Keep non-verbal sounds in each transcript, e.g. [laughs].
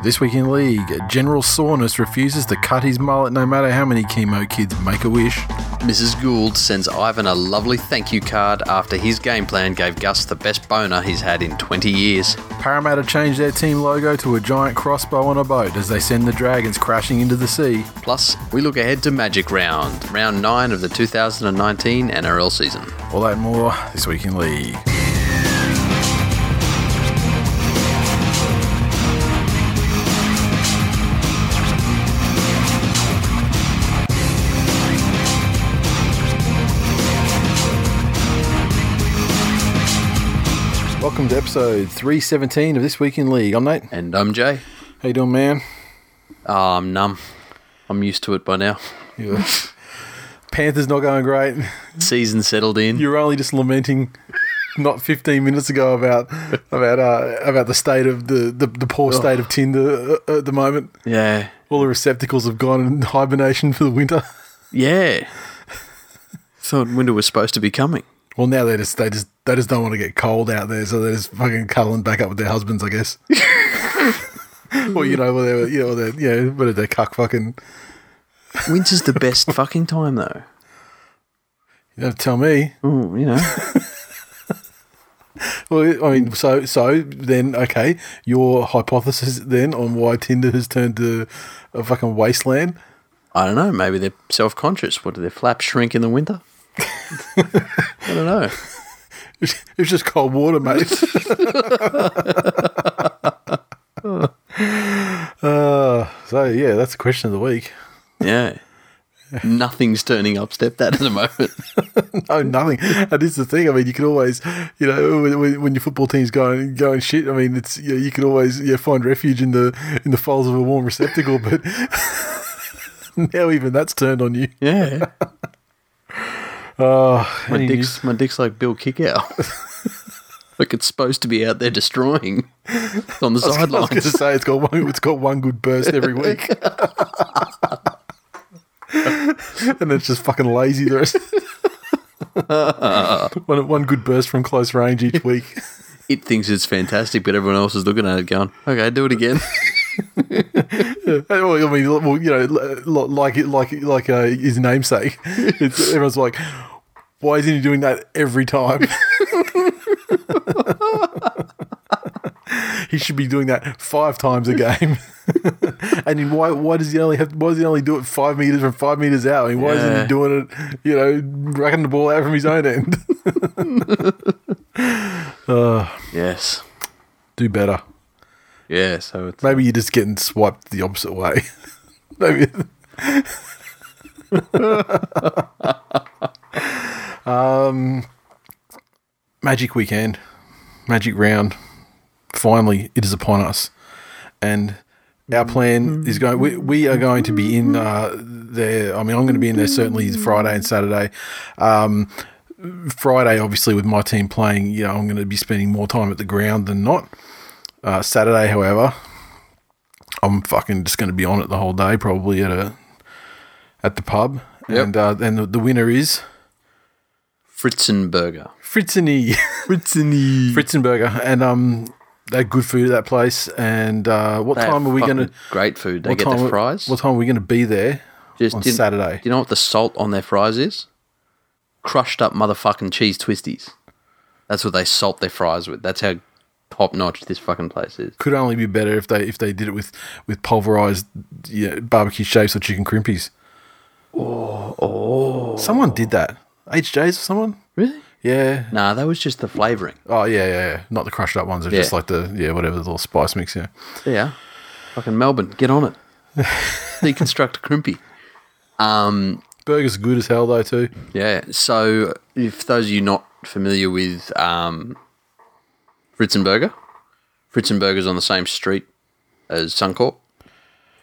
This week in league, General Soreness refuses to cut his mullet no matter how many chemo kids make a wish. Mrs. Gould sends Ivan a lovely thank you card after his game plan gave Gus the best boner he's had in 20 years. Parramatta changed their team logo to a giant crossbow on a boat as they send the Dragons crashing into the sea. Plus, we look ahead to Magic Round, round 9 of the 2019 NRL season. All that and more this week in league. Welcome to episode 317 of This Week in League. I'm Nate. And I'm Jay. How you doing, man? Oh, I'm numb. I'm used to it by now. [laughs] Panthers not going great. Season settled in. You're only just lamenting not 15 minutes ago about about uh, about the state of the, the, the poor state of Tinder uh, at the moment. yeah. All the receptacles have gone in hibernation for the winter. Yeah. [laughs] Thought winter was supposed to be coming. Well, now they just they just they just don't want to get cold out there, so they're just fucking cuddling back up with their husbands, I guess. [laughs] well, you know, whatever, you know, they're, yeah, what are they cuck fucking? Winter's the best [laughs] fucking time, though. You don't tell me. Ooh, you know. [laughs] Well, I mean, so so then, okay, your hypothesis then on why Tinder has turned to a fucking wasteland. I don't know. Maybe they're self conscious. What do their flaps shrink in the winter? [laughs] I don't know. [laughs] It's just cold water, mate. [laughs] uh, so yeah, that's the question of the week. Yeah. Nothing's turning up step that at the moment. no, nothing. And this is the thing. I mean, you can always, you know, when, when, when your football team's going going shit. I mean, it's you, know, you can always yeah, find refuge in the in the folds of a warm receptacle. But now even that's turned on you. Yeah. Oh, My dick's my dick's like Bill Kickout. [laughs] like it's supposed to be out there destroying It's on the news? [laughs] I was going to sidelines. say it's got one. It's got one good burst every week. [laughs] and it's just fucking lazy the rest. one, one good burst from close range each week. It thinks it's fantastic, but everyone else is looking at it going, okay, do it again. Well, I mean, well, you know, like like like uh, his namesake. It's, everyone's like, why isn't he doing that every time? he should be doing that five times a game. [laughs] and why why does he only have why does he only do it five meters from five meters out? I mean, why isn't he doing it? You know, racking the ball out from his own end. [laughs] Uh, yes. do better. Yeah, so it's Maybe you're just getting swiped the opposite way. [laughs] Maybe. Um, Magic weekend, Magic round. Finally, it is upon us, and our plan is going. We, we are going to be in uh, there. I mean, I'm going to be in there certainly Friday and Saturday. Um, Friday, obviously, with my team playing, you know, I'm going to be spending more time at the ground than not. Uh, Saturday, however, I'm fucking just going to be on it the whole day, probably at a at the pub, Yep. and uh, and the, the winner is Fritzenberger. Fritzeny Fritzeny. [laughs] Fritzenberger, and um, they had good food at that place. And uh, what time are we going to? Great food. They get time? their fries. What time are we going to be there Just on Saturday? Do you know what the salt on their fries is? Crushed up motherfucking cheese twisties. That's what they salt their fries with. That's how top notch this fucking place is. Could only be better if they if they did it with with pulverized you know, barbecue shapes or chicken crimpies. Oh, oh! Someone did that. HJ's or someone? Really? Yeah. Nah, that was just the flavouring. Oh yeah, yeah, yeah. Not the crushed up ones. They're just like the yeah, whatever the little spice mix. Yeah. Yeah. Fucking Melbourne, get on it. [laughs] Deconstruct a crimpy. Um, Burgers are good as hell though too. yeah. So, if those of you not familiar with um, Fritzenberger, Fritzenberger's on the same street as Suncorp,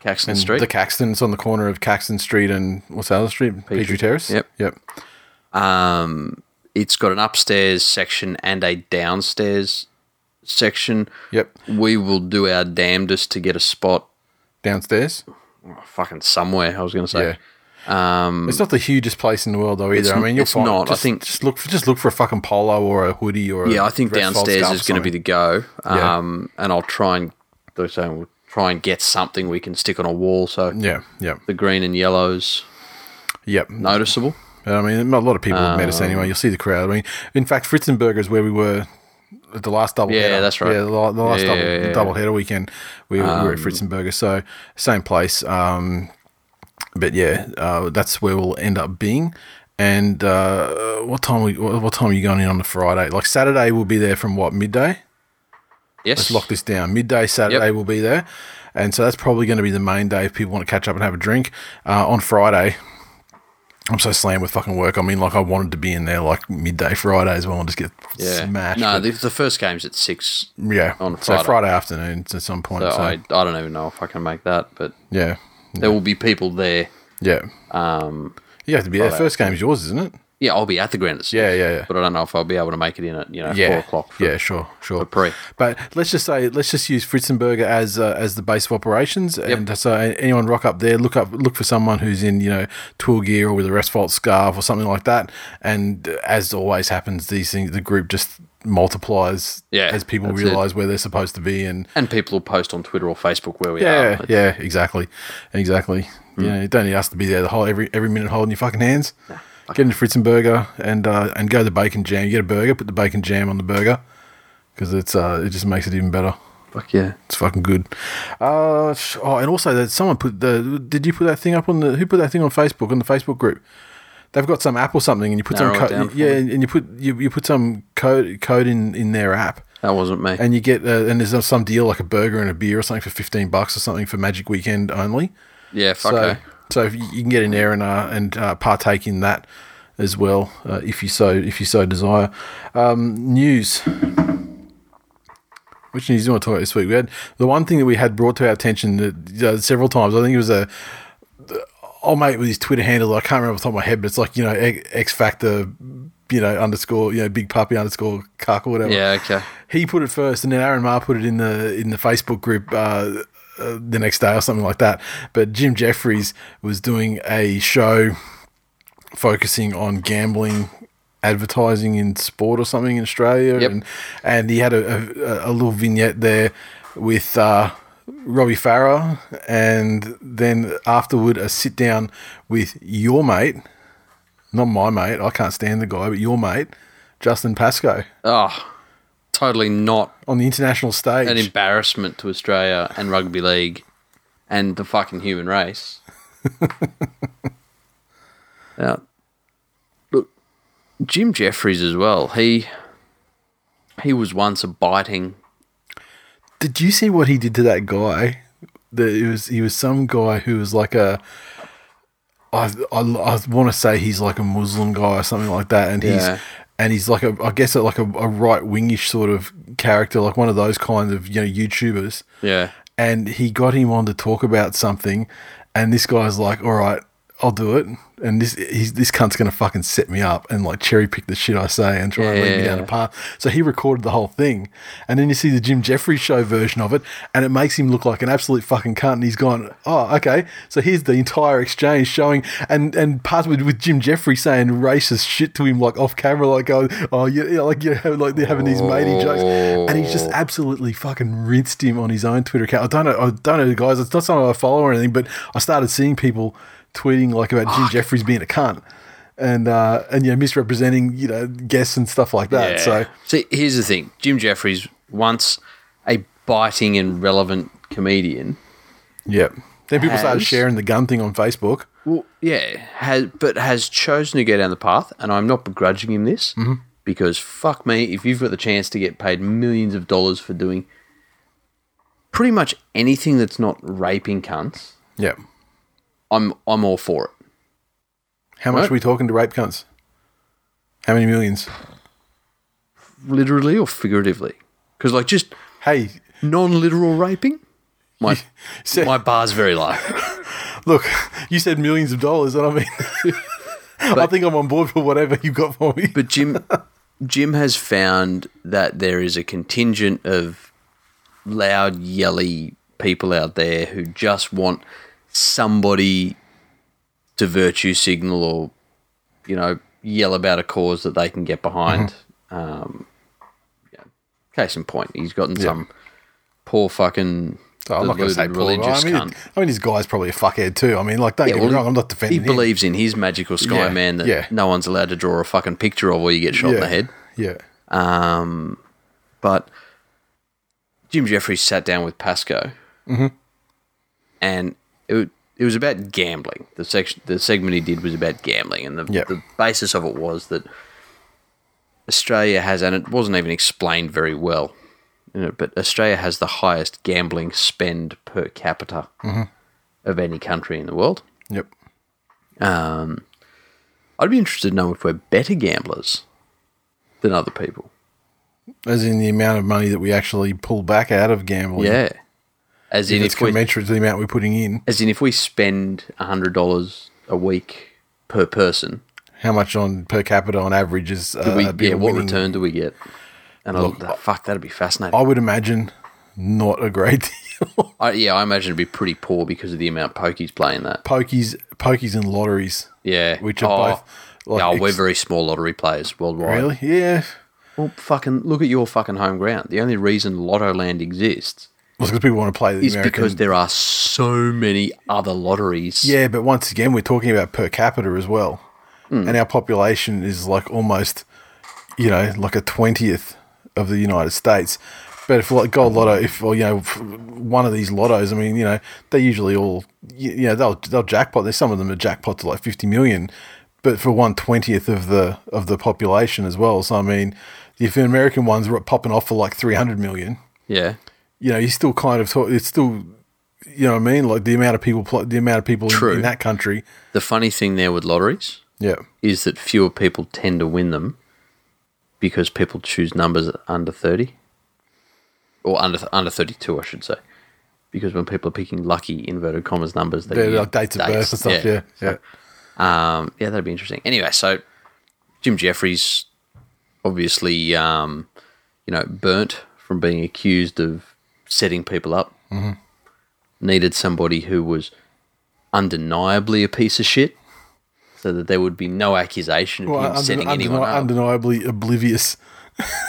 Caxton Street. The Caxton's on the corner of Caxton Street and what's the other street? Petrie, Terrace. Yep. Yep. Um, it's got an upstairs section and a downstairs section. Yep. We will do our damnedest to get a spot Downstairs. fucking somewhere, I was going to say. Yeah. Um, it's not the hugest place in the world though either. I mean, you'll it's find not. I think- just look for just look for a fucking polo or a hoodie or Yeah, I think downstairs is going to be the go. Yeah. Um, and I'll try and, they're saying we'll try and get something we can stick on a wall so Yeah, yeah, the green and yellows yep. noticeable. I mean, a lot of people have met Um, us anyway. You'll see the crowd. I mean, in fact, Fritzenberger is where we were at the last double. Yeah, header. that's right. Yeah, the, the last Yeah, double, yeah, yeah. double header weekend, we, were- we were at Fritzenberger. So same place. Um, but yeah, uh, that's where we'll end up being. And uh, what time? We, what what time are you going in on the Friday? Like Saturday, we'll be there from what midday. Yes. Let's lock this down. Midday Saturday Yep. we'll be there, and so that's probably going to be the main day if people want to catch up and have a drink. Uh, on Friday, I'm so slammed with fucking work. I mean, like I wanted to be in there like midday Friday as well and just get yeah. smashed. No, the, the first game's at six. yeah, on so Friday. Friday afternoon at some point. So So, I, I don't even know if I can make that, but yeah, there will be people there. yeah, Um, you have to be there. Friday First game's yours, isn't it? Yeah, I'll be at the ground at. Yeah, yeah, yeah. But I don't know if I'll be able to make it in at you know yeah, four o'clock. For, yeah, sure, sure. pre. But let's just say, let's just use Fritzenberger as uh, as the base of operations, and so anyone rock up there, look up, look for someone who's in you know tour gear or with a asphalt scarf or something like that. And as always happens, these things, the group just multiplies Yeah, as people that's it. realize where they're supposed to be, and And people will post on Twitter or Facebook where we yeah, are. yeah, exactly, exactly. Hmm. You know, you don't need us to be there the whole every every minute holding your fucking hands. Get into Fritzenberger and uh, and go to the bacon jam. You get a burger, put the bacon jam on the burger because it's uh, it just makes it even better. Fuck yeah. It's fucking good. Uh, oh, and also that someone put the. Did you put that thing up on the? Who put that thing on Facebook on the Facebook group? They've got some app or something, and you put Narrow some code. Yeah, me. and you put you, you put some code code in in their app, That wasn't me. and you get uh, and there's some deal like a burger and a beer or something for fifteen bucks or something for Magic Weekend only. yeah, fuck So okay. So you, can get in there and uh, and uh, partake in that as well uh, if you so if you so desire. Um, news. Which news do you want to talk about this week? We had the one thing that we had brought to our attention that, uh, several times. I think it was a oh mate with his Twitter handle. I can't remember off the top of my head, but it's like you know X X Factor, you know underscore you know Big Puppy underscore Cuck or whatever. Yeah, okay. He put it first, and then Aaron Marr put it in the in the Facebook group uh, uh, the next day or something like that. But Jim Jefferies was doing a show focusing on gambling advertising in sport or something in Australia, Yep. and and he had a, a, a little vignette there with uh, Robbie Farah, and then afterward a sit down with your mate, not my mate. I can't stand the guy, but your mate, Justin Pascoe, Oh, totally not on the international stage. an embarrassment to Australia and rugby league and the fucking human race. [laughs] now, look, Jim Jefferies as well. He he was once a biting. Did you see what he did to that guy? The, it was he was some guy who was like a. I, I, I want to say he's like a Muslim guy or something like that, and he's Yeah. And he's like a I guess like a, a right wingish sort of character, like one of those kind of you know YouTubers. Yeah, And he got him on to talk about something, and this guy's like, "All right, I'll do it." And this he's, this cunt's gonna fucking set me up and like cherry pick the shit I say and try and lead me down a path. So he recorded the whole thing, and then you see the Jim Jefferies show version of it, and it makes him look like an absolute fucking cunt. And he's gone, "Oh, okay." So here's the entire exchange showing, and and part with with Jim Jefferies saying racist shit to him like off camera, like going, "Oh, yeah, yeah," like you know, like they're having these matey jokes, and he's just oh. absolutely fucking rinsed him on his own Twitter account. I don't know, I don't know, guys. It's not something I follow or anything, but I started seeing people tweeting like about Jim Jefferies being a cunt. And uh, and you know misrepresenting you know guests and stuff like that. yeah. So see, here's the thing: Jim Jefferies, once a biting and relevant comedian, yeah. Then people started sharing the gun thing on Facebook. Well, yeah, has but has chosen to go down the path, and I'm not begrudging him this because fuck me, if you've got the chance to get paid millions of dollars for doing pretty much anything that's not raping cunts, Yeah. I'm I'm all for it. How much What? are we talking to rape cunts? How many millions? Literally or figuratively, because like just Hey, non-literal raping, my [laughs] so- my bar's very low. [laughs] look, you said millions of dollars, and I mean, [laughs] I think I'm on board for whatever you've got for me. But Jim, Jim has found that there is a contingent of loud, yelly people out there who just want somebody to virtue signal or, you know, yell about a cause that they can get behind. Um, yeah. Case in point, he's gotten some poor fucking Oh, I'm not going to say Paul. I religious mean, cunt. I mean, his guy's probably a fuckhead too. I mean, like, don't Yeah, get well, me wrong. I'm not He defending him. He believes in his magical sky Yeah, man that yeah. no one's allowed to draw a fucking picture of or you get shot in the head. Yeah, Um, but Jim Jefferies sat down with Pascoe, Mm-hmm. and it, it was about gambling. The section, the segment he did was about gambling, and the, Yep. the basis of it was that Australia has, and it wasn't even explained very well, you know, but Australia has the highest gambling spend per capita Mm-hmm. of any country in the world. yep. Um, I'd be interested to know if we're better gamblers than other people. As in the amount of money that we actually pull back out of gambling. Yeah. As in, If it's if we, commensurate to the amount we're putting in. as in, if we spend hundred dollars a week per person, How much on per capita on average is uh, we, yeah, what winning? return do we get? And I Look, look, fuck, that'd be fascinating. I would imagine not a great deal. [laughs] I, yeah, I imagine it'd be pretty poor because of the amount pokies playing that. pokies, pokies and lotteries. Yeah, Which are both, like, yeah, we're very small lottery players worldwide. Really? Yeah. Well, fucking look at your fucking home ground. The only reason Lottoland exists Well, because people want to play the is American. because there are so many other lotteries. yeah, but once again, we're talking about per capita as well, Hmm. and our population is like almost, you know, like a twentieth of the United States. But if like Gold Lotto, if or, you know one of these lottos, I mean, you know, they usually all, you you know, they'll they'll jackpot. There's some of them are jackpots to like fifty million, but for one twentieth of the of the population as well. So I mean, if the American ones were popping off for like three hundred million, yeah. You know, you still kind of talk. It's still, you know, what I mean, like the amount of people, pl- the amount of people in, True. in that country. The funny thing there with lotteries Yeah, is that fewer people tend to win them because people choose numbers under 30 or under under 32 I should say because when people are picking lucky inverted commas numbers they they're like dates of birth and stuff. Yeah, yeah, Um, yeah, that'd be interesting. Anyway, so Jim Jefferies obviously, um, you know, burnt from being accused of setting people up. Mm-hmm. Needed somebody who was undeniably a piece of shit, so that there would be no accusation of Well, him undeni- setting anyone up. undeniably oblivious.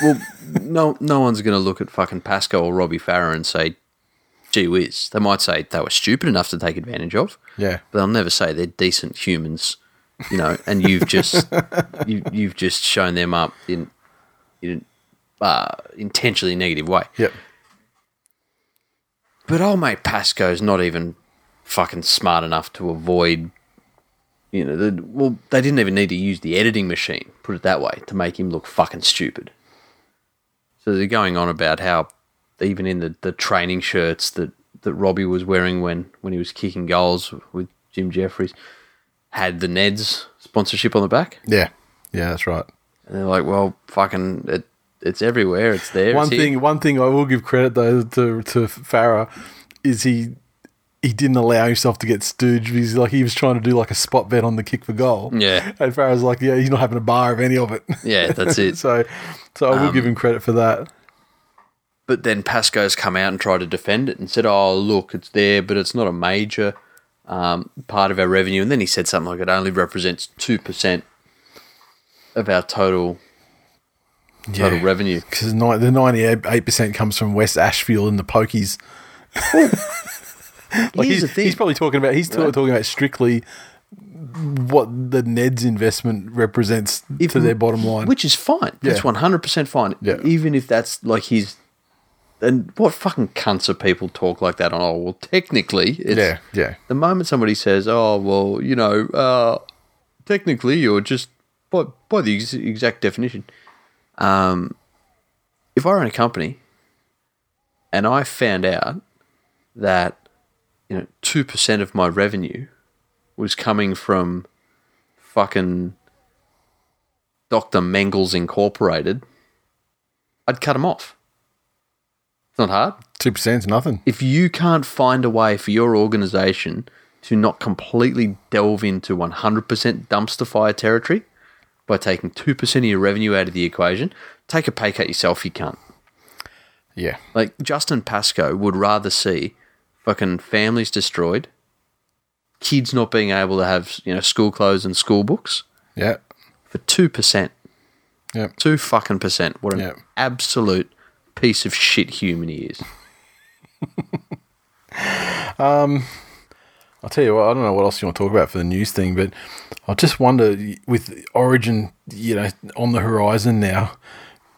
well, no, no one's going to look at fucking Pascoe or Robbie Farah and say, "Gee whiz." They might say they were stupid enough to take advantage of. Yeah, but they'll never say they're decent humans, you know. And you've just [laughs] you you've just shown them up in in uh, intentionally negative way. yep. But old mate Pascoe's not even fucking smart enough to avoid. You know, the, well, they didn't even need to use the editing machine, put it that way, to make him look fucking stupid. So they're going on about how even in the, the training shirts that, that Robbie was wearing when, when he was kicking goals with Jim Jefferies had the Neds sponsorship on the back. Yeah, yeah, that's right. And they're like, well, fucking, it, it's everywhere. It's there. One it's here." thing, one thing I will give credit though to to Farah is he he didn't allow himself to get stooged because like he was trying to do like a spot bet on the kick for goal. Yeah. and Farah's like, yeah, he's not having a bar of any of it. Yeah, that's it. [laughs] so, so I will give him credit for that. But then Pascoe's come out and tried to defend it and said, "Oh, look, it's there, but it's not a major um, part of our revenue." And then he said something like, "It only represents two percent of our total total Yeah. revenue." [laughs] because the ninety eight percent comes from West Ashfield and the Pokies. [laughs] Like Here's he's, the thing. he's probably talking about he's Right. talking about strictly what the Ned's investment represents If- to their bottom line. which is fine. That's one hundred percent fine. Yeah. Even if that's like his. And what fucking cunts are people talk like that on? Oh, well, technically, it's, yeah, yeah, the moment somebody says, "Oh, well, you know, uh, technically, you're just by by the ex- exact definition." Um, if I run a company and I found out that you know two percent of my revenue was coming from fucking Doctor Mengele's Incorporated, I'd cut them off. It's not hard two percent is nothing. if you can't find a way for your organization to not completely delve into 100% dumpster fire territory by taking 2% of your revenue out of the equation, take a pay cut yourself, you can't. Yeah, Like, Justin Pascoe would rather see fucking families destroyed, kids not being able to have, you know, school clothes and school books yeah, for 2%. yeah. 2 fucking percent. What an Yeah. absolute piece of shit human he is. [laughs] Um, I'll tell you what, I don't know what else you want to talk about for the news thing, but I just wonder with Origin, you know, on the horizon now,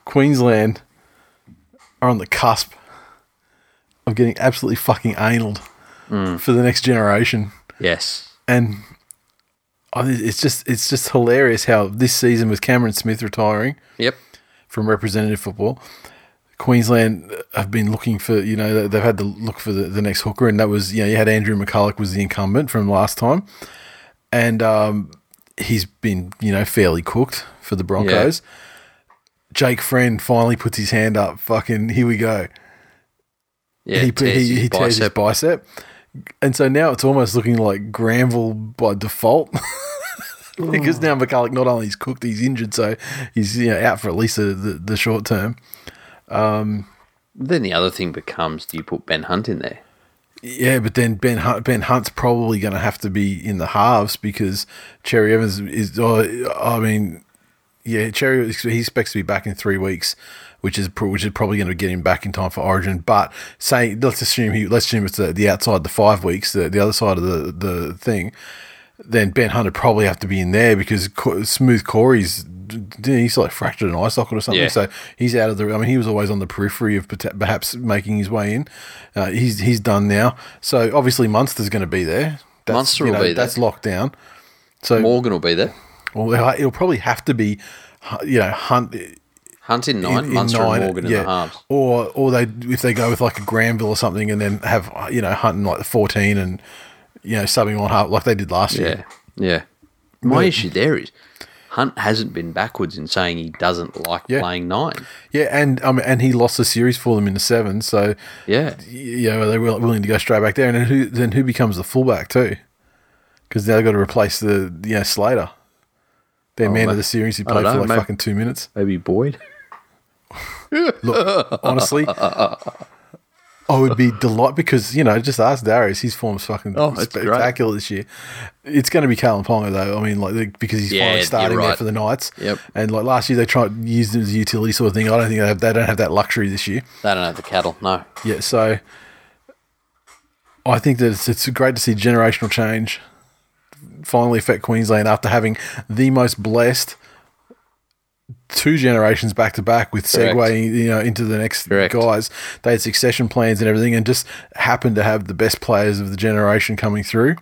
Queensland are on the cusp of getting absolutely fucking analed mm. for the next generation. Yes. And it's just it's just hilarious how this season with Cameron Smith retiring Yep. from representative football, Queensland have been looking for you know they've had to look for the, the next hooker, and that was you know you had Andrew McCullough was the incumbent from last time, and um, he's been you know fairly cooked for the Broncos. Jake Friend finally puts his hand up. Fucking here we go. Yeah. he tears he, his he tears his bicep. bicep, and so now it's almost looking like Granville by default. [laughs] because now McCullough not only is cooked, he's injured, so he's you know, out for at least the, the, the short term. Um, then the other thing becomes: Do you put Ben Hunt in there? Yeah, but then Ben Hunt, Ben Hunt's probably going to have to be in the halves because Cherry Evans is. Oh, I mean, yeah, Cherry he expects to be back in three weeks, which is which is probably going to get him back in time for Origin. But say let's assume he let's assume it's the, the outside the five weeks, the, the other side of the the thing. Then Ben Hunt would probably have to be in there because Co- Smooth Corey's he's like fractured an eye socket or something, Yeah. so he's out of the. I mean, he was always on the periphery of perhaps making his way in. Uh, he's he's done now. So obviously Munster's going to be there. That's, Munster will know, be there. That's locked down. So Morgan will be there. well, it'll- probably have to be, you know, Hunt Hunt in nine. in, in Munster nine, and Morgan yeah. in the halves. or or they if they go with like a Granville or something, and then have you know Hunt in like the fourteen and you know subbing on half like they did last year. Yeah. Yeah. My issue there is Hunt hasn't been backwards in saying he doesn't like Yeah. playing nine. Yeah, and um, and he lost the series for them in the seven, so Yeah. you know they're will- willing to go straight back there. And then who then who becomes the fullback too? Because now they've got to replace the you know Slater, their man Oh, ma- of the series don't played for like maybe- fucking two minutes. Maybe Boyd. [laughs] Look, honestly, [laughs] I would be delighted because you know just ask Darius. His form's fucking Oh, it's great. spectacular this year. It's going to be Kalyn Ponga though. I mean, like because he's Yeah, finally starting there for the Knights. Yep. And like last year, they tried used it as a utility sort of thing. I don't think they, have, they don't have that luxury this year. They don't have the cattle. No. Yeah, so I think that it's, it's great to see generational change finally affect Queensland after having the most blessed two generations back to back with Correct. segue you know into the next Correct. guys. They had succession plans and everything, and just happened to have the best players of the generation coming through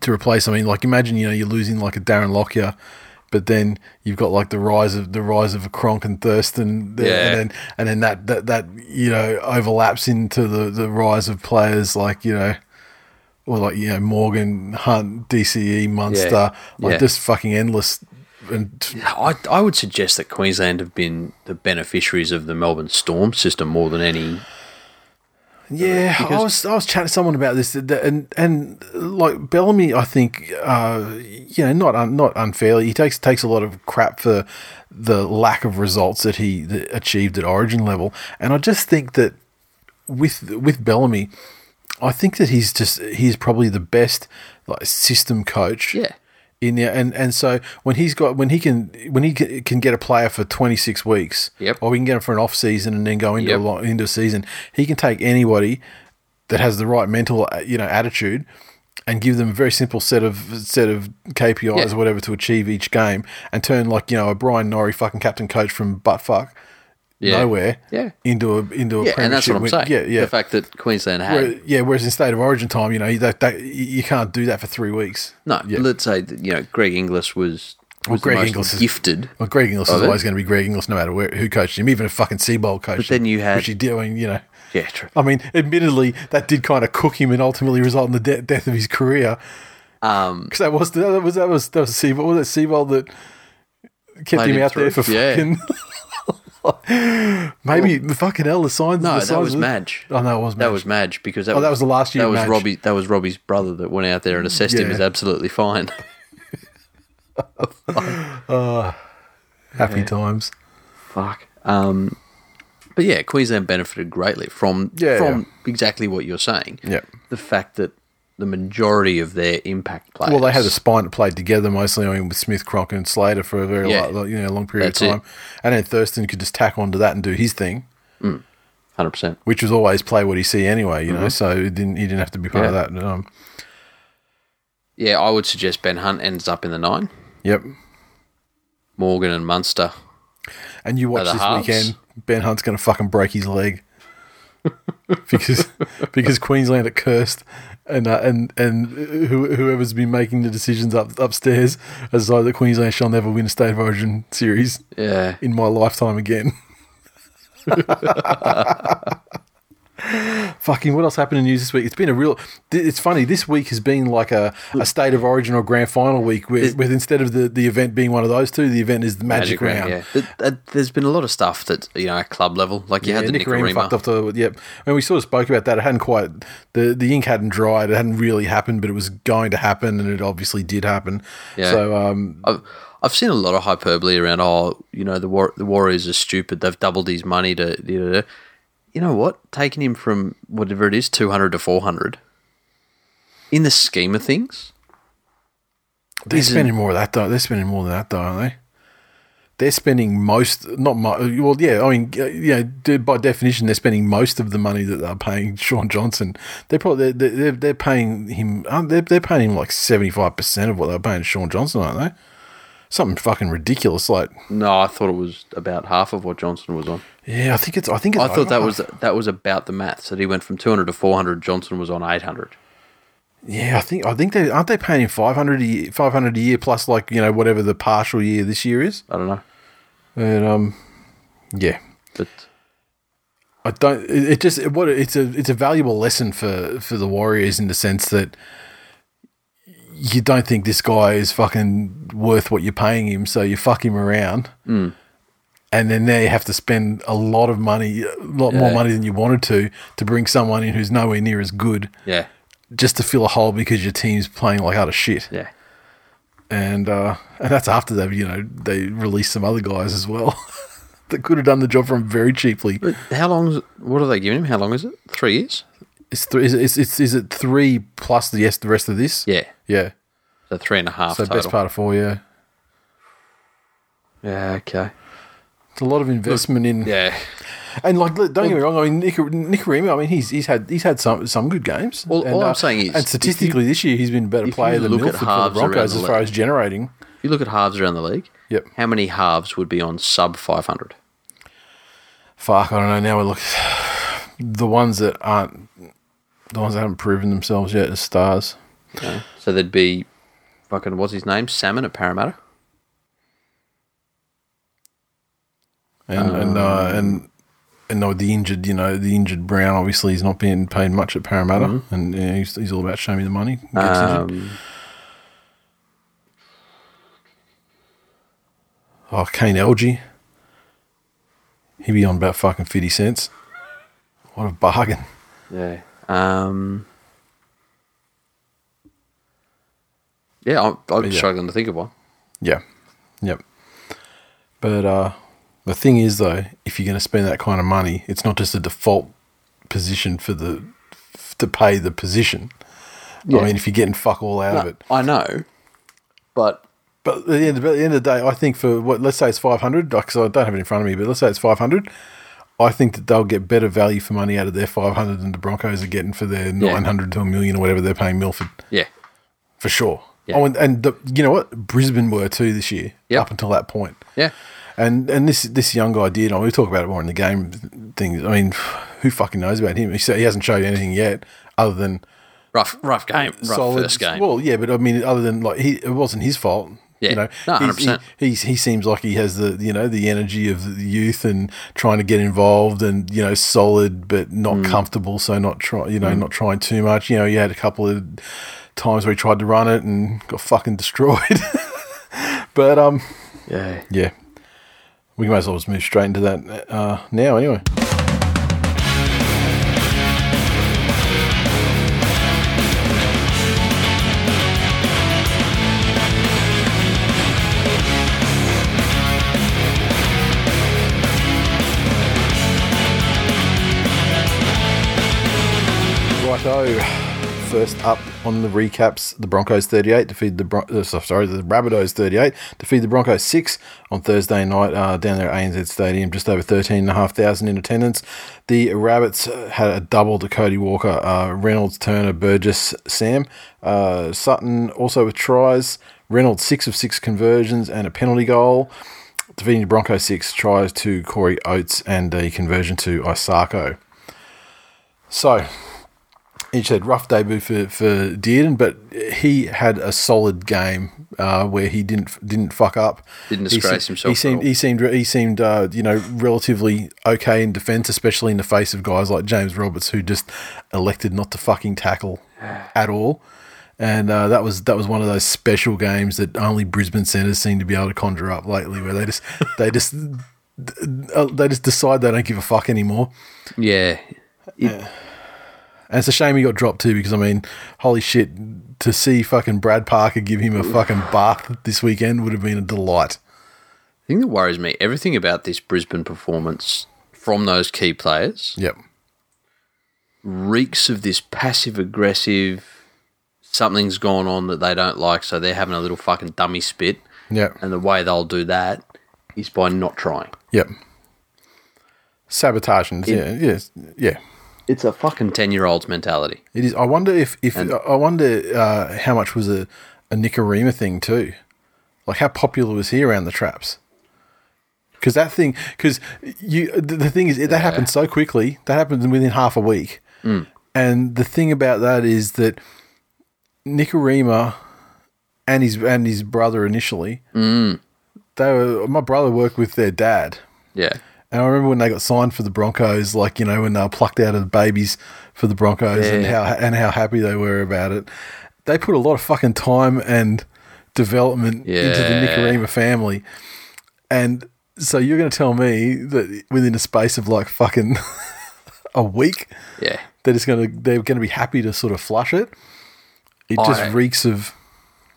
to replace. I mean, like imagine you know you're losing like a Darren Lockyer. But then you've got like the rise of the rise of a Cronk and Thurston, Yeah. and then and then that, that that you know overlaps into the the rise of players like you know or like you know Morgan Hunt DCE Munster Yeah. like Yeah. just fucking endless and I, I would suggest that Queensland have been the beneficiaries of the Melbourne Storm system more than any. yeah I was I was chatting to someone about this and and like Bellamy I think uh you know not un, not unfairly he takes takes a lot of crap for the lack of results that he achieved at origin level and I just think that with with Bellamy I think that he's just he's probably the best like system coach Yeah. In there, and and so when he's got when he can when he can get a player for twenty six weeks, Yep. or we can get him for an off season and then go into Yep. a lo- into a season, he can take anybody that has the right mental uh, you know attitude and give them a very simple set of set of KPIs Yeah. or whatever to achieve each game, and turn like you know a Brian Norrie fucking captain coach from buttfuck Yeah. nowhere Yeah. into a into a Yeah, and that's what I'm premiership saying. win- Yeah, yeah. The fact that Queensland had Where- yeah, whereas in state of origin time, you know, that, that you can't do that for three weeks. no. yeah. Let's say that you know Greg Inglis was was Greg Inglis is- gifted. Well, Greg Inglis is it. always going to be Greg Inglis, no matter where, who coached him. Even if fucking Seibold coached But then you had- which he did. I mean, you know, Yeah, true. I mean, admittedly, that did kind of cook him and ultimately result in the de- death of his career. Um, Because that was that was that was that was Seibold. Was it Seibold that kept him out there for yeah. fucking? [laughs] Maybe the fucking hell. The signs. no, the that was Madge. Oh no, it was That Madge. was Madge because that Oh, that was the last year That was Madge. Robbie. That was Robbie's brother that went out there and assessed him as absolutely fine. [laughs] [laughs] happy times. Fuck. Um, but yeah, Queensland benefited greatly from Yeah, from exactly what you're saying. Yeah. The fact that the majority of their impact players. Well, they had a spine that played together mostly. I mean, with Smith, Cronk, and Slater for a very Yeah. lo- you know long period That's of it. time, and then Thurston could just tack onto that and do his thing. hundred percent. which was always play what you see anyway. You know, so it didn't he didn't have to be part of Mm-hmm. That. Um, Yeah, I would suggest Ben Hunt ends up in the nine. yep. Morgan and Munster. And you watch this halves. weekend, Ben Hunt's going to fucking break his leg [laughs] because because Queensland are cursed, and uh, and and whoever's been making the decisions up upstairs has decided that Queensland shall never win a state of origin series Yeah, in my lifetime again. [laughs] [laughs] Fucking what else happened in news this week? It's been a real. It's funny. This week has been like a, a state of origin or grand final week, with, with instead of the, the event being one of those two, the event is the magic, round. Yeah, th- there's been a lot of stuff that you know at club level, like you Yeah, had the Nikorima Nikorima. fucked off the yep. And we sort of spoke about that. It hadn't quite the the ink hadn't dried. It hadn't really happened, but it was going to happen, and it obviously did happen. Yeah. So um, I've, I've seen a lot of hyperbole around. Oh, you know the war- the Warriors are stupid. They've doubled his money to. You know, you know what? Taking him from whatever it is, two hundred to four hundred. In the scheme of things, they're spending more of that though. They're spending more than that though, aren't they? They're spending most, not mo- well, yeah. I mean, yeah. By definition, they're spending most of the money that they're paying Shaun Johnson. They're probably they're they're, they're paying him. aren't they? They're paying him like seventy five percent of what they're paying Shaun Johnson, aren't they? Something fucking ridiculous. Like, no, I thought it was about half of what Johnson was on. yeah, I think it's. I think it's I thought that was that was about the maths that he went from two hundred to four hundred. Johnson was on eight hundred. Yeah, I think I think they aren't they paying him five hundred a year, five hundred a year plus like you know whatever the partial year this year is. I don't know, And um, yeah, but I don't. It, it just what it's a it's a valuable lesson for for the Warriors in the sense that you don't think this guy is fucking worth what you're paying him, so you fuck him around. Mm. And then now you have to spend a lot of money, a lot more money than you wanted to, to bring someone in who's nowhere near as good, yeah, just to fill a hole because your team's playing like utter shit. yeah. and uh, and that's after they've you know they released some other guys as well [laughs] that could have done the job for him very cheaply. But how long? Is it, what are they giving him? How long is it? Three years. It's three. Is it, is, is, is it three plus the yes the rest of this? Yeah, yeah. so three and a half So total. best part of four. Yeah, Yeah, okay. it's a lot of investment in. Yeah. And like, don't get me wrong. I mean, Nick, Nikorima. I mean, he's he's had he's had some some good games. Well, and, all I'm uh, saying is, and statistically this year he's been a better player than look Milford for the Broncos the as far as generating. If you look at halves around the league, Yep. how many halves would be on sub 500? Fuck, I don't know. Now we look [sighs] the ones that aren't the ones that haven't proven themselves yet as stars. So there'd be fucking, what's his name? Salmon at Parramatta? and and Um, uh, and and no, the injured, you know, the injured Brown obviously he's not being paid much at Parramatta, Mm-hmm. and yeah, he's, he's all about showing me the money. Um, Oh, Kane Elgey, he'd be on about fucking fifty cents. What a bargain! yeah. Um, yeah, I'm, I'm yeah. struggling to think of one. Yeah, yep. But uh, the thing is, though, if you're going to spend that kind of money, it's not just a default position for the to pay the position. Yeah. I mean, if you're getting fuck all out of it. I know, but But at the end, of, at the end of the day, I think for what let's say it's five hundred, because I don't have it in front of me, but let's say it's five hundred. I think that they'll get better value for money out of their five hundred than the Broncos are getting for their Yeah. nine hundred to a million or whatever they're paying Milford yeah, for sure. Yeah. Oh, and, and the, you know what, Brisbane were too this year Yep. up until that point. yeah. And and this this young guy did. I mean, we talk about it more in the game things. I mean, who fucking knows about him? He said he hasn't showed anything yet, other than Rough, rough game, rough solid first game. Well, yeah, but I mean, other than like he, it wasn't his fault. Yeah. you know, No, He's- 100%. He, he's, he seems like he has the you know the energy of the youth and trying to get involved and you know solid but not Mm. comfortable, so not try you know not trying too much. You know, you had a couple of times where he tried to run it and got fucking destroyed. [laughs] but um, yeah, yeah, we might as well just move straight into that uh, now. Anyway. Righto. first up on the recaps, the Broncos 38 defeated the Bron- uh, so- sorry the Rabbitohs 38 defeated the Broncos 6 on Thursday night uh, down there at ANZ Stadium, just over 13,500 in attendance. The Rabbits uh, had a double to Cody Walker, uh, Reynolds, Turner, Burgess, Sam, uh, Sutton also with tries. Reynolds six of six conversions and a penalty goal. Defeating the Broncos six tries to Corey Oates and a conversion to Isaako. So, each said rough debut for for Dearden, but he had a solid game uh, where he didn't didn't fuck up. Didn't He disgrace se- himself He at seemed all. he seemed he seemed uh, you know relatively okay in defence, especially in the face of guys like James Roberts who just elected not to fucking tackle [sighs] at all. And uh, that was that was one of those special games that only Brisbane centres seem to be able to conjure up lately, where they just [laughs] they just uh, they just decide they don't give a fuck anymore. Yeah. It- And it's a shame he got dropped too, because I mean, holy shit, to see fucking Brad Parker give him a fucking bath this weekend would have been a delight. The thing that worries me, everything about this Brisbane performance from those key players Yep. reeks of this passive aggressive, something's gone on that they don't like, so they're having a little fucking dummy spit. Yep. And the way they'll do that is by not trying. Yep. Sabotaging. Yeah. Yes. Yeah. It's a fucking 10 year old's mentality. It is. I wonder if if I wonder uh, how much was a a Nikorima thing too, like how popular was he around the traps? Because that thing, because you, the, the thing is, that happened so quickly. That happened within half a week. And the thing about that is that Nikorima and his and his brother initially, they were. My brother worked with their dad. Yeah. And I remember when they got signed for the Broncos, like you know when they were plucked out of the babies for the Broncos, and how and how happy they were about it. They put a lot of fucking time and development into the Yeah. Nikorima family, and so you're going to tell me that within a space of like fucking [laughs] a week, Yeah. they're just going to they're going to be happy to sort of flush it. It just reeks of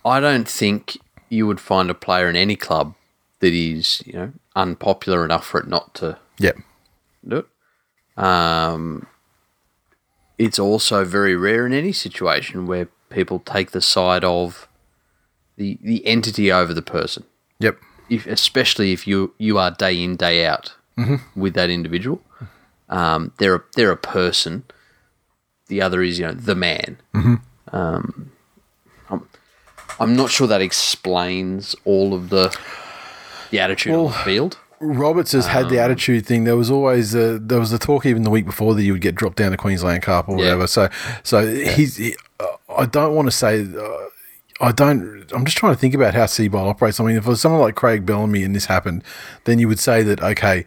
I don't think you would find a player in any club that is, you know, unpopular enough for it not to yep, do it. Um, it's also very rare in any situation where people take the side of the the entity over the person. yep, If, especially if you you are day in day out with that individual, um, they're a, they're a person. The other is you know the man. Um, I'm, I'm not sure that explains all of the the attitude on the field. Roberts has Um, had the attitude thing. There was always a, there was the talk even the week before that he would get dropped down to Queensland Cup or Yeah. whatever. So so he's. He, uh, I don't want to say. Uh, I don't. I'm just trying to think about how Seibold operates. I mean, if it was someone like Craig Bellamy and this happened, then you would say that okay,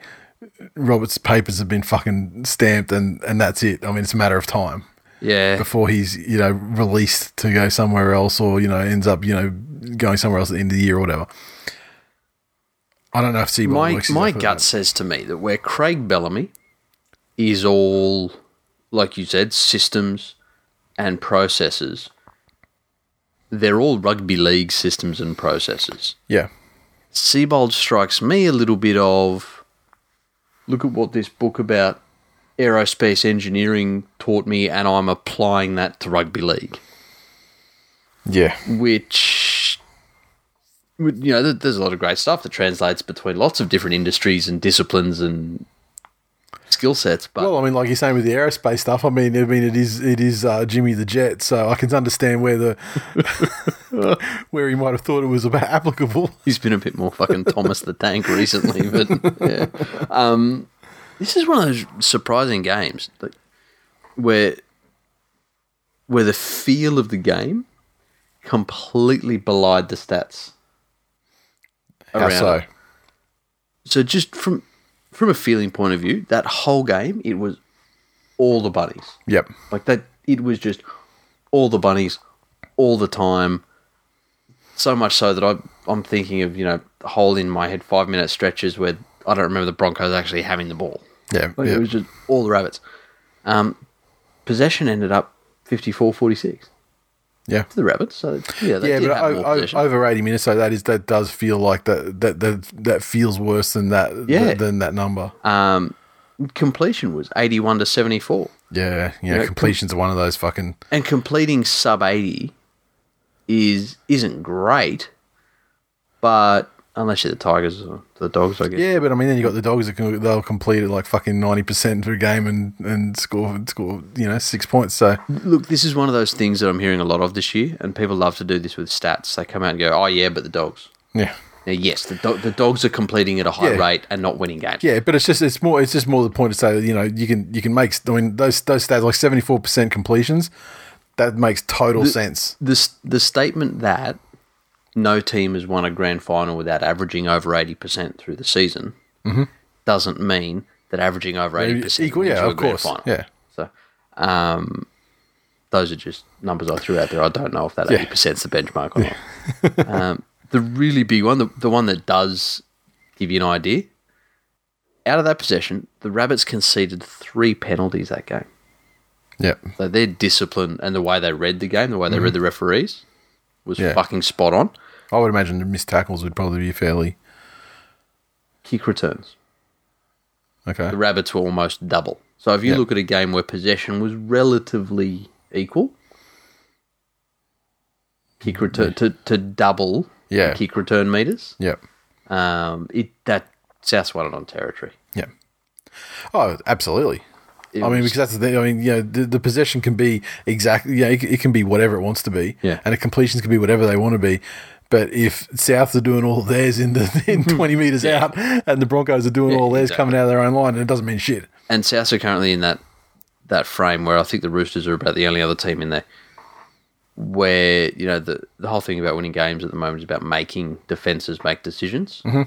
Roberts' papers have been fucking stamped and and that's it. I mean, it's a matter of time Yeah, before he's you know released to go somewhere else or you know ends up you know going somewhere else at the end of the year or whatever. I don't know if Seibold my my gut that. says to me that where Craig Bellamy is all, like you said, systems and processes. They're all rugby league systems and processes. Yeah. Seibold strikes me a little bit of look at what this book about aerospace engineering taught me, and I'm applying that to rugby league Yeah. which you know there's a lot of great stuff that translates between lots of different industries and disciplines and skill sets but Well, I mean, like you're saying with the aerospace stuff, I mean, I mean, it is it is uh, Jimmy the Jet, so I can understand where the [laughs] where he might have thought it was about [laughs] applicable. he's been a bit more fucking Thomas the Tank recently but yeah um this is one of those surprising games where where the feel of the game completely belied the stats How around so? So just from from a feeling point of view, that whole game it was all the bunnies. Yep. Like that it was just all the bunnies all the time. So much so that I I'm thinking of, you know, the whole in my head five minute stretches where I don't remember the Broncos actually having the ball. Yeah. Like yeah. it was just all the rabbits. Um, possession ended up 54-46 yeah. to the rabbits. So yeah, Yeah, but have o- more o- over eighty minutes, so that is that does feel like that that that, that feels worse than that Yeah. than that number. um, completion was 81 to 74. Yeah, yeah. know, completions are one of those fucking. and completing sub 80 is isn't great but unless you're the tigers or the dogs i guess Yeah, but I mean, then you got the dogs that can, they'll complete it like fucking ninety percent of a game and and score score you know six points. So look this is one of those things that i'm hearing a lot of this year and people love to do this with stats they come out and go oh yeah but the dogs yeah, now yes the, do- the dogs are completing at a high Yeah. rate and not winning games yeah. But it's just it's more it's just more the point to say that you know you can you can make I mean those those stats like seventy four percent completions. That makes total sense. the, the statement that no team has won a grand final without averaging over 80% through the season doesn't mean that averaging over 80% Mm-hmm. Equal, yeah, of grand course, final. yeah. So, um, those are just numbers I threw out there. I don't know if that Yeah. 80% is the benchmark or not. um, the really big one, the, the one that does give you an idea, out of that possession, the Rabbits conceded three penalties that game. Yeah, So their discipline and the way they read the game, the way they read the referees, was Mm-hmm. Yeah. fucking spot on. I would imagine missed tackles would probably be fairly Kick returns. okay. The Rabbits were almost double. So if you Yeah. look at a game where possession was relatively equal, kick return to, to double Yeah. kick return meters, Yeah, um, it that South won it on territory. yeah. Oh, absolutely. It I mean, because that's the thing. I mean, you know, the, the possession can be exactly, yeah, it, it can be whatever it wants to be. Yeah. And the completions can be whatever they want to be. But if South are doing all theirs in the in [laughs] 20 metres out and the Broncos are doing Yeah, all theirs exactly. coming out of their own line, it doesn't mean shit. and South are currently in that that frame where I think the Roosters are about the only other team in there where you know the the whole thing about winning games at the moment is about making defenses make decisions. Mm-hmm.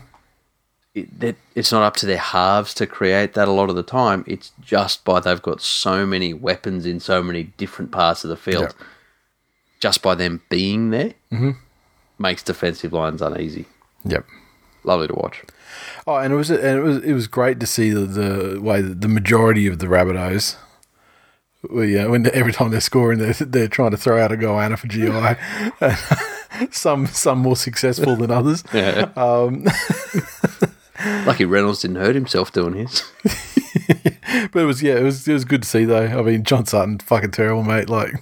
It, that it's not up to their halves to create that a lot of the time. It's just by they've got so many weapons in so many different parts of the field. Yeah. Just by them being there makes defensive lines uneasy. Yep. Lovely to watch. Oh, and it was and it was it was great to see the, the way that the majority of the Rabbitohs, yeah, when every time they're scoring, they're, they're trying to throw out a goanna for GI. [laughs] some some more successful than others. [laughs] Yeah. Um, Lucky Reynolds didn't hurt himself doing his. [laughs] But it was yeah, it was it was good to see though. I mean, John Sutton, fucking terrible, mate. Like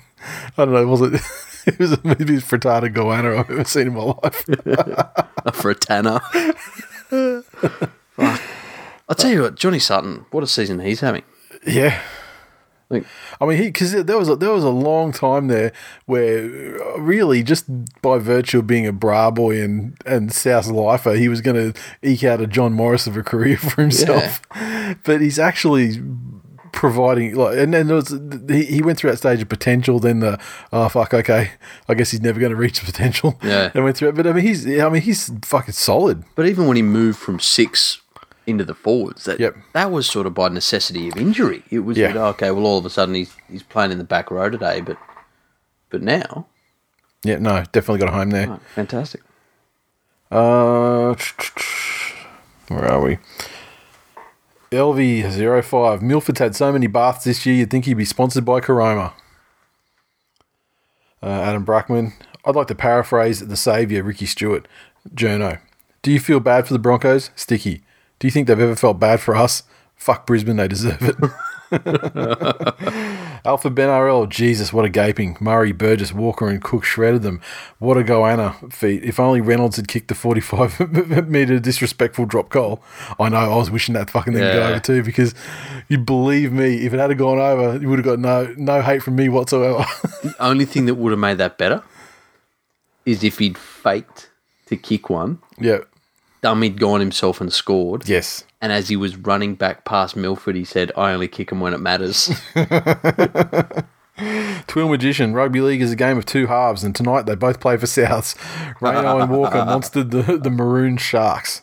I don't know, was it? [laughs] It was maybe the most frittata goanna I've ever seen in my life. [laughs] for a. [laughs] Fuck. I'll tell you what, Johnny Sutton, what a season he's having. yeah, Like, I mean, he because there was a, there was a long time there where uh, really just by virtue of being a bra boy and and South lifer, he was going to eke out a John Morris of a career for himself. But he's actually providing like, and then there was he, he went through that stage of potential. Then the oh fuck, okay, I guess he's never going to reach the potential. Yeah. and went through it. But I mean, he's I mean he's fucking solid. but even when he moved from six into the forwards, that Yep. that was sort of by necessity of injury. It was Yeah. that, okay, well, all of a sudden he's he's playing in the back row today, but but now, Yeah, no, definitely got a home there. oh, fantastic. Uh, [tsk] where are we? LV05. Milford's had so many baths this year, you'd think he'd be sponsored by Caroma. Uh, Adam Bruckman. I'd like to paraphrase the saviour, Ricky Stuart. Journo. Do you feel bad for the Broncos? Sticky. Do you think they've ever felt bad for us? Fuck Brisbane, they deserve it. [laughs] [laughs] Alpha Ben RL, Jesus, what a gaping. Murray, Burgess, Walker, and Cook shredded them. What a goanna feat. If only Reynolds had kicked the 45 [laughs] metre disrespectful drop goal. I know, I was wishing that fucking thing to go over too because you believe me, if it had gone over, you would have got no no hate from me whatsoever. The only thing that would have made that better is if he'd faked to kick one, yeah. dummied gone himself and scored. Yes. And as he was running back past Milford, he said, I only kick him when it matters. [laughs] TWiL Magician, rugby league is a game of two halves, and tonight they both play for Souths. Reno and Walker [laughs] monstered the, the Maroon Sharks.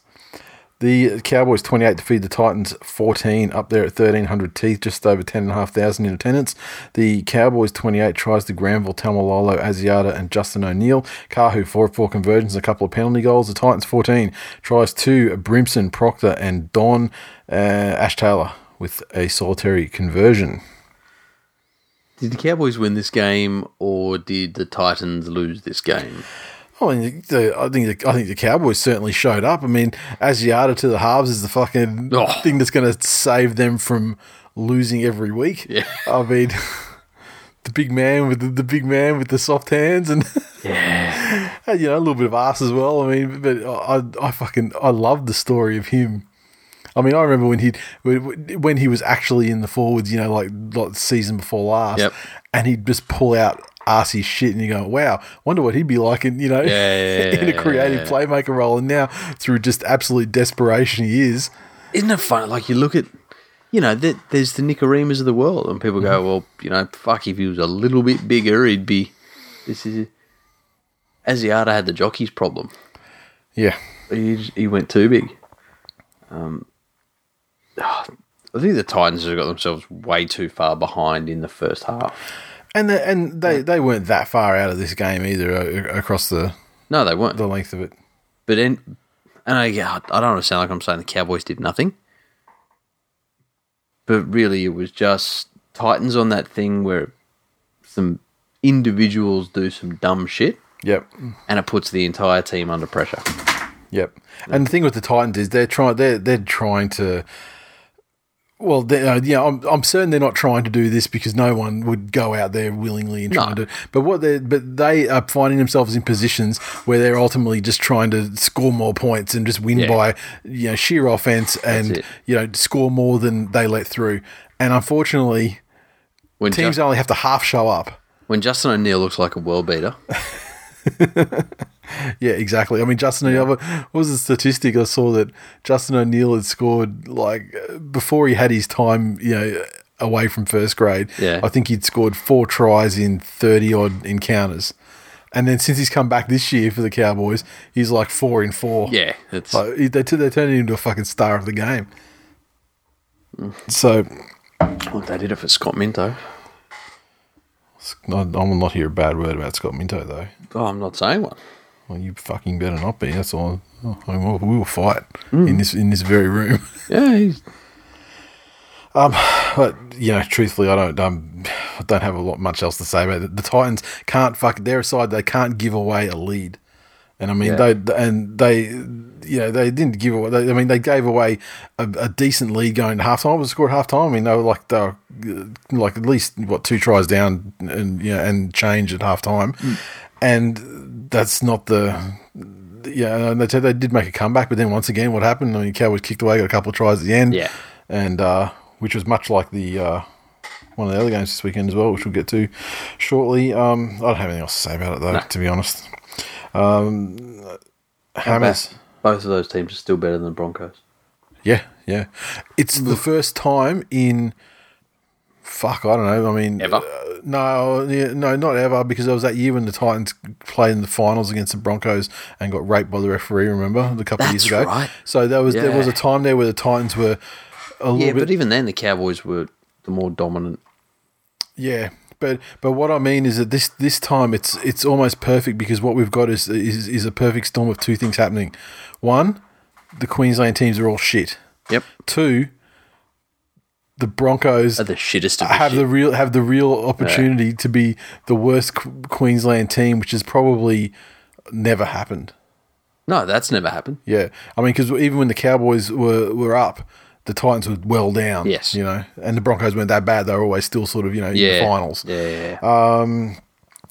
The Cowboys 28 defeated the Titans 14, up there at 1,300 teeth, just over 10,500 in attendance. The Cowboys 28 tries to Granville, Tamalolo, Asiata, and Justin O'Neill. Kahu 4 4 conversions, a couple of penalty goals. The Titans 14 tries to Brimson, Proctor, and Don uh, Ash Taylor with a solitary conversion. did the Cowboys win this game or did the Titans lose this game? Oh, I mean, the, I think the, I think the Cowboys certainly showed up. I mean, Asiata to the halves is the fucking Oh. thing that's going to save them from losing every week. Yeah. I mean, [laughs] the big man with the, the big man with the soft hands and. [laughs] Yeah. And, you know, a little bit of ass as well. I mean, but I, I fucking, I love the story of him. I mean, I remember when he when when he was actually in the forwards, you know, like, like season before last, Yep. and he'd just pull out arsey shit, and you go, "Wow, wonder what he'd be like in you know Yeah, yeah, [laughs] in a creative playmaker role." And now, through just absolute desperation, he is. Isn't it funny? Like you look at, you know, there, there's the Nikorimas of the world, and people Mm-hmm. go, well, you know, fuck, if he was a little bit bigger, he'd be. This is. Asiata had the jockeys problem. Yeah, He, he went too big. Um, [sighs] I think the Titans have got themselves way too far behind in the first half. And the, and they they weren't that far out of this game either uh, across the No, they weren't. the length of it. But in, and I, yeah, I don't want to sound like I'm saying the Cowboys did nothing. But really, it was just Titans on that thing where some individuals do some dumb shit Yep. and it puts the entire team under pressure. Yep. And the thing with the Titans is they're trying they're they're trying to. Well, they, uh, yeah, I'm, I'm certain they're not trying to do this because no one would go out there willingly and try No. to. But what they but they are finding themselves in positions where they're ultimately just trying to score more points and just win Yeah. by you know sheer offense and you know score more than they let through. And unfortunately, When, teams Ju- only have to half show up. when Justin O'Neill looks like a world beater, [laughs] [laughs] Yeah, exactly. I mean, Justin O'Neill. What was the statistic I saw that Justin O'Neill had scored like before he had his time, you know, away from first grade. Yeah. I think he'd scored four tries in thirty odd encounters, and then since he's come back this year for the Cowboys, he's like four in four. yeah, it's like, he- they they turned him into a fucking star of the game. Mm. So well, they did it for Scott Minto. I, I will not hear a bad word about Scott Minto though. Oh, I'm not saying one. Well, you fucking better not be. That's all. I mean, we'll, we will fight hmm. in this in this very room. [laughs] Yeah, he's, um, But you know, truthfully, I don't um, I don't have a lot much else to say about it. The Titans can't fuck their side. They can't give away a lead, and I mean Yeah. they and they you know they didn't give away. They, I mean they gave away a, a decent lead going to halftime. Was scored halftime. I mean they were like they were like at least what two tries down and you know and change at halftime, hmm. and that's not the. Yeah, and they, they did make a comeback, but then once again, what happened? I mean, Cowboys kicked away, got a couple of tries at the end Yeah. and uh, which was much like the uh, one of the other games this weekend as well, which we'll get to shortly. Um, I don't have anything else to say about it though, to be honest. Um, Hammers, both of those teams are still better than the Broncos. yeah, yeah. It's the first time in fuck, I don't know. I mean, Ever? uh, no, yeah, no, not ever, because it was that year when the Titans played in the finals against the Broncos and got raped by the referee. Remember, a couple of years ago. right. So there was there was a time there where the Titans were a little Yeah, bit but even then, the Cowboys were the more dominant. Yeah, but but what I mean is that this this time it's it's almost perfect because what we've got is is, is a perfect storm of two things happening. One, the Queensland teams are all shit. Yep. Two, the Broncos Are the shittest the have shit. the real have the real opportunity to be the worst Qu- Queensland team, which has probably never happened. no, that's never happened. Yeah, I mean, because even when the Cowboys were were up, the Titans were well down. Yes. you know, and the Broncos weren't that bad. They were always still sort of you know in the finals. Yeah, yeah, yeah. Um,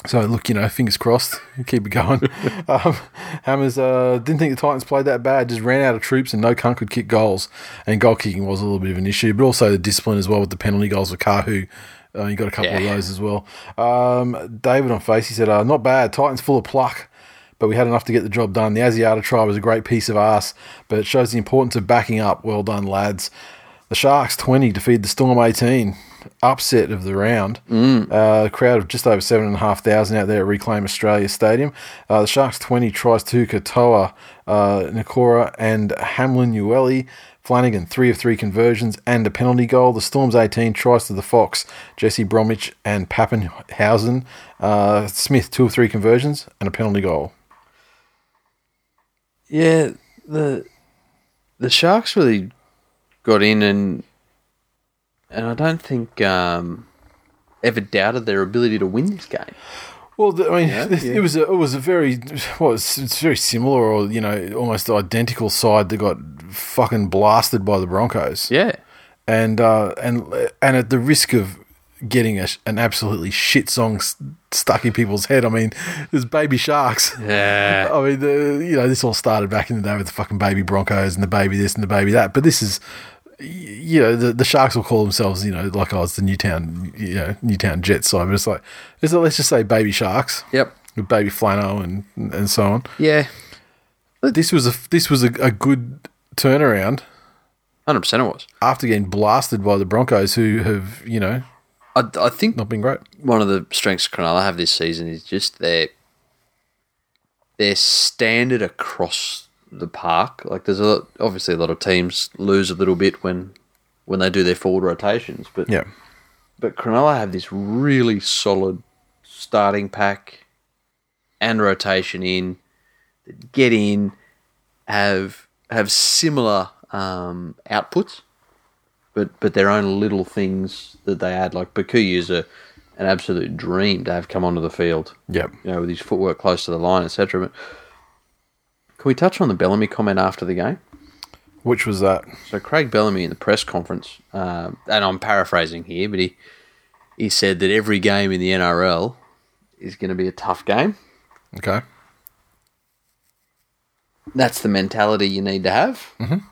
So look, you know, fingers crossed. [laughs] Keep it going. [laughs] um, Hammers uh, didn't think the Titans played that bad. Just ran out of troops, and no cunt could kick goals. And goal kicking was a little bit of an issue, but also the discipline as well with the penalty goals with Kahu. Uh, you got a couple of those as well. Um, David on face, he said, uh, "Not bad. Titans full of pluck." But we had enough to get the job done. The Asiata try was a great piece of ass, but it shows the importance of backing up. Well done, lads. The Sharks 20 defeated the Storm 18. Upset of the round. Uh, a crowd of just over 7,500 out there at Reclaim Australia Stadium. Uh, the Sharks 20 tries to Katoa, uh, Nikora, and Hamlin Uele. Flanagan, three of three conversions and a penalty goal. The Storm's 18 tries to the Fox, Jesse Bromwich and Papenhuyzen. Uh, Smith, two of three conversions and a penalty goal. Yeah, the the Sharks really got in and and I don't think um, ever doubted their ability to win this game. Well, I mean, Yeah, [laughs] it, yeah. it was a, it was a very well, it's, it's very similar or you know almost identical side that got fucking blasted by the Broncos. Yeah, and uh, and and at the risk of getting a, an absolutely shit song s- stuck in people's head, I mean, there's Baby Sharks. Yeah. [laughs] I mean, the, you know, this all started back in the day with the fucking baby Broncos and the baby this and the baby that. But this is, you know, the, the Sharks will call themselves, you know, like oh, it's the Newtown, you know, Newtown Jets side. But it's like, it's, let's just say Baby Sharks Yep. with Baby Flano and and so on. Yeah. This was a this was a, a good turnaround Hundred percent, it was. after getting blasted by the Broncos, who have you know I, I think not been great. one of the strengths Cronulla have this season is just their their standard across the park. Like there's a lot, obviously a lot of teams lose a little bit when when they do their forward rotations, but Yeah, but Cronulla have this really solid starting pack and rotation in that get in have have similar um, outputs, but but their own little things that they add. Like Bakuyu's a an absolute dream to have come onto the field. yeah. You know, with his footwork close to the line, etc. But can we touch on the Bellamy comment after the game? Which was that? So Craig Bellamy in the press conference, uh, and I'm paraphrasing here, but he he said that every game in the NRL is going to be a tough game. Okay. That's the mentality you need to have. Mm-hmm.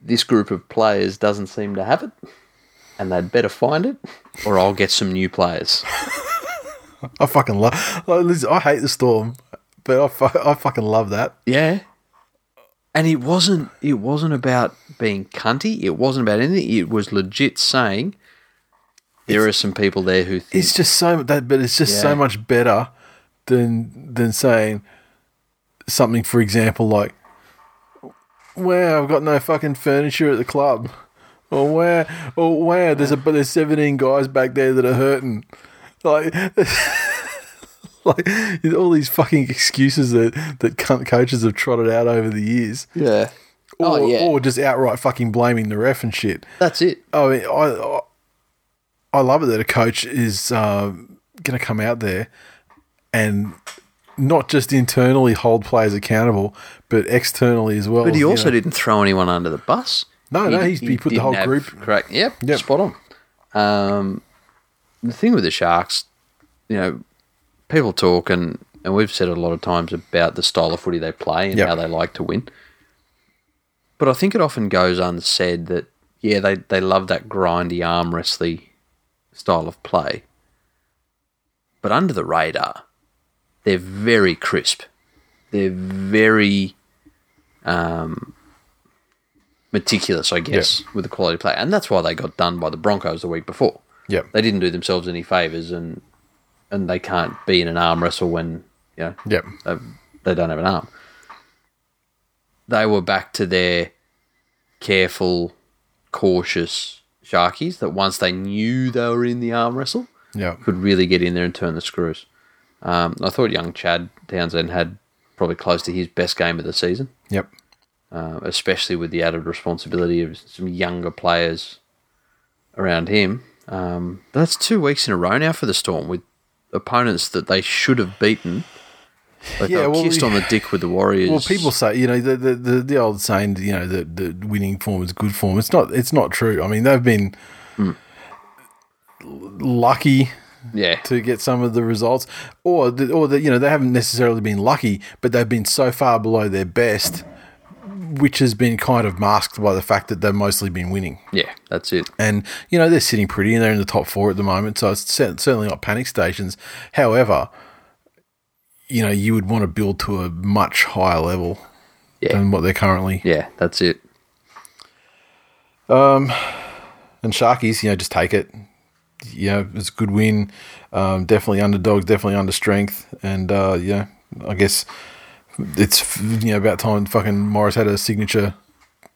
This group of players doesn't seem to have it, and they'd better find it, or I'll get some new players. [laughs] I fucking love. I hate the storm, but I, fu- I fucking love that. Yeah. And it wasn't it wasn't about being cunty. It wasn't about anything. It was legit saying there are some people there who think It's just so that, but it's just so much better than than saying something. For example, like, "Wow, I've got no fucking furniture at the club," or "Wow, or wow, there's a but there's 17 guys back there that are hurting." Like, [laughs] like all these fucking excuses that that cunt coaches have trotted out over the years. Yeah. Or, oh yeah. or just outright fucking blaming the ref and shit. That's it. I mean, I I- I love it that a coach is um, going to come out there and not just internally hold players accountable, but externally as well. But he also know. didn't throw anyone under the bus. No, no, he's- he put the whole have- group- Correct. Yep. Yep. Spot on. Um, the thing with the Sharks, you know, people talk and, and we've said it a lot of times about the style of footy they play and Yep. how they like to win. But I think it often goes unsaid that yeah, they, they love that grindy arm wrestly style of play. But under the radar, they're very crisp. They're very um, meticulous, I guess, with the quality play, and that's why they got done by the Broncos the week before. Yeah. They didn't do themselves any favors, and and they can't be in an arm wrestle when you know Yep. they, don't have an arm. They were back to their careful, cautious Sharkies that once they knew they were in the arm wrestle, Yep. could really get in there and turn the screws. Um, I thought young Chad Townsend had probably close to his best game of the season, Yep. uh, especially with the added responsibility of some younger players around him. Um, that's two weeks in a row now for the Storm with opponents that they should have beaten. Like Yeah, they were well, kissed on the dick with the Warriors. Well, people say you know the, the the the old saying you know that the winning form is good form. It's not. It's not true. I mean, they've been Hmm. lucky yeah, to get some of the results, or the, or that you know they haven't necessarily been lucky, but they've been so far below their best, which has been kind of masked by the fact that they've mostly been winning. yeah, that's it. And you know they're sitting pretty, and they're in the top four at the moment, so it's certainly not panic stations. However, you know you would want to build to a much higher level Yeah. than what they're currently. Yeah, that's it. Um, and Sharkies, you know, just take it. You know, it's a good win. Um, definitely underdogs, definitely under strength, and uh, yeah, I guess it's you know about time fucking Morris had a signature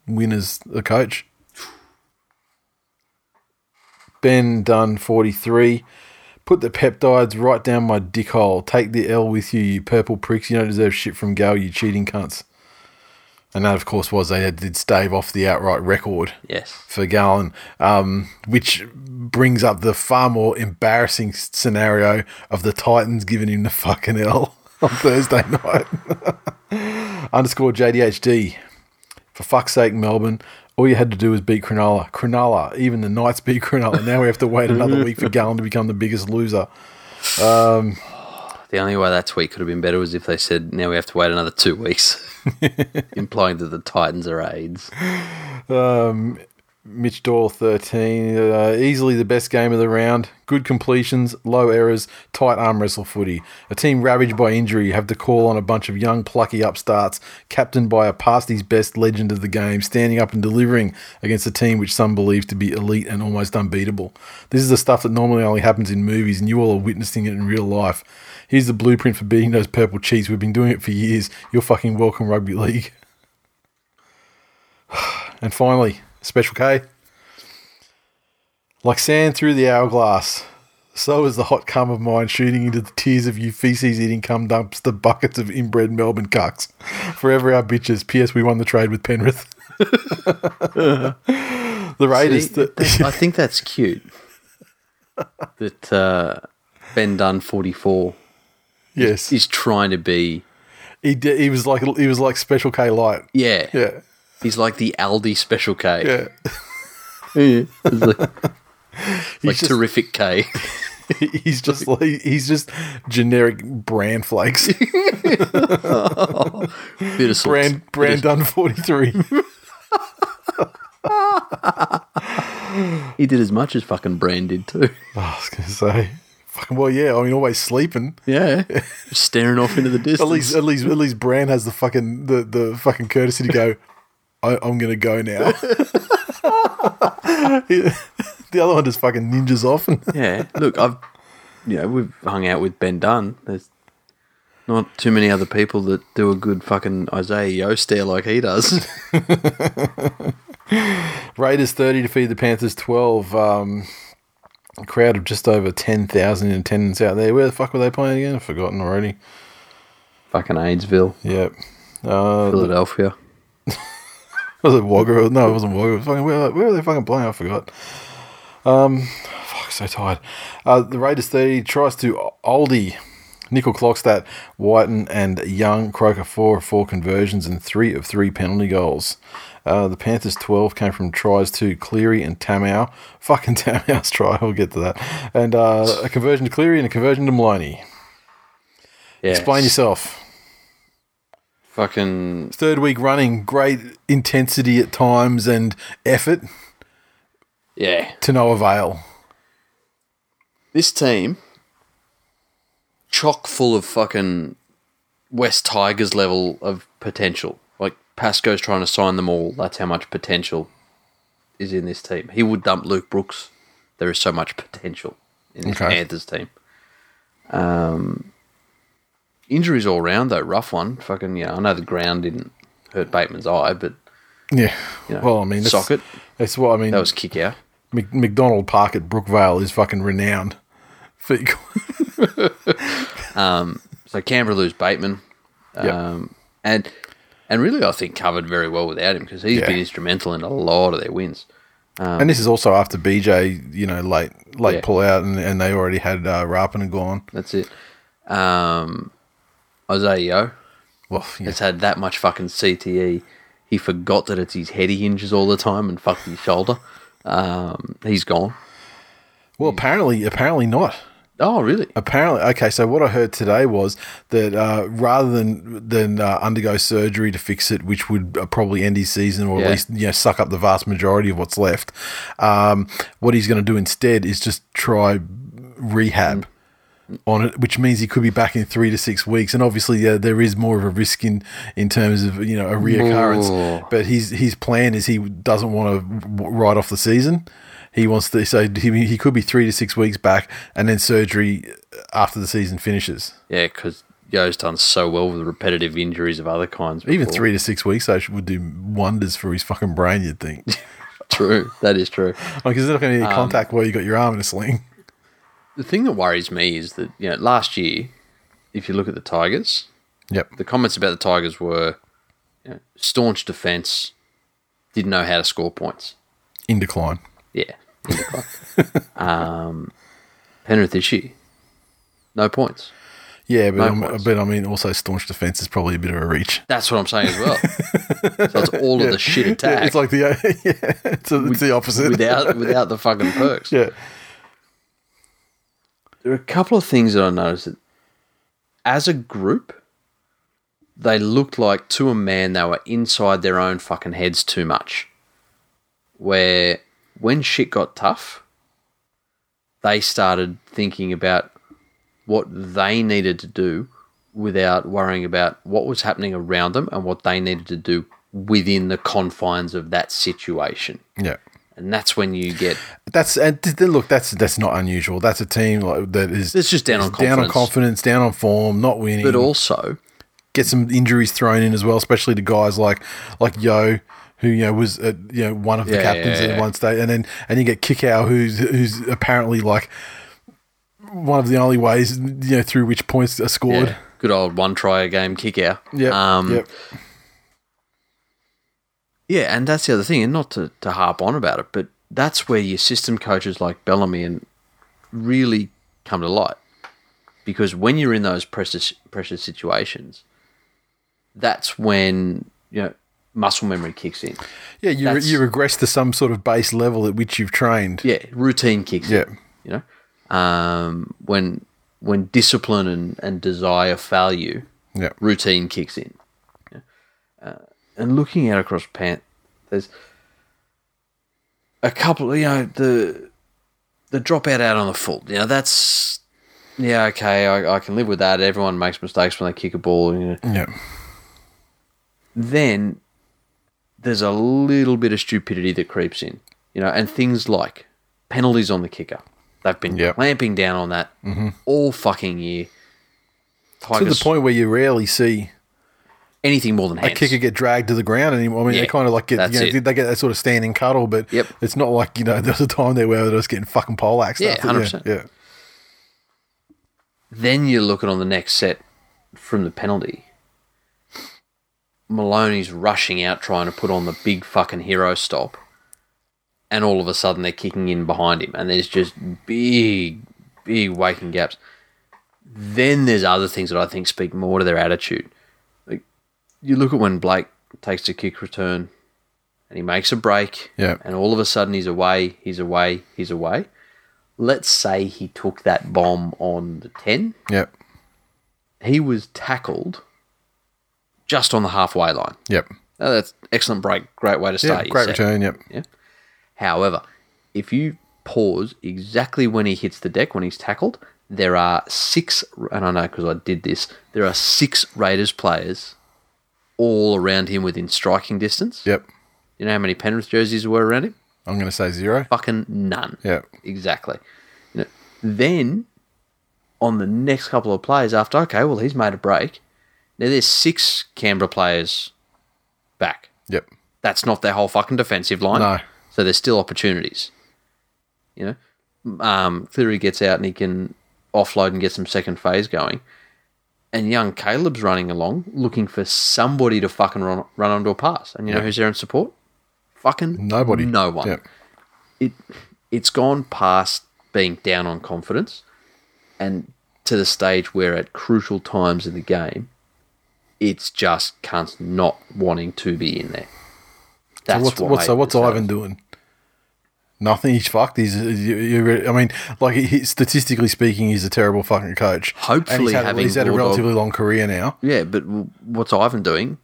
win as a coach. Ben Dunn, forty three. Put the peptides right down my dick hole. Take the L with you, you purple pricks. You don't deserve shit from Gal, you cheating cunts. And that, of course, was they did stave off the outright record Yes. for Gallen, um, which brings up the far more embarrassing scenario of the Titans giving him the fucking L [laughs] [laughs] on Thursday night. [laughs] Underscore JDHD. For fuck's sake, Melbourne. All you had to do was beat Cronulla. Cronulla, even the Knights beat Cronulla. Now we have to wait another week for Gallen to become the biggest loser. Um, [sighs] the only way that tweet could have been better was if they said, now we have to wait another two weeks, [laughs] implying that the Titans are AIDS. Um, Mitch Doyle, 13. Uh, easily the best game of the round. Good completions, low errors, tight arm wrestle footy. A team ravaged by injury have to call on a bunch of young, plucky upstarts, captained by a past his best legend of the game, standing up and delivering against a team which some believe to be elite and almost unbeatable. This is the stuff that normally only happens in movies, and you all are witnessing it in real life. Here's the blueprint for beating those purple cheats. We've been doing it for years. You're fucking welcome, rugby league. [sighs] And finally, Special K. Like sand through the hourglass, so is the hot cum of mine shooting into the tears of you feces eating cum dumps, the buckets of inbred Melbourne cucks. Forever our bitches. P.S. We won the trade with Penrith. [laughs] the Raiders. See, that- I think that's cute. that uh, Ben Dunn, 44, yes, is trying to be, he did, he was like he was like Special K light. yeah, Yeah, he's like the Aldi Special K. yeah. [laughs] It's like, like just- terrific K. [laughs] he's just like he's just generic brand flakes. [laughs] Bit of salt. brand brand done forty three. He did as much as fucking Brand did too. I was gonna say, fucking well, yeah. I mean, always sleeping. Yeah, staring off into the distance. At least, at least, at least, Brand has the fucking the, the fucking courtesy to go. I, I'm gonna go now. [laughs] [laughs] the other one just fucking ninjas off. And [laughs] yeah. Look, I've you know we've hung out with Ben Dunn. There's not too many other people that do a good fucking Isaah Yeo stare like he does. Raiders thirty to feed the Panthers twelve. Um, a crowd of just over ten thousand in attendance out there. Where the fuck were they playing again? I've forgotten already. fucking Aidsville, Yep. Uh, Philadelphia. Was it Wagga? No, it wasn't Wagga. It was fucking, where, where were they fucking playing? I forgot. Um, fuck, so tired. Uh, the Raiders 30 tries to Oldie, Nickel Clockstad, Wighton, and Young. Croker 4 of 4 conversions and 3 of 3 penalty goals. Uh, the Panthers 12 came from tries to Cleary and Tamou. Fucking [laughs] Tamou's try, we'll get to that. And uh, a conversion to Cleary and a conversion to Maloney. Yeah, Explain yourself. Fucking Third week running, great intensity at times and effort yeah. to no avail. This team, chock full of fucking West Tigers level of potential. Like Pascoe's trying to sign them all. That's how much potential is in this team. He would dump Luke Brooks. There is so much potential in this Okay. Panthers team. Um, injuries all round though, rough one. Fucking yeah, I know the ground didn't hurt Bateman's eye, but Yeah. you know, well, I mean, socket That's what I mean. that was kick out. Mc- McDonald Park at Brookvale is fucking renowned. For, [laughs] So Canberra lose Bateman, Yep. um, and and really I think covered very well without him because he's Yeah. been instrumental in a lot of their wins. and this is also after BJ, you know, late late Yeah. pull out, and, and they already had uh, and gone. That's it. Um, Isaah Yeo Well, yeah. has had that much fucking CTE. He forgot that it's his head he hinges all the time and fucked his shoulder. Um, he's gone. well, apparently, apparently not. Oh, really? Apparently, okay. So what I heard today was that uh, rather than than uh, undergo surgery to fix it, which would uh, probably end his season or Yeah. at least you know suck up the vast majority of what's left, um, what he's going to do instead is just try rehab. On it, which means he could be back in three to six weeks, and obviously uh, there is more of a risk in in terms of you know a reoccurrence. Oh. But his his plan is he doesn't want to write off the season. He wants to so he, he could be three to six weeks back, and then surgery after the season finishes. Yeah, because Yeo's done so well with repetitive injuries of other kinds. Even three to six weeks, though, would do wonders for his fucking brain. You'd think, [laughs] True, that is true. [laughs] like, is not going to Um, need contact while you got your arm in a sling? The thing that worries me is that you know last year, if you look at the Tigers, Yep. the comments about the Tigers were you know, staunch defense, didn't know how to score points. In decline. Yeah, in decline. [laughs] um, Penrith this year, no points. Yeah, but, No but I mean, also staunch defense is probably a bit of a reach. That's what I'm saying as well. [laughs] so it's all of the shit Yeah, attack it's like the [laughs] yeah, it's, a, it's the opposite. without without the fucking perks. yeah, There are a couple of things that I noticed that as a group, they looked like to a man they were inside their own fucking heads too much. Where when shit got tough, they started thinking about what they needed to do without worrying about what was happening around them and what they needed to do within the confines of that situation. yeah. And that's when you get That's and look. That's that's not unusual. That's a team like that is it's just down on is down on confidence. confidence, down on form, not winning. But also get some injuries thrown in as well, especially to guys like like Yeo, who you know was uh, you know one of the Yeah, captains yeah, at yeah. one stage, and then and you get Kikau, who's who's apparently like one of the only ways you know through which points are scored. Good old one try a game Kikau. Yeah, Um, yep. Yeah, and that's the other thing, and not to, to harp on about it, but that's where your system coaches like Bellamy and really come to light. Because when you're in those pressure pressure situations, that's when you know muscle memory kicks in. yeah. You re- you regress to some sort of base level at which you've trained. Yeah, routine kicks Yeah. in. You know, um, when when discipline and, and desire fail you, Yeah, routine kicks in. And looking out across Pant, there's a couple. You know the the dropout out on the full. You know that's yeah okay. I, I can live with that. Everyone makes mistakes when they kick a ball. You know. yeah, Then there's a little bit of stupidity that creeps in. You know, and things like penalties on the kicker. They've been Yep. clamping down on that mm-hmm. all fucking year. to the point where you rarely see anything more than a hands. kicker get dragged to the ground anymore. I mean, Yeah, they kind of like get you know, they get that sort of standing cuddle, but Yep. it's not like you know [laughs] there was a time there where they was getting fucking poleaxed. Yeah, after- 100%. Yeah, Then you're looking on the next set from the penalty. Maloney's rushing out trying to put on the big fucking hero stop. And all of a sudden they're kicking in behind him. And there's just big, big waking gaps. Then there's other things that I think speak more to their attitude. You look at when Blake takes a kick return and he makes a break. Yeah. And all of a sudden he's away, he's away, he's away. Let's say he took that bomb on the 10 yeah, he was tackled just on the halfway line. yep, Now, that's excellent break, great way to start. your Great set. return. Yep. Yeah. However, if you pause exactly when he hits the deck, when he's tackled, there are six, and I know because I did this, there are six Raiders players all around him within striking distance. Yep. You know how many Penrith jerseys were around him? I'm going to say zero. Fucking none. Yeah. Exactly. You know, then on the next couple of plays after, okay, well, he's made a break. Now there's six Canberra players back. Yep. That's not their whole fucking defensive line. No. So there's still opportunities. You know, um, Cleary gets out and he can offload and get some second phase going. And young Caleb's running along looking for somebody to fucking run, run onto a pass. And you know who's there in support? Fucking Nobody. No one Yep. it it's gone past being down on confidence and to the stage where at crucial times in the game it's just cunts not wanting to be in there. So That's what's what what's, so what's Ivan doing? Nothing. He's fucked. He's. You, you, I mean, like he, statistically speaking, he's a terrible fucking coach. Hopefully he's had, having he's had a relatively long career now. Yeah, but what's Ivan doing?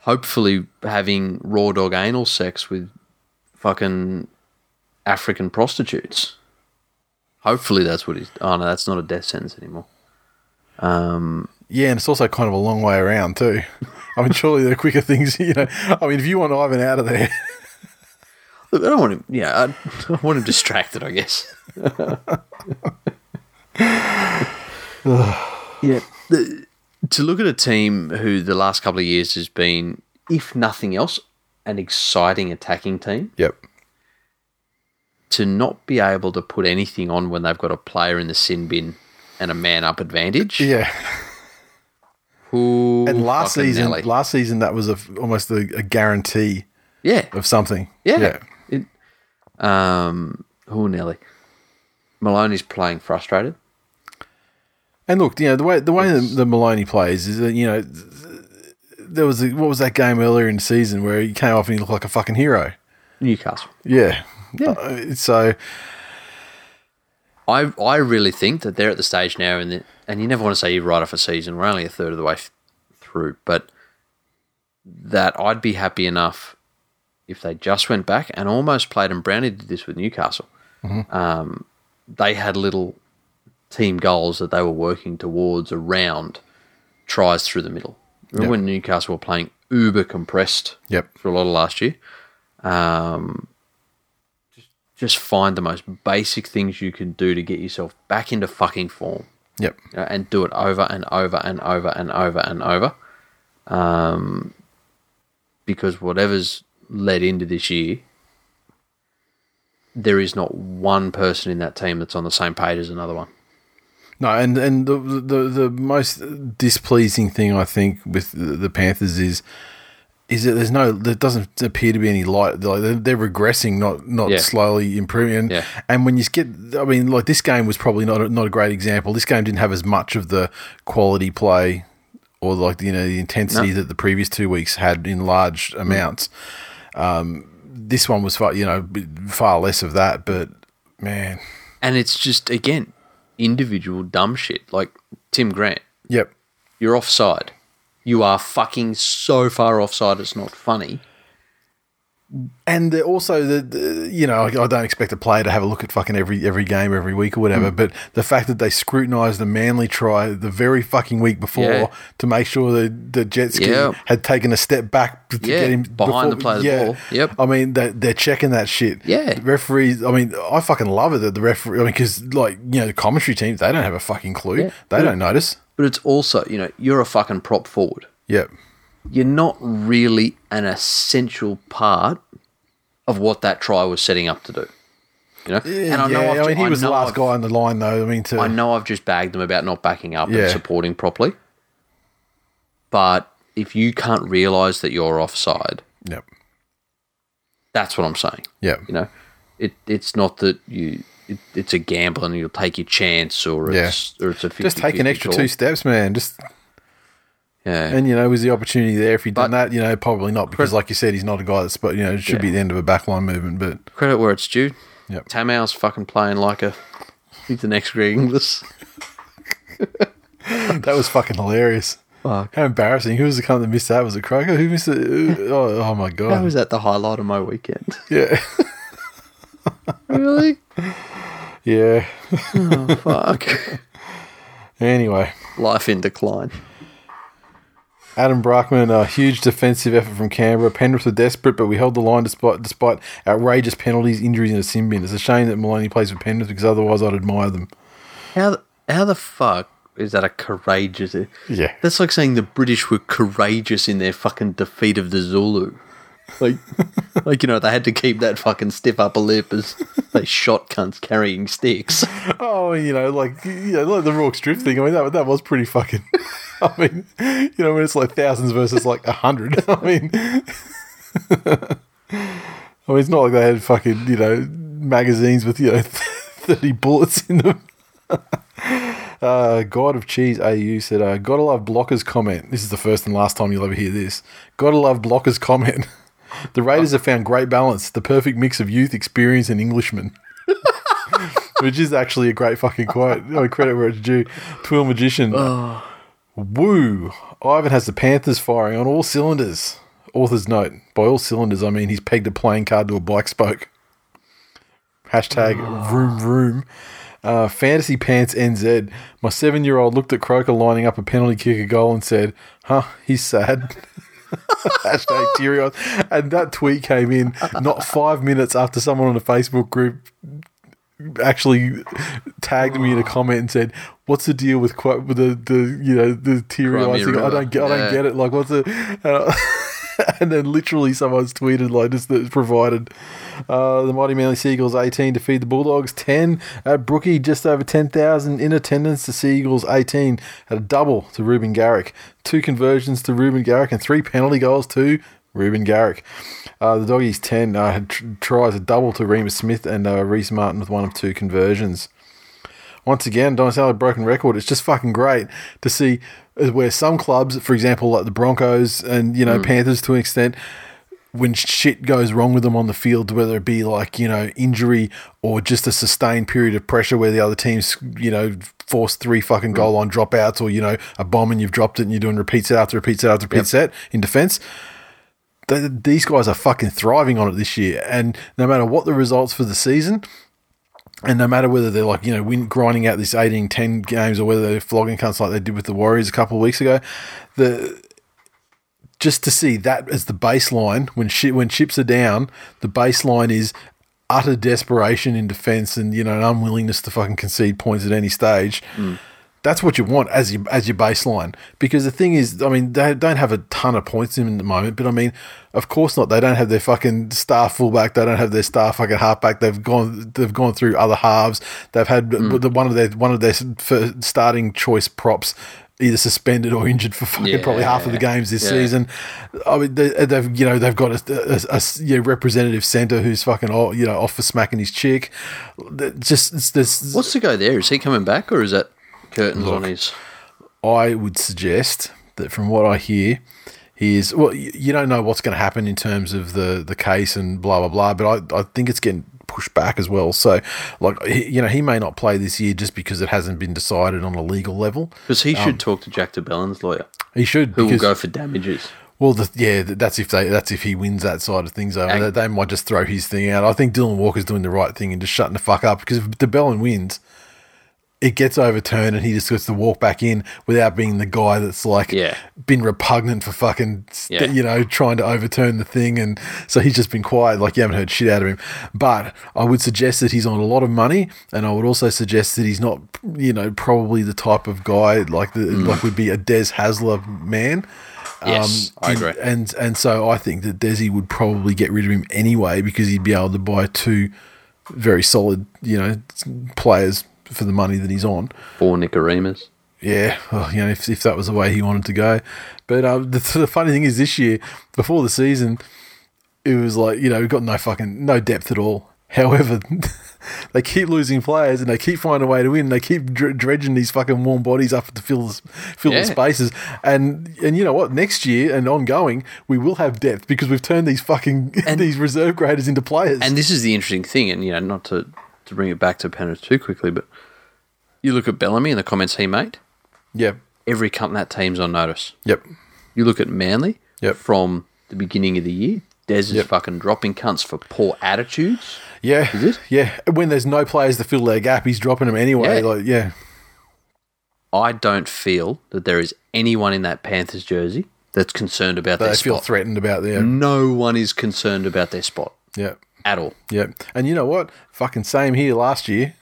Hopefully having raw dog anal sex with fucking African prostitutes. Hopefully that's what he's. Oh no, that's not a death sentence anymore. Um, Yeah, and it's also kind of a long way around too. I mean, surely the quicker things. [laughs] You know, I mean, if you want Ivan out of there, I don't want him. Yeah, I, [laughs] I want him distracted. I guess. yeah. [sighs] The, to look at a team who the last couple of years has been, if nothing else, an exciting attacking team, yep, to not be able to put anything on when they've got a player in the sin bin and a man up advantage. yeah. Ooh, And last season, Nelly. last season that was a, almost a, a guarantee yeah, of something. Yeah. It, um, oh, Nelly. Maloney's playing frustrated. And look, you know the way the way the, the Maloney plays is that you know there was a, what was that game earlier in the season where he came off and he looked like a fucking hero. Newcastle. Yeah, yeah. so I I really think that they're at the stage now, and and you never want to say you're right off a season. We're only a third of the way f- through, but that I'd be happy enough if they just went back and almost played. And Brownie did this with Newcastle. Um, they had little team goals that they were working towards around tries through the middle. Remember Yep. when Newcastle were playing uber compressed yep, for a lot of last year? Um, just, just find the most basic things you can do to get yourself back into fucking form yep, you know, and do it over and over and over and over and over. Um, because whatever's led into this year, there is not one person in that team that's on the same page as another one. No, and and the the the most displeasing thing I think with the, the Panthers is is that there's no there doesn't appear to be any light. Like they're, they're regressing, not not Yeah. slowly improving. And, Yeah. and when you get, I mean, like this game was probably not a, not a great example. This game didn't have as much of the quality play or like you know the intensity that the previous two weeks had in large Mm. Um, this one was far you know far less of that, but man, And it's just, again, individual dumb shit. Like Tim Grant, yep. you're offside. You are fucking so far offside, it's not funny. And also the, the you know I I don't expect a player to have a look at fucking every every game every week or whatever, Mm. but the fact that they scrutinised the Manly try the very fucking week before Yeah. to make sure that the jet ski Yeah. had taken a step back to Yeah, get him behind the play of the ball. Yep. I mean they they're checking that shit. Yeah. The referees. I mean I fucking love it that the referee. I mean because like you know the commentary teams they don't have a fucking clue. Yeah. They don't notice. But it's also, you know, you're a fucking prop forward. Yep. You're not really an essential part of what that try was setting up to do. You know? and I know yeah, I've, I mean he I was the last I've- guy on the line though. I mean to I know I've just bagged them about not backing up Yeah. and supporting properly. But if you can't realise that you're offside, Yep. that's what I'm saying. Yep. You know, it it's not that you it, it's a gamble and you'll take your chance or Yeah. it's or it's a 50, Just take an extra two steps, man. Just Yeah. And you know, was the opportunity there? If he'd done that, you know, probably not because, like you said, he's not a guy that's. But you know, it should be the end of a backline movement. But Credit where it's due. Yep. Tamou's fucking playing like a he's the next Greg Inglis. [laughs] that was fucking hilarious. Fuck. How embarrassing! Who was the cunt that missed that? Was it Croker? Who missed it? [laughs] Oh, oh my god! god! was at the highlight of my weekend? Yeah, [laughs] really? yeah. Oh fuck. Anyway, Life in decline. Adam Brockman, a huge defensive effort from Canberra. Penrith were desperate, but we held the line despite despite outrageous penalties, injuries, and a sin bin. It's a shame that Maloney plays for Penrith because otherwise I'd admire them. How the, how the fuck is that a courageous? Yeah. That's like saying the British were courageous in their fucking defeat of the Zulu. Like, [laughs] like you know, they had to keep that fucking stiff upper lip as they shot cunts carrying sticks. Oh, you know, like you know, like the Rorke's drift thing. I mean, that that was pretty fucking. [laughs] I mean, you know, when it's like thousands versus like a hundred. [laughs] I mean, [laughs] I mean, it's not like they had fucking you know magazines with you know thirty bullets in them. Uh, God of Cheese AU said, uh, Gotta love Blocker's comment. This is the first and last time you'll ever hear this. Gotta love Blocker's comment. The Raiders have found great balance, the perfect mix of youth, experience, and Englishman. Which is actually a great fucking quote. I credit where it's due. TWiL Magician. Woo! Ivan has the Panthers firing on all cylinders. Author's note. By all cylinders, I mean he's pegged a playing card to a bike spoke. Hashtag room, room. Uh, Fantasy Pants NZ. My seven year old looked at Croker lining up a penalty kick a goal and said, Huh, he's sad. [laughs] Hashtag teary eyes. And that tweet came in not five minutes after someone on the Facebook group actually tagged me in a comment and said, "What's the deal with quite with the, the you know the teary eyes thing? I don't get I don't get it. Like what's the?" And, [laughs] and then literally someone's tweeted like this that's provided. Uh, the Mighty Manly Sea Eagles 18 to feed the Bulldogs 10 at Brookie, just over 10,000 in attendance. The Sea Eagles 18 had a double to Reuben Garrick, two conversions to Reuben Garrick, and three penalty goals to Reuben Garrick. Uh, the Doggies 10 uh, had tr- tries a double to Reimis Smith and uh, Rhyse Martin with one of two conversions. once again, a broken record. It's just fucking great to see uh, where some clubs, for example, like the Broncos and you know Panthers to an extent, when shit goes wrong with them on the field, whether it be like you know injury or just a sustained period of pressure where the other teams you know force three fucking goal line dropouts or you know a bomb and you've dropped it and you're doing repeat set after repeat set after repeat set in defense. Th- These guys are fucking thriving on it this year, and no matter what the results for the season, and no matter whether they're like, you know, win, grinding out this 18 10 games or whether they're flogging cunts like they did with the Warriors a couple of weeks ago, the just to see that as the baseline when shit when chips are down, the baseline is utter desperation in defense and you know an unwillingness to fucking concede points at any stage. Hmm. That's what you want as your as your baseline. Because the thing is, I mean, they don't have a ton of points in the moment, but I mean, of course not. They don't have their fucking star fullback. They don't have their star fucking halfback. They've gone they've gone through other halves. They've had hmm. the one of their one of their starting choice props either suspended or injured for fucking probably half of the games this Yeah. season. I mean, they, they've you know they've got a you know, representative centre who's fucking oh, you know off for smacking his chick. Just it's, there's What's the go there? Is he coming back or is that curtains on his? I would suggest that from what I hear, he is well. You, don't know what's going to happen in terms of the the case and blah blah blah, but I, I think it's getting pushed back as well. So, like he, you know, he may not play this year just because it hasn't been decided on a legal level. Because he should um, talk to Jack de Belin's lawyer, He should who will go for damages. well, the, yeah, that's if they that's if he wins that side of things. Over, they, they might just throw his thing out. I think Dylan Walker's doing the right thing and just shutting the fuck up because if DeBellin wins. It gets overturned and he just gets to walk back in without being the guy that's like Yeah. been repugnant for fucking, Yeah. you know, trying to overturn the thing. And so he's just been quiet, like you haven't heard shit out of him. But I would suggest that he's on a lot of money. And I would also suggest that he's not, you know, probably the type of guy like the, mm. like would be a Des Hasler man. Um, yes, I in- agree. And and so I think that Desi would probably get rid of him anyway because he'd be able to buy two very solid, you know, players for the money that he's on. Four Nikorimas. Yeah, well, you know, if, if that was the way he wanted to go. But um, the, [laughs] the funny thing is, this year before the season, it was like you know we've got no fucking no depth at all. [laughs] However, [laughs] they keep losing players and they keep finding a way to win. They keep dr- dredging these fucking warm bodies up to fill the, fill Yeah. the spaces. And and you know what? Next year and ongoing, we will have depth because we've turned these fucking and, these reserve graders into players. And this is the interesting thing, and you know, not to, to bring it back to Penrith too quickly, but you look at Bellamy and the comments he made. Yeah. Every cunt in that team's on notice. yep, You look at Manly Yep. from the beginning of the year. Des is Yep. fucking dropping cunts for poor attitudes. yeah, Is it? yeah. When there's no players to fill their gap, he's dropping them anyway. Yeah. Like yeah. I don't feel that there is anyone in that Panthers jersey that's concerned about They their feel spot. threatened about their No one is concerned about their spot yeah. At all. Yeah. And you know what? Fucking same here last year.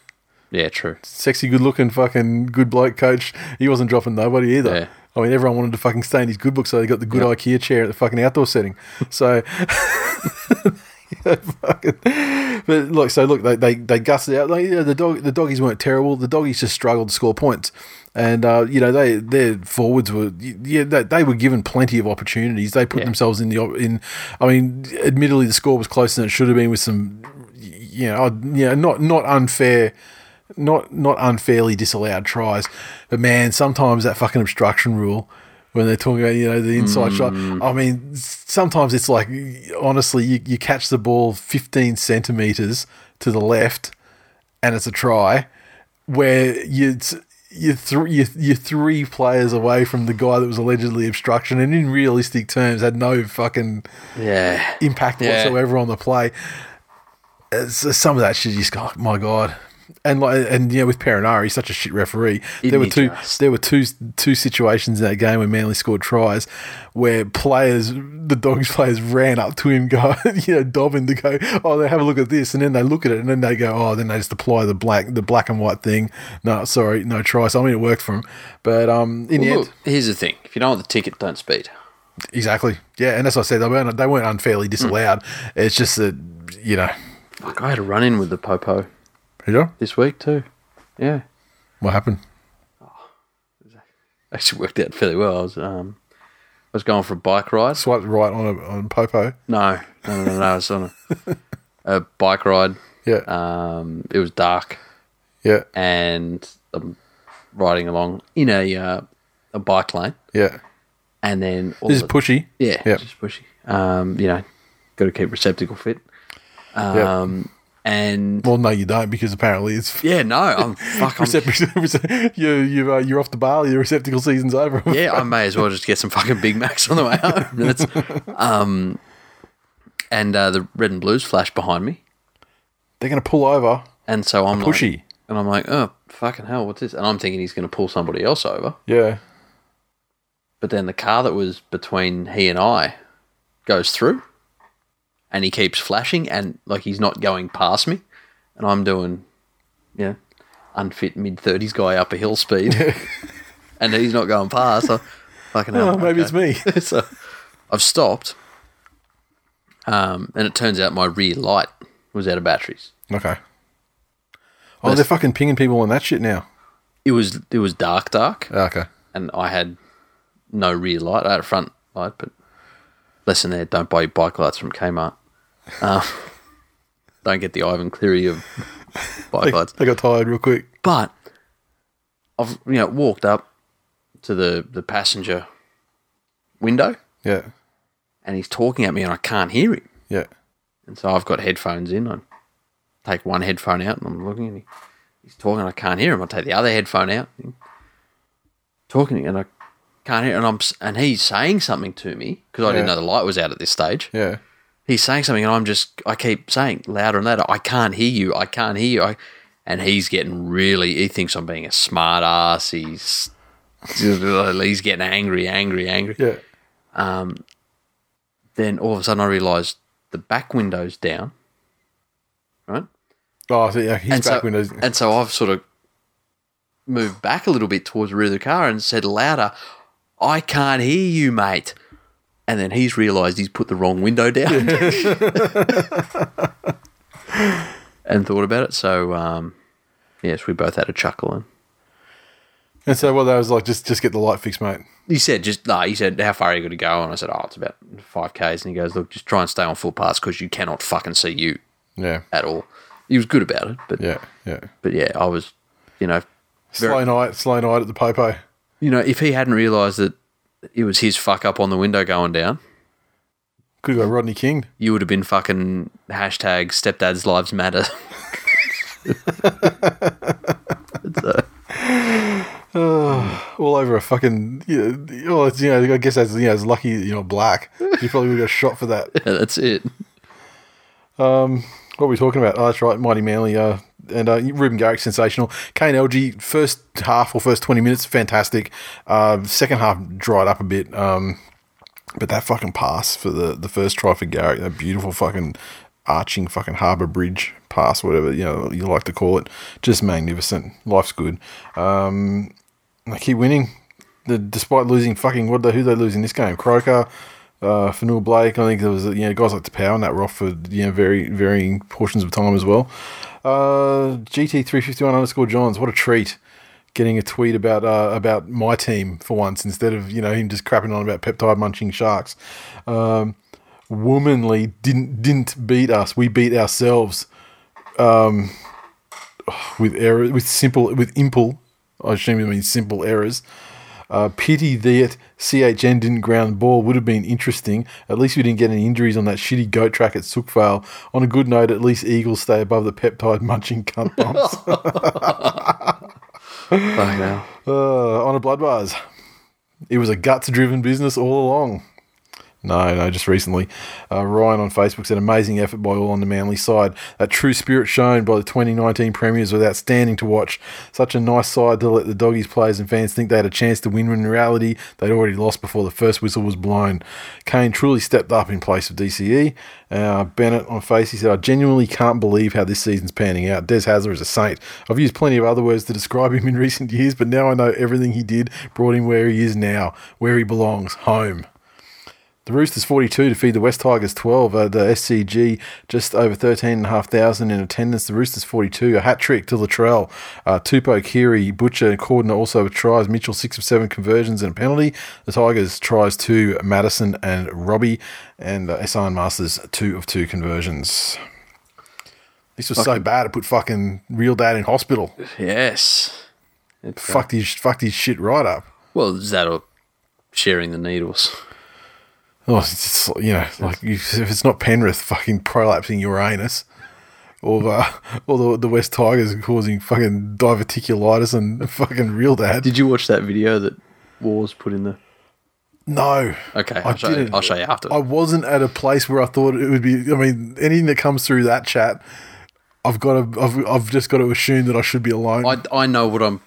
Yeah, true. Sexy, good looking, fucking good bloke coach. He wasn't dropping nobody either. Yeah. I mean, everyone wanted to fucking stay in his good book, so they got the good IKEA chair at the fucking outdoor setting. So, [laughs] fucking, but look, so look, they they, they gusted out. Like, yeah, the dog, the doggies weren't terrible. The doggies just struggled to score points, and uh, you know they their forwards were yeah they, they were given plenty of opportunities. They put Yeah. themselves in the in. I mean, admittedly, the score was closer than it should have been with some, you know, you know, not not unfair not not unfairly disallowed tries, but man, sometimes that fucking obstruction rule when they're talking about you know the inside shot. I mean, sometimes it's like honestly, you, you catch the ball fifteen centimeters to the left, and it's a try, where you. You're, th- you're, you're three players away from the guy that was allegedly obstruction, and in realistic terms, had no fucking Yeah. impact Yeah. whatsoever on the play. It's, some of that shit, you just go, oh, my god. And like, and yeah, with Perenara, he's such a shit referee. there were two, just? there were two, two situations in that game where Manly scored tries, where players, the Dogs [laughs] players, ran up to him, go, [laughs] you know, dobbing to go, oh, they have a look at this, and then they look at it, and then they go, oh, then they just apply the black, the black and white thing. No, sorry, no try. So I mean, it worked for him, but um, in the Well, end, here's the thing: if you don't want the ticket, don't speed. exactly, yeah, and as I said, they weren't, they weren't unfairly disallowed. It's just that, you know, Like I had a run in with the popo know. this week too. Yeah, What happened? [laughs] actually worked out fairly well. I was um, I was going for a bike ride. Swiped right on a on Popo. No, no, no, no. no I was on a, [laughs] a bike ride. Yeah, Um, it was dark. Yeah. and I'm riding along in a uh, a bike lane, Yeah. and then all This is of- pushy. yeah, Yep. just pushy. Um, you know, got to keep receptacle fit. Um, and Well, no, you don't because apparently it's [laughs] yeah, no, I'm [laughs] fuck. I'm, [laughs] you you uh, you're off to Bali. The receptacle season's over. yeah, I may as well just get some fucking Big Macs on the way home. That's, um, and uh, the red and blues flash behind me, They're going to pull over. and so I'm Pushy. like, and I'm like, oh fucking hell, what's this? And I'm thinking he's going to pull somebody else over. Yeah. But then the car that was between he and I goes through and he keeps flashing and like he's not going past me. And I'm doing, you know, unfit mid 30s guy up a hill speed. [laughs] [laughs] and he's not going past. So fucking hell. Oh, maybe okay. it's me. [laughs] so I've stopped. Um, and it turns out my rear light was out of batteries. Okay. Oh, they're fucking pinging people on that shit now. It was it was dark, dark, Okay. and I had no rear light. I had a front light, but lesson there: don't buy your bike lights from Kmart. Um, don't get the Ivan Cleary of bike They, lights. they got tired real quick. But I've you know walked up to the the passenger window, Yeah. and he's talking at me, and I can't hear him. Yeah. And so I've got headphones in. I take one headphone out and I'm looking and he, he's talking. And I can't hear him. I take the other headphone out, and talking, and I can't hear. And I'm and he's saying something to me because I didn't know the light was out at this stage. Yeah. He's saying something, and I'm just I keep saying louder and louder. I can't hear you. I can't hear you. I, and he's getting really. He thinks I'm being a smart ass. He's [laughs] he's getting angry, angry, angry Yeah. Um, then all of a sudden I realised the back window's down, right? Oh, so yeah, his and back so, windows. And so I've sort of moved back a little bit towards the rear of the car and said louder, I can't hear you, mate. And then he's realised he's put the wrong window down. [laughs] and thought about it. So, um, yes, we both had a chuckle. And And so, well, that was like, just just get the light fixed, mate. he said, just, no, he said, how far are you going to go? And I said, oh, it's about 5Ks. And he goes, look, just try and stay on full footpaths because you cannot fucking see you Yeah. at all. He was good about it, but Yeah. Yeah. but yeah, I was, you know, Slow night, slow night at the popo. you know, if he hadn't realised that it was his fuck up on the window going down, Could go Rodney King. you would have been fucking hashtag stepdad's lives matter. [laughs] [sighs] all over a fucking. You know, well, it's, you know, I guess that's you know, it's lucky you know black. You probably would have got shot for that. [laughs] yeah, that's it. Um, What are we talking about? Oh, that's right, Mighty Manly. Uh, and uh, Reuben Garrick, sensational. Kane Elgey, first half or first 20 minutes, fantastic. Uh, second half dried up a bit. Um, but that fucking pass for the, the first try for Garrick, that beautiful fucking arching fucking harbour bridge pass, whatever you know you like to call it, just magnificent. Life's good. Um, they keep winning, the, despite losing fucking what the who they lose in this game? Croker, uh, Fonua-Blake. I think there was you know guys like Taupau and that were off for you know very varying portions of time as well. Uh, GT three fifty one underscore Johns. What a treat. Getting a tweet about uh, about my team for once instead of you know him just crapping on about peptide munching sharks. Um, womanly didn't didn't beat us. We beat ourselves um, with error with simple with impul. I assume it means simple errors. Uh, pity that CHN didn't ground the ball would have been interesting. At least we didn't get any injuries on that shitty goat track at Sookvale. On a good note, at least Eagles stay above the peptide [laughs] munching cunt bumps. [laughs] Uh, on a blood bars. It was a guts driven business all along. No, no, just recently. Uh, Ryan on Facebook said, amazing effort by all on the Manly side. That true spirit shown by the 2019 Premiers was outstanding to watch. Such a nice side to let the doggies players and fans think they had a chance to win when in reality they'd already lost before the first whistle was blown. Kane truly stepped up in place of DCE. Uh, Bennett on face, he said, I genuinely can't believe how this season's panning out. Des Hasler is a saint. I've used plenty of other words to describe him in [laughs] recent years, but now I know everything he did brought him where he is now, where he belongs, home. The Roosters 42 to feed the West Tigers 12. Uh, the SCG just over 13,500 in attendance. The Roosters 42, a hat trick to Latrell. Uh, Tupou, Keary, Butcher, and Cordner also with tries. Mitchell 6 of 7 conversions and a penalty. The Tigers tries to Madison and Robbie. And uh, Esan Marsters 2 of 2 conversions. This was so bad it put fucking real dad in hospital. Yes. Uh, Fucked his fucked his shit right up. well, is that or sharing the needles? Oh, it's just, you know, like you, if it's not Penrith fucking prolapsing Uranus, or uh, or the, the West Tigers causing fucking diverticulitis and fucking real dad. Did you watch that video that Wars put in the? no. Okay, I I'll show, you, didn't. I'll show you after. I wasn't at a place where I thought it would be. I mean, anything that comes through that chat, I've got to. I've, I've just got to assume that I should be alone. I, I know what I'm.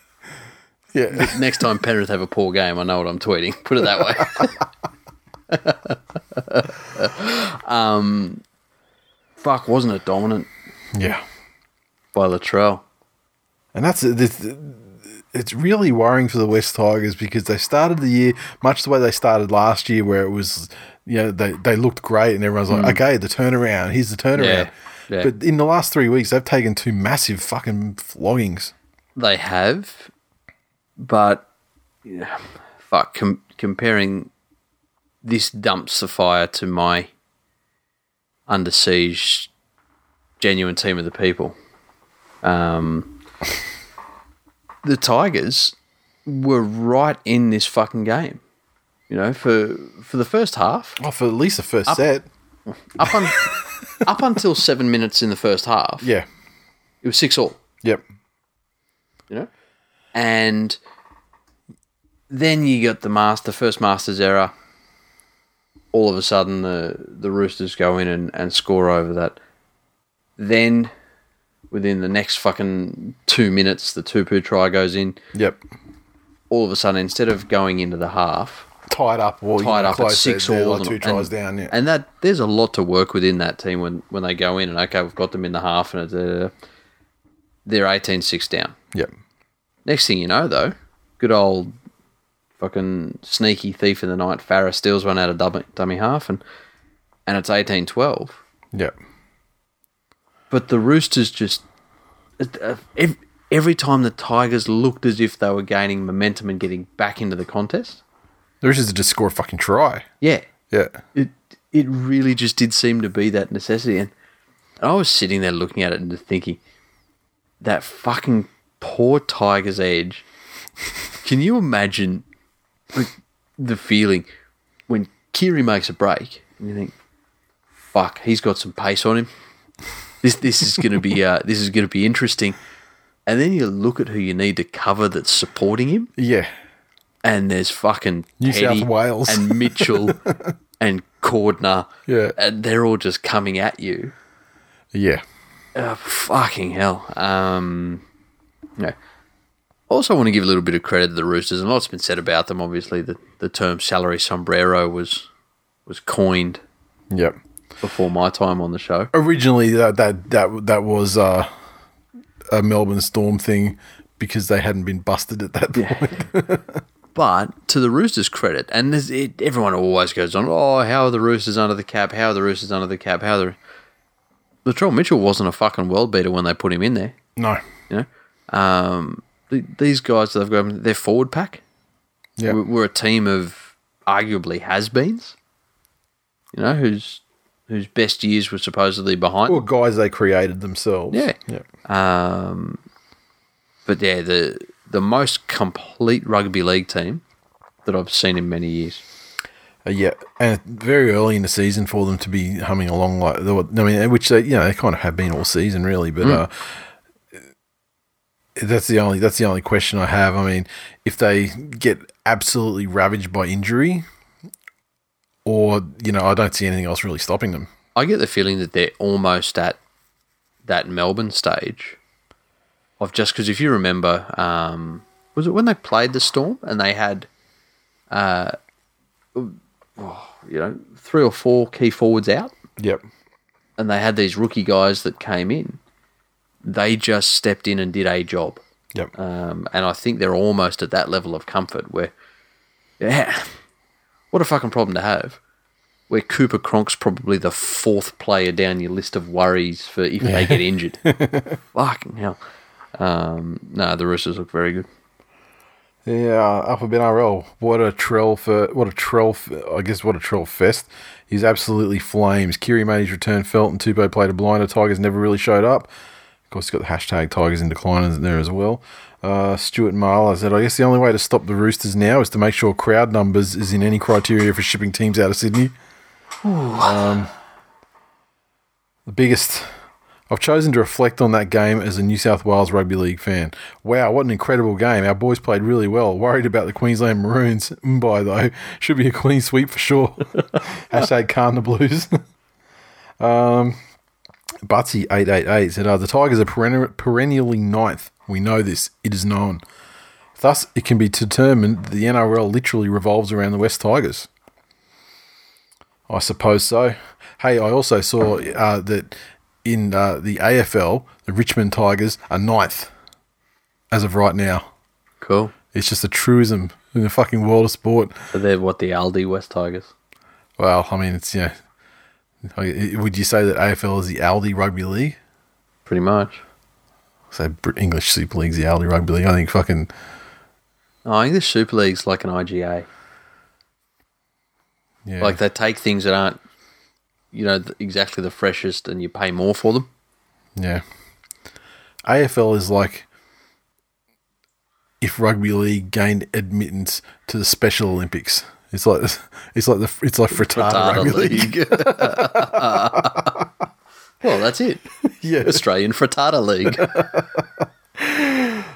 yeah, [laughs] Next time Penrith have a poor game, I know what I'm tweeting. Put it that way. [laughs] um, fuck, wasn't it dominant yeah. by Latrell? And that's it's, it's really worrying for the West Tigers because they started the year much the way they started last year, where it was you know they, they looked great and everyone's like, okay, the turnaround, here's the turnaround. Mm. Yeah, yeah. But in the last three weeks, they've taken two massive fucking floggings. They have, but yeah, fuck, com- comparing this dumpster fire to my under siege genuine team of the people. Um, the Tigers were right in this fucking game. You know, for for the first half, Oh, for at least the first set. up on [laughs] up until seven minutes in the first half, Yeah. it was six all. Yep. you know. And then you got the master first Marsters' error. All of a sudden, the the Roosters go in and, and score over that. Then, within the next fucking two minutes, the Tupou try goes in. Yep. All of a sudden, instead of going into the half, Tied up or tied up at six all, like two and- tries down. Yeah. and that there's a lot to work with in that team when when they go in and okay, we've got them in the half and it's, uh, they're 18-6 down. yep. Next thing you know, though, good old fucking sneaky thief in the night, Farah steals one out of dummy, dummy half, and and it's eighteen twelve. Yep. But the Roosters just uh, ev- every time the Tigers looked as if they were gaining momentum and getting back into the contest. The Roosters just score a fucking try. Yeah, Yeah. it it really just did seem to be that necessity, and, and I was sitting there looking at it and thinking, that fucking poor Tiger's edge. Can you imagine like, the feeling when Keary makes a break and you think, "Fuck, he's got some pace on him. This this is gonna be uh, this is gonna be interesting." And then you look at who you need to cover that's supporting him, Yeah. and there's fucking New Teddy South Wales. and Mitchell [laughs] and Cordner, Yeah. and they're all just coming at you. Yeah. Uh, fucking hell. Um, no. Also, want to give a little bit of credit to the Roosters, and lot's been said about them. Obviously, the, the term "salary sombrero" was was coined Yep. before my time on the show. Originally, that that that that was uh, a Melbourne Storm thing because they hadn't been busted at that point. [laughs] But to the Roosters' credit, and there's, it, everyone always goes on, "Oh, how are the Roosters under the cap? How are the Roosters under the cap? How are the Latrell Mitchell wasn't a fucking world beater when they put him in there. No. You know, um, th- these guys that they've got, their forward pack. Yeah. We're, we're a team of arguably has-beens. You know, whose whose best years were supposedly behind. Or guys they created themselves. Yeah. Yeah. Um, but yeah, the the most complete rugby league team that I've seen in many years. Uh, yeah, and very early in the season for them to be humming along like I mean, which they you know they kind of have been all season really, but uh, that's the only that's the only question I have. I mean, if they get absolutely ravaged by injury, or you know, I don't see anything else really stopping them. I get the feeling that they're almost at that Melbourne stage of just because if you remember, um, was it when they played the Storm and they had, uh, oh, you know, three or four key forwards out, Yep. and they had these rookie guys that came in. They just stepped in and did a job. Yep. Um, and I think they're almost at that level of comfort where, yeah, what a fucking problem to have. Where Cooper Cronk's probably the fourth player down your list of worries for if they get injured. [laughs] fucking hell. Um, no, the Roosters look very good. Yeah, up a bit RL. What a trail for what a trail. I guess what a trail fest. He's absolutely flames. Keary made his return. Felton Tupou played a blinder. Tigers never really showed up. Of course, got the hashtag Tigers in decline in there as well. Uh, Stuart Marler said, I guess the only way to stop the Roosters now is to make sure crowd numbers is in any criteria for shipping teams out of Sydney. Um, the biggest. I've chosen to reflect on that game as a New South Wales Rugby League fan. Wow, what an incredible game. Our boys played really well. Worried about the Queensland Maroons. Mumbai, though. Should be a clean sweep for sure. [laughs] Hashtag calm the blues. [laughs] um, Butsy888 said, uh, The Tigers are perenni- perennially ninth. We know this. It is known. Thus, it can be determined that the NRL literally revolves around the West Tigers. I suppose so. Hey, I also saw uh, that in uh, the AFL, the Richmond Tigers are ninth as of right now. Cool. It's just a truism in the fucking world of sport. So they're what the Aldi West Tigers. Well, I mean, it's, know, Oh, would you say that AFL is the Aldi Rugby League? Pretty much. So English Super League's the Aldi Rugby League. I think fucking. Oh, English Super League's like an IGA. Yeah. Like they take things that aren't, you know, exactly the freshest, and you pay more for them. Yeah. AFL is like if rugby league gained admittance to the Special Olympics. It's like it's like the it's like frittata, Frittata rugby league. [laughs] well, that's it. [laughs] yeah. Australian Frittata League.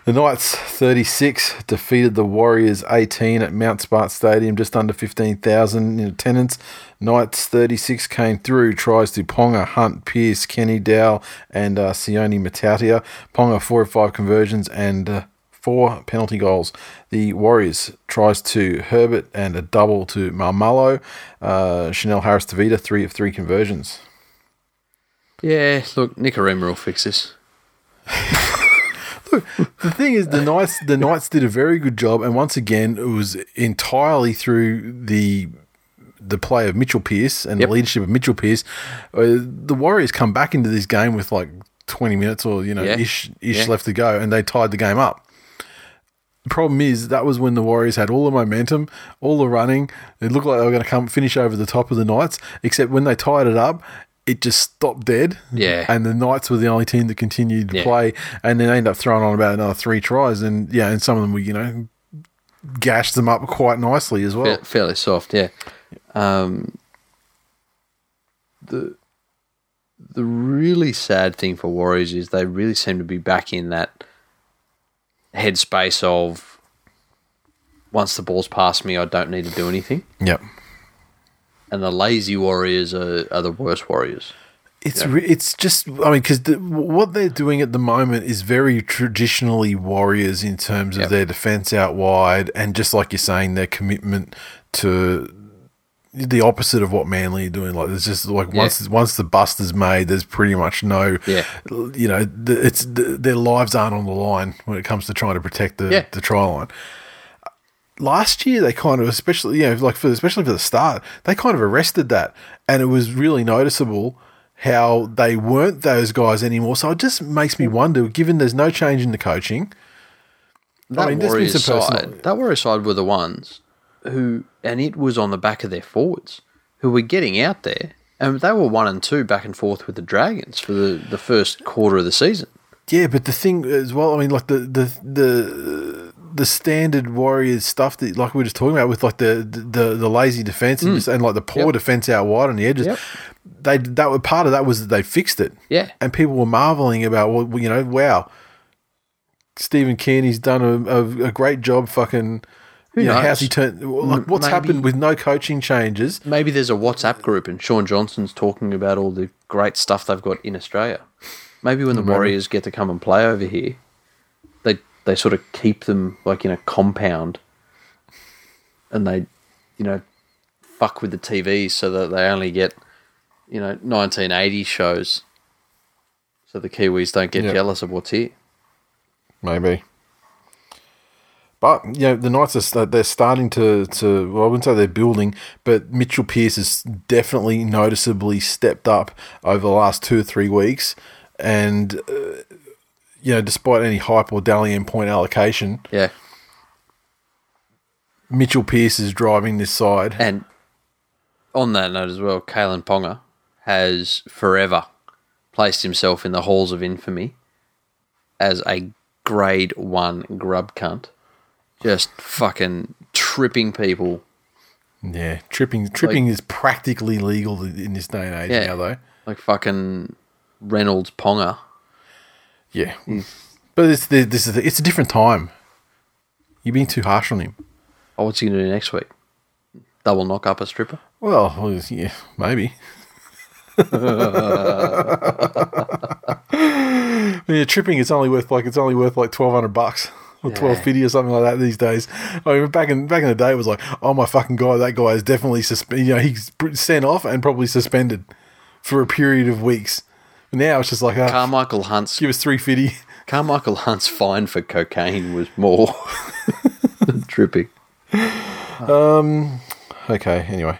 The Knights 36 defeated the Warriors 18 at Mount Smart Stadium, just under 15,000 in attendance. Knights 36 came through, tries to Ponga, Hunt, Pearce, Kenny Dow, and uh, Sione Matautia. Ponga, four of five conversions and uh, four penalty goals. The Warriors tries to Herbert and a double to Maumalo. Uh, Chanel Harris Tavita, three of three conversions. yeah, look, Nikorima will fix this. look, The thing is, the Knights the Knights did a very good job, and once again, it was entirely through the the play of Mitchell Pearce and Yep. the leadership of Mitchell Pearce. Uh, the Warriors come back into this game with like twenty minutes or you know Yeah. ish ish Yeah. left to go, and they tied the game up. The problem is that was when the Warriors had all the momentum, all the running. It looked like they were going to come finish over the top of the Knights, except when they tied it up. It just stopped dead. Yeah. And the Knights were the only team that continued to Yeah. play, and then they ended up throwing on about another three tries, and yeah, and some of them were you know gashed them up quite nicely as well. Fa- fairly soft, yeah. Um, the the really sad thing for Warriors is they really seem to be back in that headspace of once the ball's past me, I don't need to do anything. Yep. And the lazy Warriors are, are the worst Warriors. It's re- it's just I mean because the, what they're doing at the moment is very traditionally Warriors in terms of Yep. their defense out wide and just like you're saying their commitment to the opposite of what Manly are doing. Like there's just like once once the bust is made, there's pretty much no Yeah. you know it's their lives aren't on the line when it comes to trying to protect the Yeah. the try line. Last year, they kind of, especially you know, like for especially for the start, they kind of arrested that, and it was really noticeable how they weren't those guys anymore. So it just makes me wonder, given there's no change in the coaching. That mean, there's been Warriors side, that Warriors side were the ones who, and it was on the back of their forwards who were getting out there, and they were one and two back and forth with the Dragons for the, the first quarter of the season. Yeah, but the thing as well, I mean, like the the the the standard Warriors stuff that like we were just talking about with like the the, the lazy defense and, just, and like the poor Mm. Yep. defense out wide on the edges. Yep. They that were part of that was that they fixed it. Yeah. and people were marveling about well, you know, wow, Stephen Kearney's done a, a, a great job. Fucking, know, knows? how's he turned? Like, what's maybe- happened with no coaching changes? Maybe there's a WhatsApp group and Shaun Johnson's talking about all the great stuff they've got in Australia. Maybe when the Warriors get to come and play over here, they they sort of keep them like in a compound and they, you know, fuck with the TVs so that they only get, you know, 1980 shows so the Kiwis don't get Yeah. jealous of what's here. Maybe. But you know, the Knights are they're starting to to well, I wouldn't say they're building, but Mitchell Pearce has definitely noticeably stepped up over the last two or three weeks, and uh, you know, despite any hype or Dally M point allocation, Yeah. Mitchell Pearce is driving this side. And on that note as well, Kalyn Ponga has forever placed himself in the halls of infamy as a grade one grub cunt. Just fucking tripping people. Yeah, tripping tripping is practically legal in this day and age Yeah. now, though. Like fucking Reynolds Ponga. Yeah, hmm. but it's the, this is the, it's a different time. You're being too harsh on him. Oh, what's he to do next week? Double knock up a stripper? Well, yeah, maybe. [laughs] [laughs] you're tripping, it's only worth like it's only worth like twelve hundred bucks or twelve fifty or something like that these days. I mean, back in back in the day, it was like, oh my fucking god, that guy is definitely suspended. You know, he's sent off and probably suspended for a period of weeks. Now it's just like, uh, Carmichael Hunt's give us three fifty. [laughs] Carmichael Hunt's fine for cocaine was more [laughs] tripping. Okay, anyway.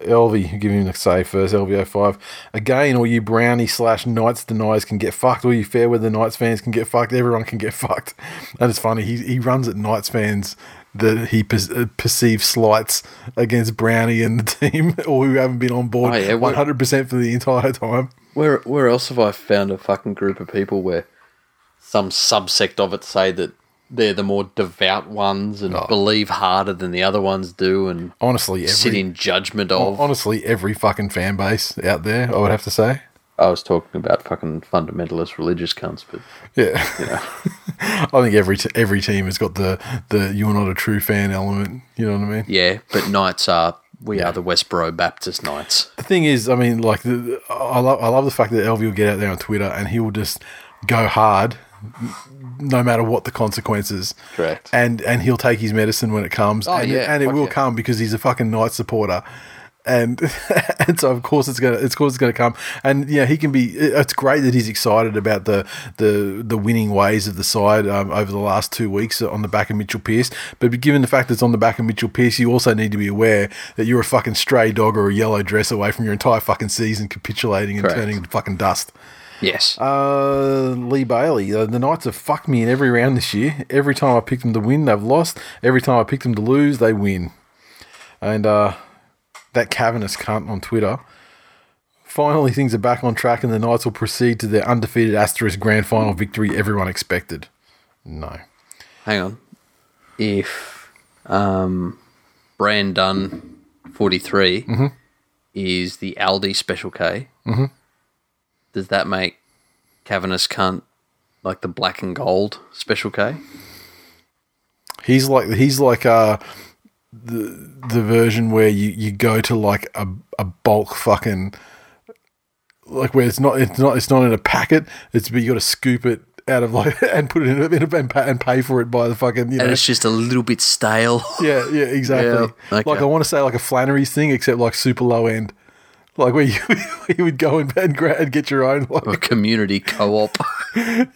Elvie, give him the say first, LVO5. Again, all you brownie slash Knights deniers can get fucked. All you fair weather Knights fans can get fucked. Everyone can get [laughs] fucked. And it's funny, he, he runs at Knights fans that he per- uh, perceives slights against Brownie and the [laughs] team, or who haven't been on board Oh, yeah, 100% for the entire time. Where where else have I found a fucking group of people where some subsect of it say that they're the more devout ones and oh. believe harder than the other ones do and Honestly, sit in judgment of? honestly, every fucking fan base out there, I would have to say. I was talking about fucking fundamentalist religious cunts, but Yeah, you know. [laughs] I think every t- every team has got the the you're not a true fan element. You know what I mean? yeah, but Knights are we are the Westboro Baptist Knights. The thing is, I mean, like, the, I love I love the fact that Elvie will get out there on Twitter and he will just go hard, no matter what the consequences. Correct. And and he'll take his medicine when it comes. Oh, and, yeah, and it fuck will yeah. come because he's a fucking Knight supporter. And [laughs] and so of course it's gonna it's course it's gonna come and yeah he can be it's great that he's excited about the the the winning ways of the side um, over the last two weeks on the back of Mitchell Pearce but given the fact that it's on the back of Mitchell Pearce you also need to be aware that you're a fucking stray dog or a yellow dress away from your entire fucking season capitulating and Correct. turning to fucking dust. Yes. Uh, Lee Bailey. Uh, the Knights have fucked me in every round this year. Every time I picked them to win, they've lost. Every time I picked them to lose, they win. And uh, that cavernous cunt on Twitter. Finally, things are back on track, and the Knights will proceed to their undefeated asterisk grand final victory everyone expected. No. Hang on. If um, Brand Dunn 43 Mm-hmm. is the Aldi Special K, does that make Cavernous Cunt like the black and gold Special K? He's like he's like uh the the version where you, you go to like a, a bulk fucking like where it's not it's not it's not in a packet. It's but you got to scoop it out of like [laughs] and put it in a, in a and, pay, and pay for it by the fucking you know And it's just a little bit stale. yeah yeah exactly. [laughs] Yeah, okay. Like I want to say like a Flannery's thing, except like super low end. Like where you, [laughs] where you would go and, and, and get your own like, a community co-op. [laughs] like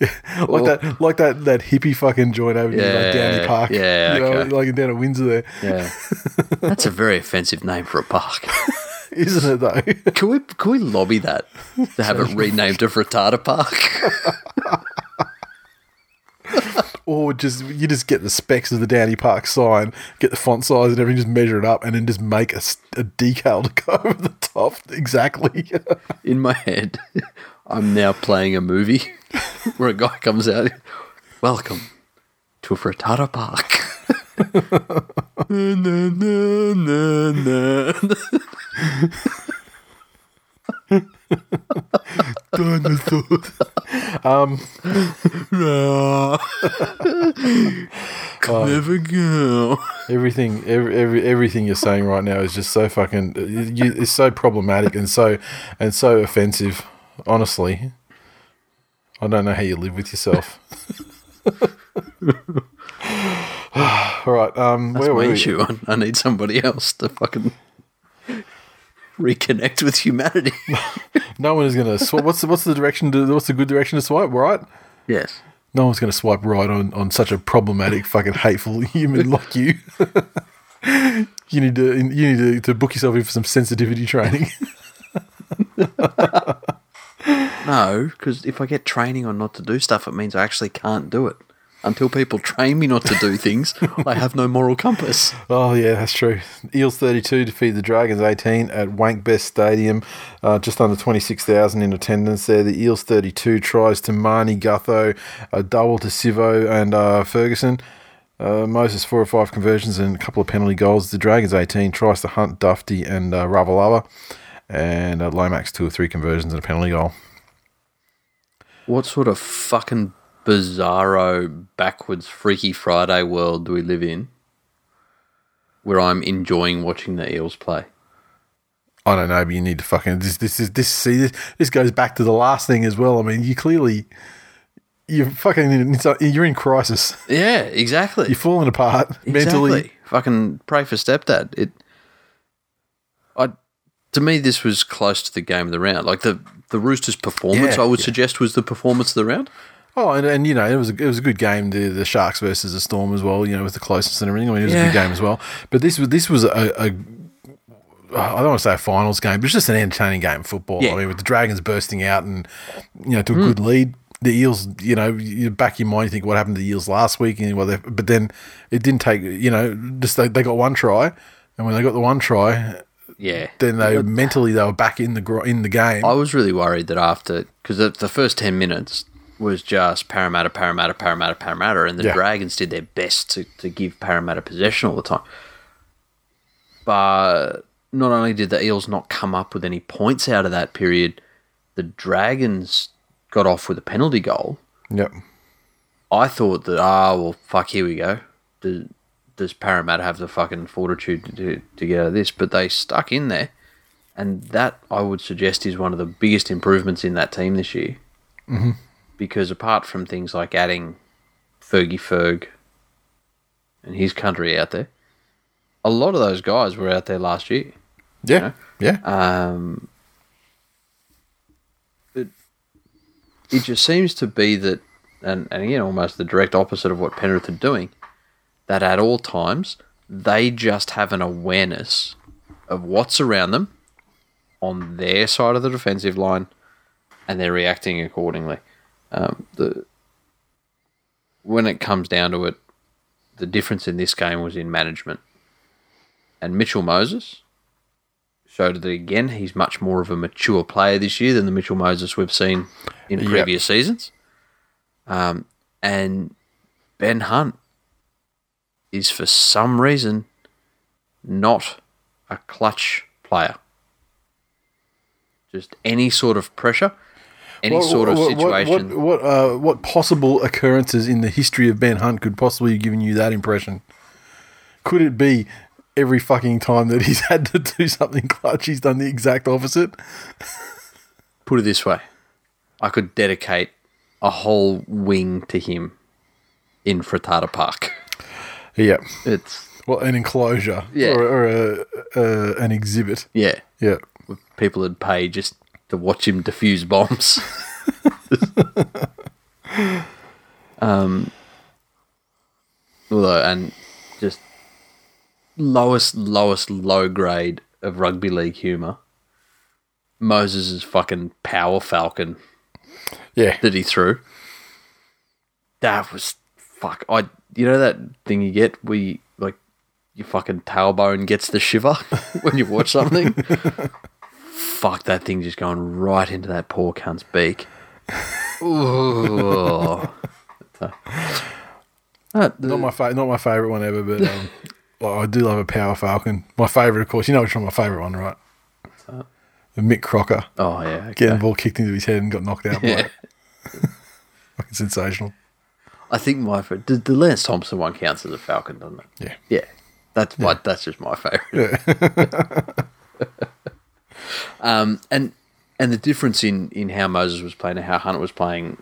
that like that that hippie fucking joint over near like Yeah, Downey Park. yeah, you know, okay. like down at Windsor there. Yeah, [laughs] that's a very offensive name for a park. Isn't it though? Can we can we lobby that to have it renamed to Frittata Park? [laughs] or just you just get the specs of the Downey Park sign, get the font size and everything, just measure it up, and then just make a decal to go [laughs] over the top exactly. [laughs] In my head, I'm now playing a movie where a guy comes out. Welcome to Frittata Park. Na, na, na, na. Um, [laughs] Clever girl. everything, every, every, everything you're saying right now is just so fucking. You, it's so problematic and so and so offensive. Honestly, I don't know how you live with yourself. [laughs] [sighs] All right, um, That's where were we? I- I need somebody else to fucking reconnect with humanity. [laughs] No one is gonna. swipe. what's the, what's the direction? To, what's the good direction to swipe? Right. yes. No one's going to swipe right on, on such a problematic, fucking hateful [laughs] human like you. [laughs] you need to you need to, to book yourself in for some sensitivity training. No, because if I get training on not to do stuff, it means I actually can't do it. Until people train me not to do things, [laughs] I have no moral compass. Oh yeah, that's true. Eels thirty-two defeat the Dragons eighteen at Wankbest Stadium, uh, just under twenty-six thousand in attendance there. The Eels thirty-two tries to Marnie Gutho, a double to Sivo and uh, Ferguson. Uh, Moses four or five conversions and a couple of penalty goals. The Dragons eighteen tries to Hunt Dufty and uh, Ravalawa, and uh, Lomax two or three conversions and a penalty goal. What sort of fucking bizarro, backwards, freaky Friday world do we live in where I'm enjoying watching the Eels play? I don't know, but you need to fucking this. This is this. See, this, this goes back to the last thing as well. I mean, you clearly you're fucking you're in crisis. Yeah, exactly. You're falling apart exactly. mentally. Fucking pray for stepdad. It. I, to me, this was close to the game of the round. Like the the Roosters' performance, Yeah, I would yeah. suggest was the performance of the round. Oh, and, and you know it was a, it was a good game. The the Sharks versus the Storm as well. You know with the closeness and everything. I mean it was a good game as well. But this was this was a, a I don't want to say a finals game, but it's just an entertaining game of football. Yeah. I mean with the Dragons bursting out and you know to a hmm. good lead. The Eels, you know, you back your mind, you think what happened to the Eels last week, and well, they- but then it didn't take, you know, just they, they got one try, and when they got the one try, Yeah. then they mentally they were back in the in the game. I was really worried that after because the, the first ten minutes was just Parramatta, Parramatta, Parramatta, Parramatta, and the Yeah. Dragons did their best to, to give Parramatta possession all the time. But not only did the Eels not come up with any points out of that period, the Dragons got off with a penalty goal. Yep. I thought that ah well fuck here we go. Does, does Parramatta have the fucking fortitude to, to to get out of this? But they stuck in there, and that I would suggest is one of the biggest improvements in that team this year. Mm-hmm. Because apart from things like adding Fergie Ferg and his country out there, a lot of those guys were out there last year. Yeah. Yeah. Um, it, it just seems to be that, and, and again, almost the direct opposite of what Penrith are doing, that at all times they just have an awareness of what's around them on their side of the defensive line, and they're reacting accordingly. Um, the when it comes down to it, the difference in this game was in management. And Mitchell Moses, showed that again he's much more of a mature player this year than the Mitchell Moses we've seen in Yep. previous seasons. Um, and Ben Hunt is for some reason not a clutch player. Just any sort of pressure, any What- sort of what- situation. What what, uh, what possible occurrences in the history of Ben Hunt could possibly have given you that impression? Could it be every fucking time that he's [laughs] had to do something clutch, he's done the exact opposite? [laughs] Put it this way I could dedicate a whole wing to him in Frittata Park. Yeah. It's, Well, an enclosure Yeah. or, or a, uh, an exhibit. yeah. Yeah. people would pay just to watch him defuse bombs. [laughs] um, although, and just lowest, lowest low grade of rugby league humor. Moses' is fucking power falcon Yeah. that he threw. That was fuck. I you know that thing you get where you, like your fucking tailbone gets the shiver [laughs] when you watch something. [laughs] fuck that thing just going right into that poor cunt's beak. Ooh. Uh, Not my fa- not my favorite one ever, but um, [laughs] well, I do love a Power Falcon. My favorite, of course, you know which one my favorite one, right? The Mick Crocker oh yeah, okay. getting the ball kicked into his head and got knocked out. Yeah. [laughs] Fucking sensational. I think my favorite, the, the Lance Thompson one counts as a falcon, doesn't it? Yeah. Yeah, that's my, that's just my favorite. [laughs] um, and and the difference in in how Moses was playing and how Hunt was playing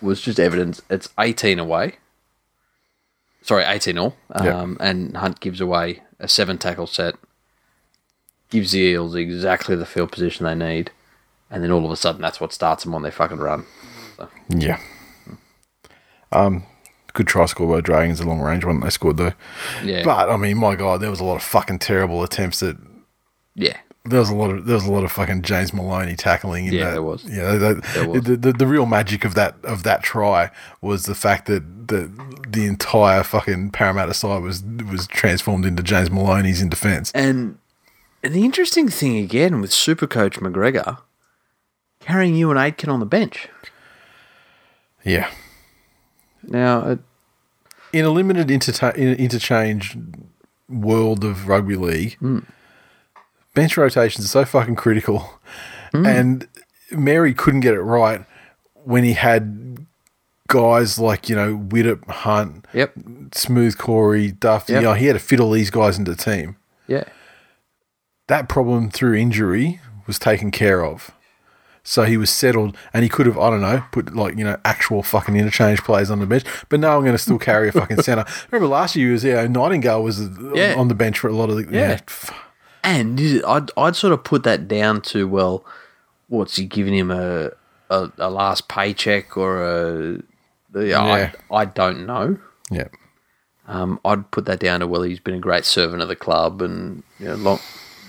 was just evidence. It's eighteen away. Sorry, eighteen all. Um, and Hunt gives away a seven tackle set, gives the Eels exactly the field position they need, and then all of a sudden that's what starts them on their fucking run. So, Yeah. Um, good try score by Dragons, a long range one they scored though. yeah, But I mean, my God, there was a lot of fucking terrible attempts at yeah, there was a lot of there was a lot of fucking James Maloney tackling. In Yeah, that. there was. Yeah, There was. The, the the real magic of that of that try was the fact that the the entire fucking Parramatta side was was transformed into James Maloney's in defence. And and the interesting thing again with Super Coach McGregor carrying Euan Aitken on the bench. Yeah, Now, uh, in a limited interta- in- interchange world of rugby league, bench rotations are so fucking critical. Hmm. And Mary couldn't get it right when he had guys like, you know, Widdop, Hunt, yep, Smooth Corey, Duff. Yep. You know, he had to fit all these guys into the team. yeah, That problem through injury was taken care of. So he was settled, and he could have, I don't know, put like you know actual fucking interchange players on the bench. But no, I'm going to still carry a fucking [laughs] centre. Remember last year, was yeah, Nightingale was uh, Yeah. on the bench for a lot of the Yeah. f- and I'd I'd sort of put that down to well, what's he giving him a a, a last paycheck or a Yeah. I I don't know. yeah. Um, I'd put that down to well, he's been a great servant of the club and you know, long,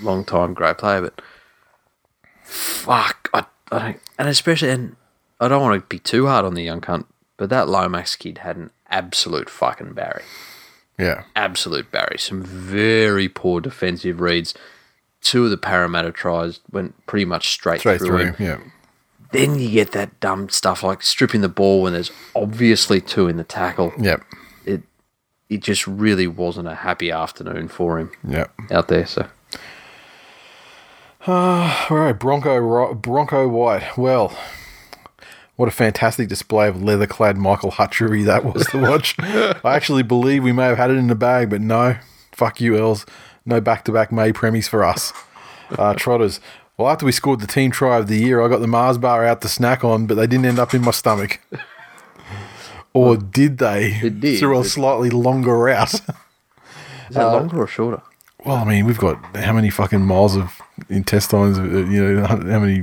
long time great player. But fuck, I, I don't, and especially, and I don't want to be too hard on the young cunt, but that Lomax kid had an absolute fucking Barry, Yeah. absolute Barry. Some very poor defensive reads. Two of the Parramatta tries went pretty much straight, Straight through, through. him. Yeah. Then you get that dumb stuff like stripping the ball when there's obviously two in the tackle. Yeah. It it just really wasn't a happy afternoon for him Yeah. out there. So [sighs] All right. Bronco Bronco White. Well, what a fantastic display of leather clad Michael Hutchery that was to watch. [laughs] I actually believe we may have had it in the bag, but no. Fuck you, Els. No back to back May premies for us. Uh, [laughs] trotters. Well, after we scored the team try of the year, I got the Mars bar out to snack on, but they didn't end up in my stomach. [laughs] Or did they? It did. Through a slightly longer route. is that longer or shorter? Well, I mean, we've got how many fucking miles of intestines? uh, You know, how many,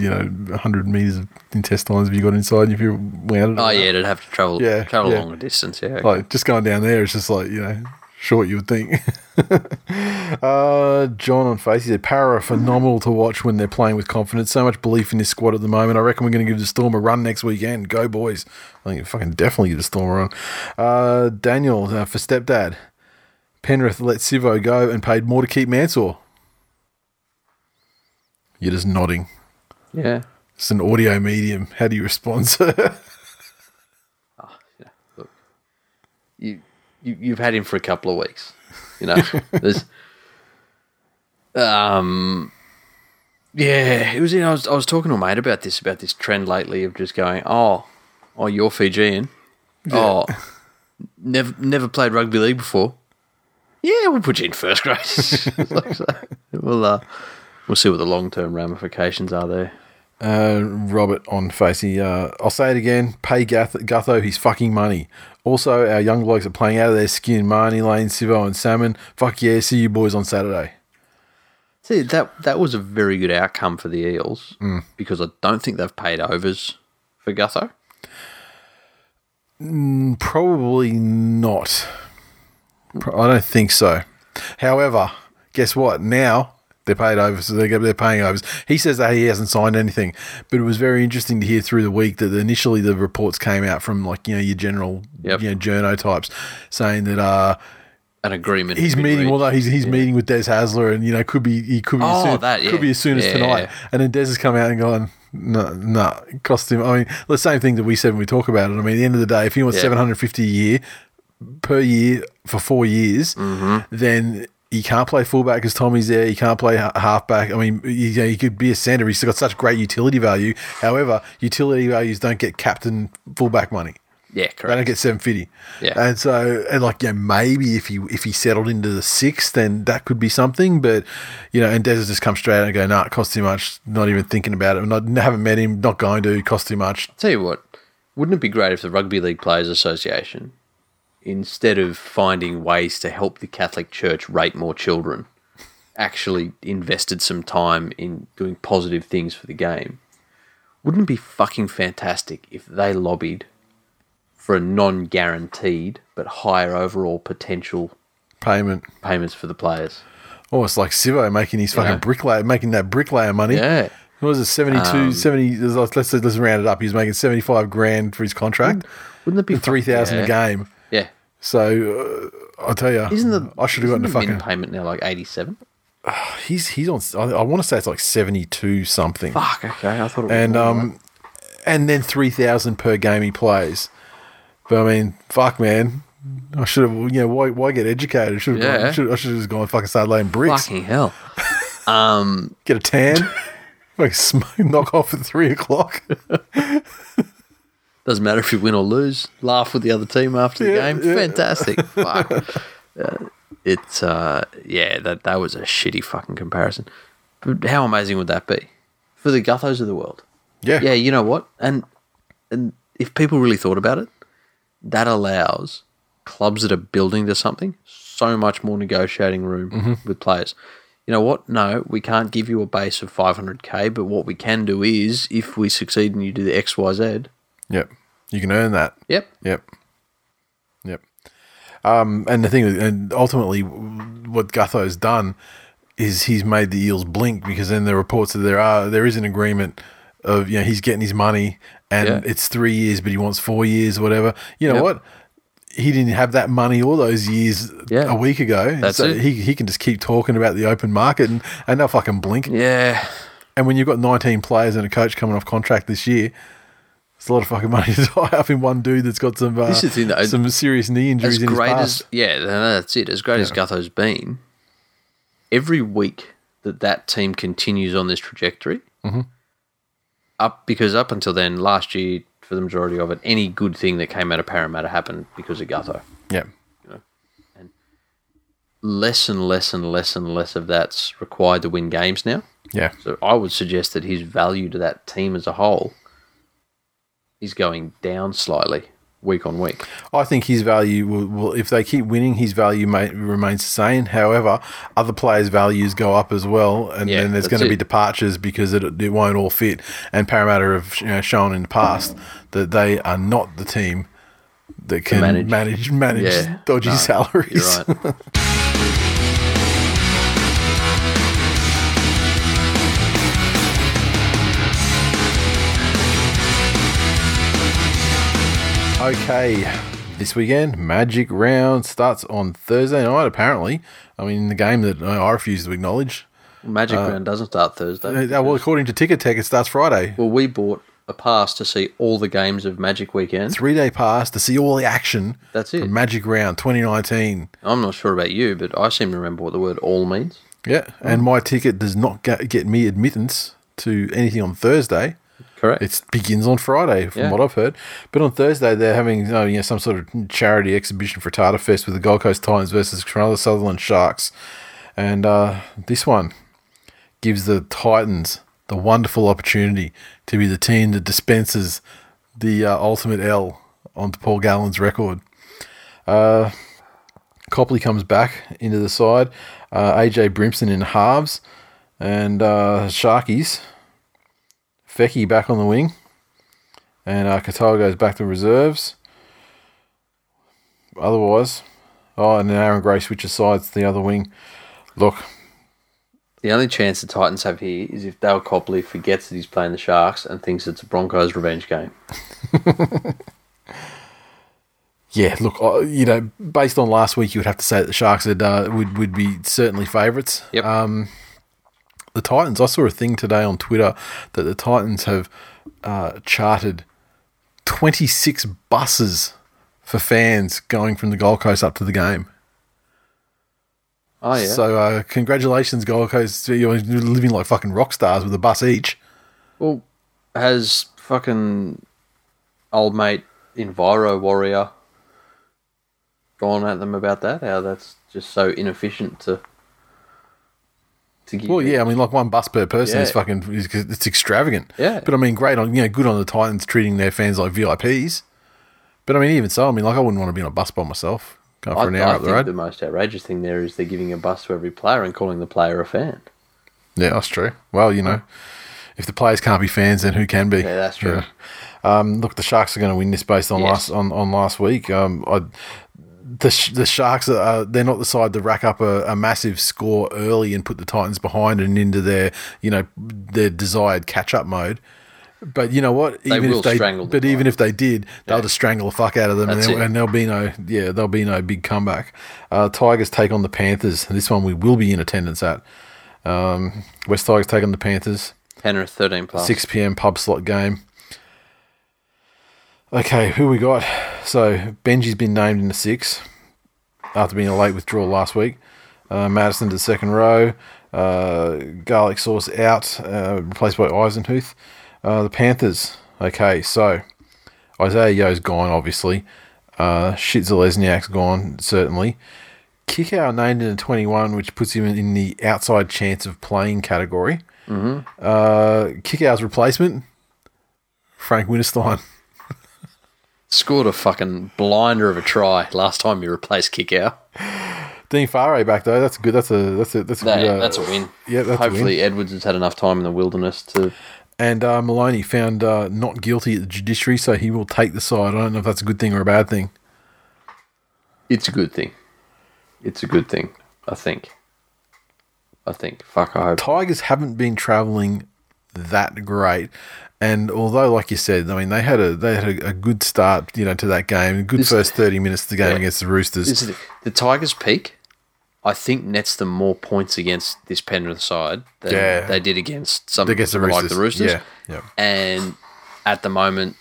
you know, hundred meters of intestines have you got inside if you it? Oh yeah, it'd have to travel Yeah, travel yeah. a longer distance. Yeah, Like just going down there, it's just like you know, short. You would think. [laughs] uh, John on face, he said, "Para are phenomenal to watch when they're playing with confidence. So much belief in this squad at the moment. I reckon we're going to give the Storm a run next weekend. Go boys! I think fucking definitely give the Storm a run." Uh, Daniel uh, for stepdad. Penrith let Sivo go and paid more to keep Mansour. You're just nodding. yeah. It's an audio medium. How do you respond, sir? oh, yeah. Look, you, you you've had him for a couple of weeks. You know, [laughs] there's um. Yeah, it was. You know, I was I was talking to a mate about this about this trend lately of just going, oh, oh, you're Fijian, oh, never never played rugby league before. Yeah, we'll put you in first grade. [laughs] Like, so, we'll uh, we'll see what the long term ramifications are there. Uh, Robert on Facey. Uh, I'll say it again. Pay Gath- Gutho his fucking money. Also, our young blokes are playing out of their skin. Marnie Lane, Sivo, and Salmon. Fuck yeah, see you boys on Saturday. See that that was a very good outcome for the Eels because I don't think they've paid overs for Gutho. Probably not. I don't think so. However, guess what? Now they're paid over, so they're, they're paying overs. He says that he hasn't signed anything, but it was very interesting to hear through the week that initially the reports came out from like you know your general Yep. you know journo types saying that uh An agreement. he's meeting. Well, no, he's he's meeting with Des Hasler, and you know could be he could be as Oh, soon, that, yeah. could be as soon as Yeah, tonight. yeah. And then Des has come out and gone, no, no, cost him. I mean, the same thing that we said when we talk about it. I mean, at the end of the day, if he wants Yeah. seven hundred fifty a year per year for four years, Mm-hmm. then. He can't play fullback because Tommy's there. He can't play halfback. I mean, he, you know, he could be a centre. He's got such great utility value. However, utility values don't get captain fullback money. yeah, correct. They don't get seven fifty. Yeah. And so and like yeah, maybe if he if he settled into the six, then that could be something. But you know, and Des has just come straight out and go, nah, it costs too much. Not even thinking about it. Not haven't met him. Not going to. It costs too much. Tell you what, wouldn't it be great if the Rugby League Players Association, instead of finding ways to help the Catholic Church rape more children, actually invested some time in doing positive things for the game? Wouldn't it be fucking fantastic if they lobbied for a non-guaranteed but higher overall potential Payment. payments for the players? Almost like Sivo making his fucking Yeah. bricklayer, making that bricklayer money. Yeah. What was it, 72, Um, 70, let's, let's, let's round it up. He's making 75 grand for his contract Wouldn't it be 3,000 yeah. a game. Yeah. So uh, I'll tell you, Isn't the I should have gotten the fucking. payment now like eighty seven? [sighs] He's he's on. I, I want to say it's like seventy two something, Fuck. Okay, I thought it was and um, and then three thousand per game he plays. But I mean, fuck, man. I should have. You know, why why get educated? Should have. Yeah. Gone, should, I should have just gone and fucking started laying bricks. fucking hell. Um, [laughs] Get a tan. [laughs] like smoke, knock off at three o'clock. [laughs] doesn't matter if you win or lose. Laugh with the other team after the Yeah, game. yeah. Fantastic. [laughs] Fuck. Uh, it's uh, yeah. That that was a shitty fucking comparison. But how amazing would that be for the Guthos of the world? Yeah. yeah, you know what? And and if people really thought about it, that allows clubs that are building to something so much more negotiating room Mm-hmm. with players. You know what? No, we can't give you a base of 500k, but what we can do is if we succeed and you do the X, Y, Z, Yep. You can earn that. yep, Yep. Yep. Um, and the thing, is- and ultimately, what Gutho's done is he's made the Eels blink because then the reports that there are there is an agreement of you know he's getting his money and Yeah. it's three years, but he wants four years or whatever. You know Yep. what? He didn't have that money all those years Yeah. a week ago. That's so it. He, he can just keep talking about the open market and, and they'll fucking blink. yeah, And when you've got 19 players and a coach coming off contract this year, it's a lot of fucking money [laughs] to tie up in one dude that's got some uh, the thing, though. some serious knee injuries as in his great past. as yeah, that's it. As great as Gutho's been, every week that that team continues on this trajectory, Mm-hmm. up because up until then, last year for the majority of it, any good thing that came out of Parramatta happened because of Gutho. yeah, and Less and less and less and less of that's required to win games now. yeah, So I would suggest that his value to that team as a whole is going down slightly week on week. I think his value will, will if they keep winning, his value may, remains the same. However, other players' values go up as well, and Yeah, then there's going to be departures because it, it won't all fit. And Parramatta have you know, shown in the past that they are not the team that can manage. manage manage, Yeah, dodgy no, salaries. You're right. [laughs] Okay, this weekend, Magic Round starts on Thursday night, apparently. I mean, the game that uh, I refuse to acknowledge. Magic round doesn't start Thursday. Uh, well, according to Ticket Tech, it starts Friday. Well, we bought a pass to see all the games of Magic Weekend. Three day pass to see all the action That's it. Magic Round 2019. I'm not sure about you, but I seem to remember what the word all means. Yeah, and my ticket does not get, get me admittance to anything on Thursday. Correct. It begins on Friday, from Yeah. what I've heard. But on Thursday, they're having uh, you know some sort of charity exhibition for Tata Fest with the Gold Coast Titans versus Cronulla Sutherland Sharks, and uh, this one gives the Titans the wonderful opportunity to be the team that dispenses the uh, ultimate L onto Paul Gallen's record. Uh, Copley comes back into the side. Uh, AJ Brimson in halves, and uh, Sharkies. Feki back on the wing. And uh, Katoa goes back to reserves. Otherwise, oh, and then Aaron Gray switches sides to the other wing. Look, the only chance the Titans have here is if Dale Copley forgets that he's playing the Sharks and thinks it's a Broncos revenge game. [laughs] yeah, look, you know, based on last week, you would have to say that the Sharks would uh, would, would be certainly favourites. Yep. Um, the Titans, I saw a thing today on Twitter that the Titans have uh, chartered 26 buses for fans going from the Gold Coast up to the game. Oh yeah. So, uh, congratulations, Gold Coast. You're living like fucking rock stars with a bus each. well, has fucking old mate Enviro Warrior gone at them about that? How that's just so inefficient to to give. Well, yeah, I mean, like one bus per person is fucking, it's extravagant. Yeah. But I mean, great on, you know, good on the Titans treating their fans like VIPs. But I mean, even so, I mean, like I wouldn't want to be on a bus by myself going for I, an hour I up the road. the most outrageous thing there is they're giving a bus to every player and calling the player a fan. Yeah, that's true. Well, you know, if the players can't be fans, then who can be? Yeah, that's true. Yeah. Um, look, the Sharks are going to win this based on Yes. last on, on last week. Um, I, the the Sharks are uh, they're not the side to rack up a, a massive score early and put the Titans behind and into their you know their desired catch up mode. But you know what? They Even will if they, strangle the but even if they did, they'll just strangle the fuck out of them, and, and there'll be no yeah, there'll be no big comeback. Uh, Tigers take on the Panthers, and this one we will be in attendance at. Um, West Tigers take on the Panthers. Penrith thirteen plus. 6 p.m. pub slot game. Okay, who we got? So Benji's been named in the six after being a late withdrawal last week. Uh, Madison to the second row. Uh, garlic sauce out, uh, replaced by Eisenhuth. Uh, the Panthers. Okay, so Isaah Yeo's gone, obviously. Uh, Shit Zalesniak's gone, certainly. Kikau named in the 21, which puts him in the outside chance of playing category. Uh, Kikau's replacement, Frank Winterstein. [laughs] Scored a fucking blinder of a try last time you replaced Kikau. Dean Whare back though. That's good. That's a that's a that's a That, good. Uh, that's a win. yeah, Hopefully Edwards has had enough time in the wilderness to. And uh, Maloney found uh, not guilty at the judiciary, so he will take the side. I don't know if that's a good thing or a bad thing. It's a good thing. It's a good thing. I think. I think. Fuck. I hope. Tigers haven't been travelling that great, and although, like you said, I mean they had a they had a, a good start, you know, to that game. A good This- first thirty minutes of the game Yeah. against the Roosters. The, the Tigers' peak. I think nets them more points against this Penrith side than Yeah. they did against some against the like Roosters. the Roosters. Yeah, yeah. And at the moment,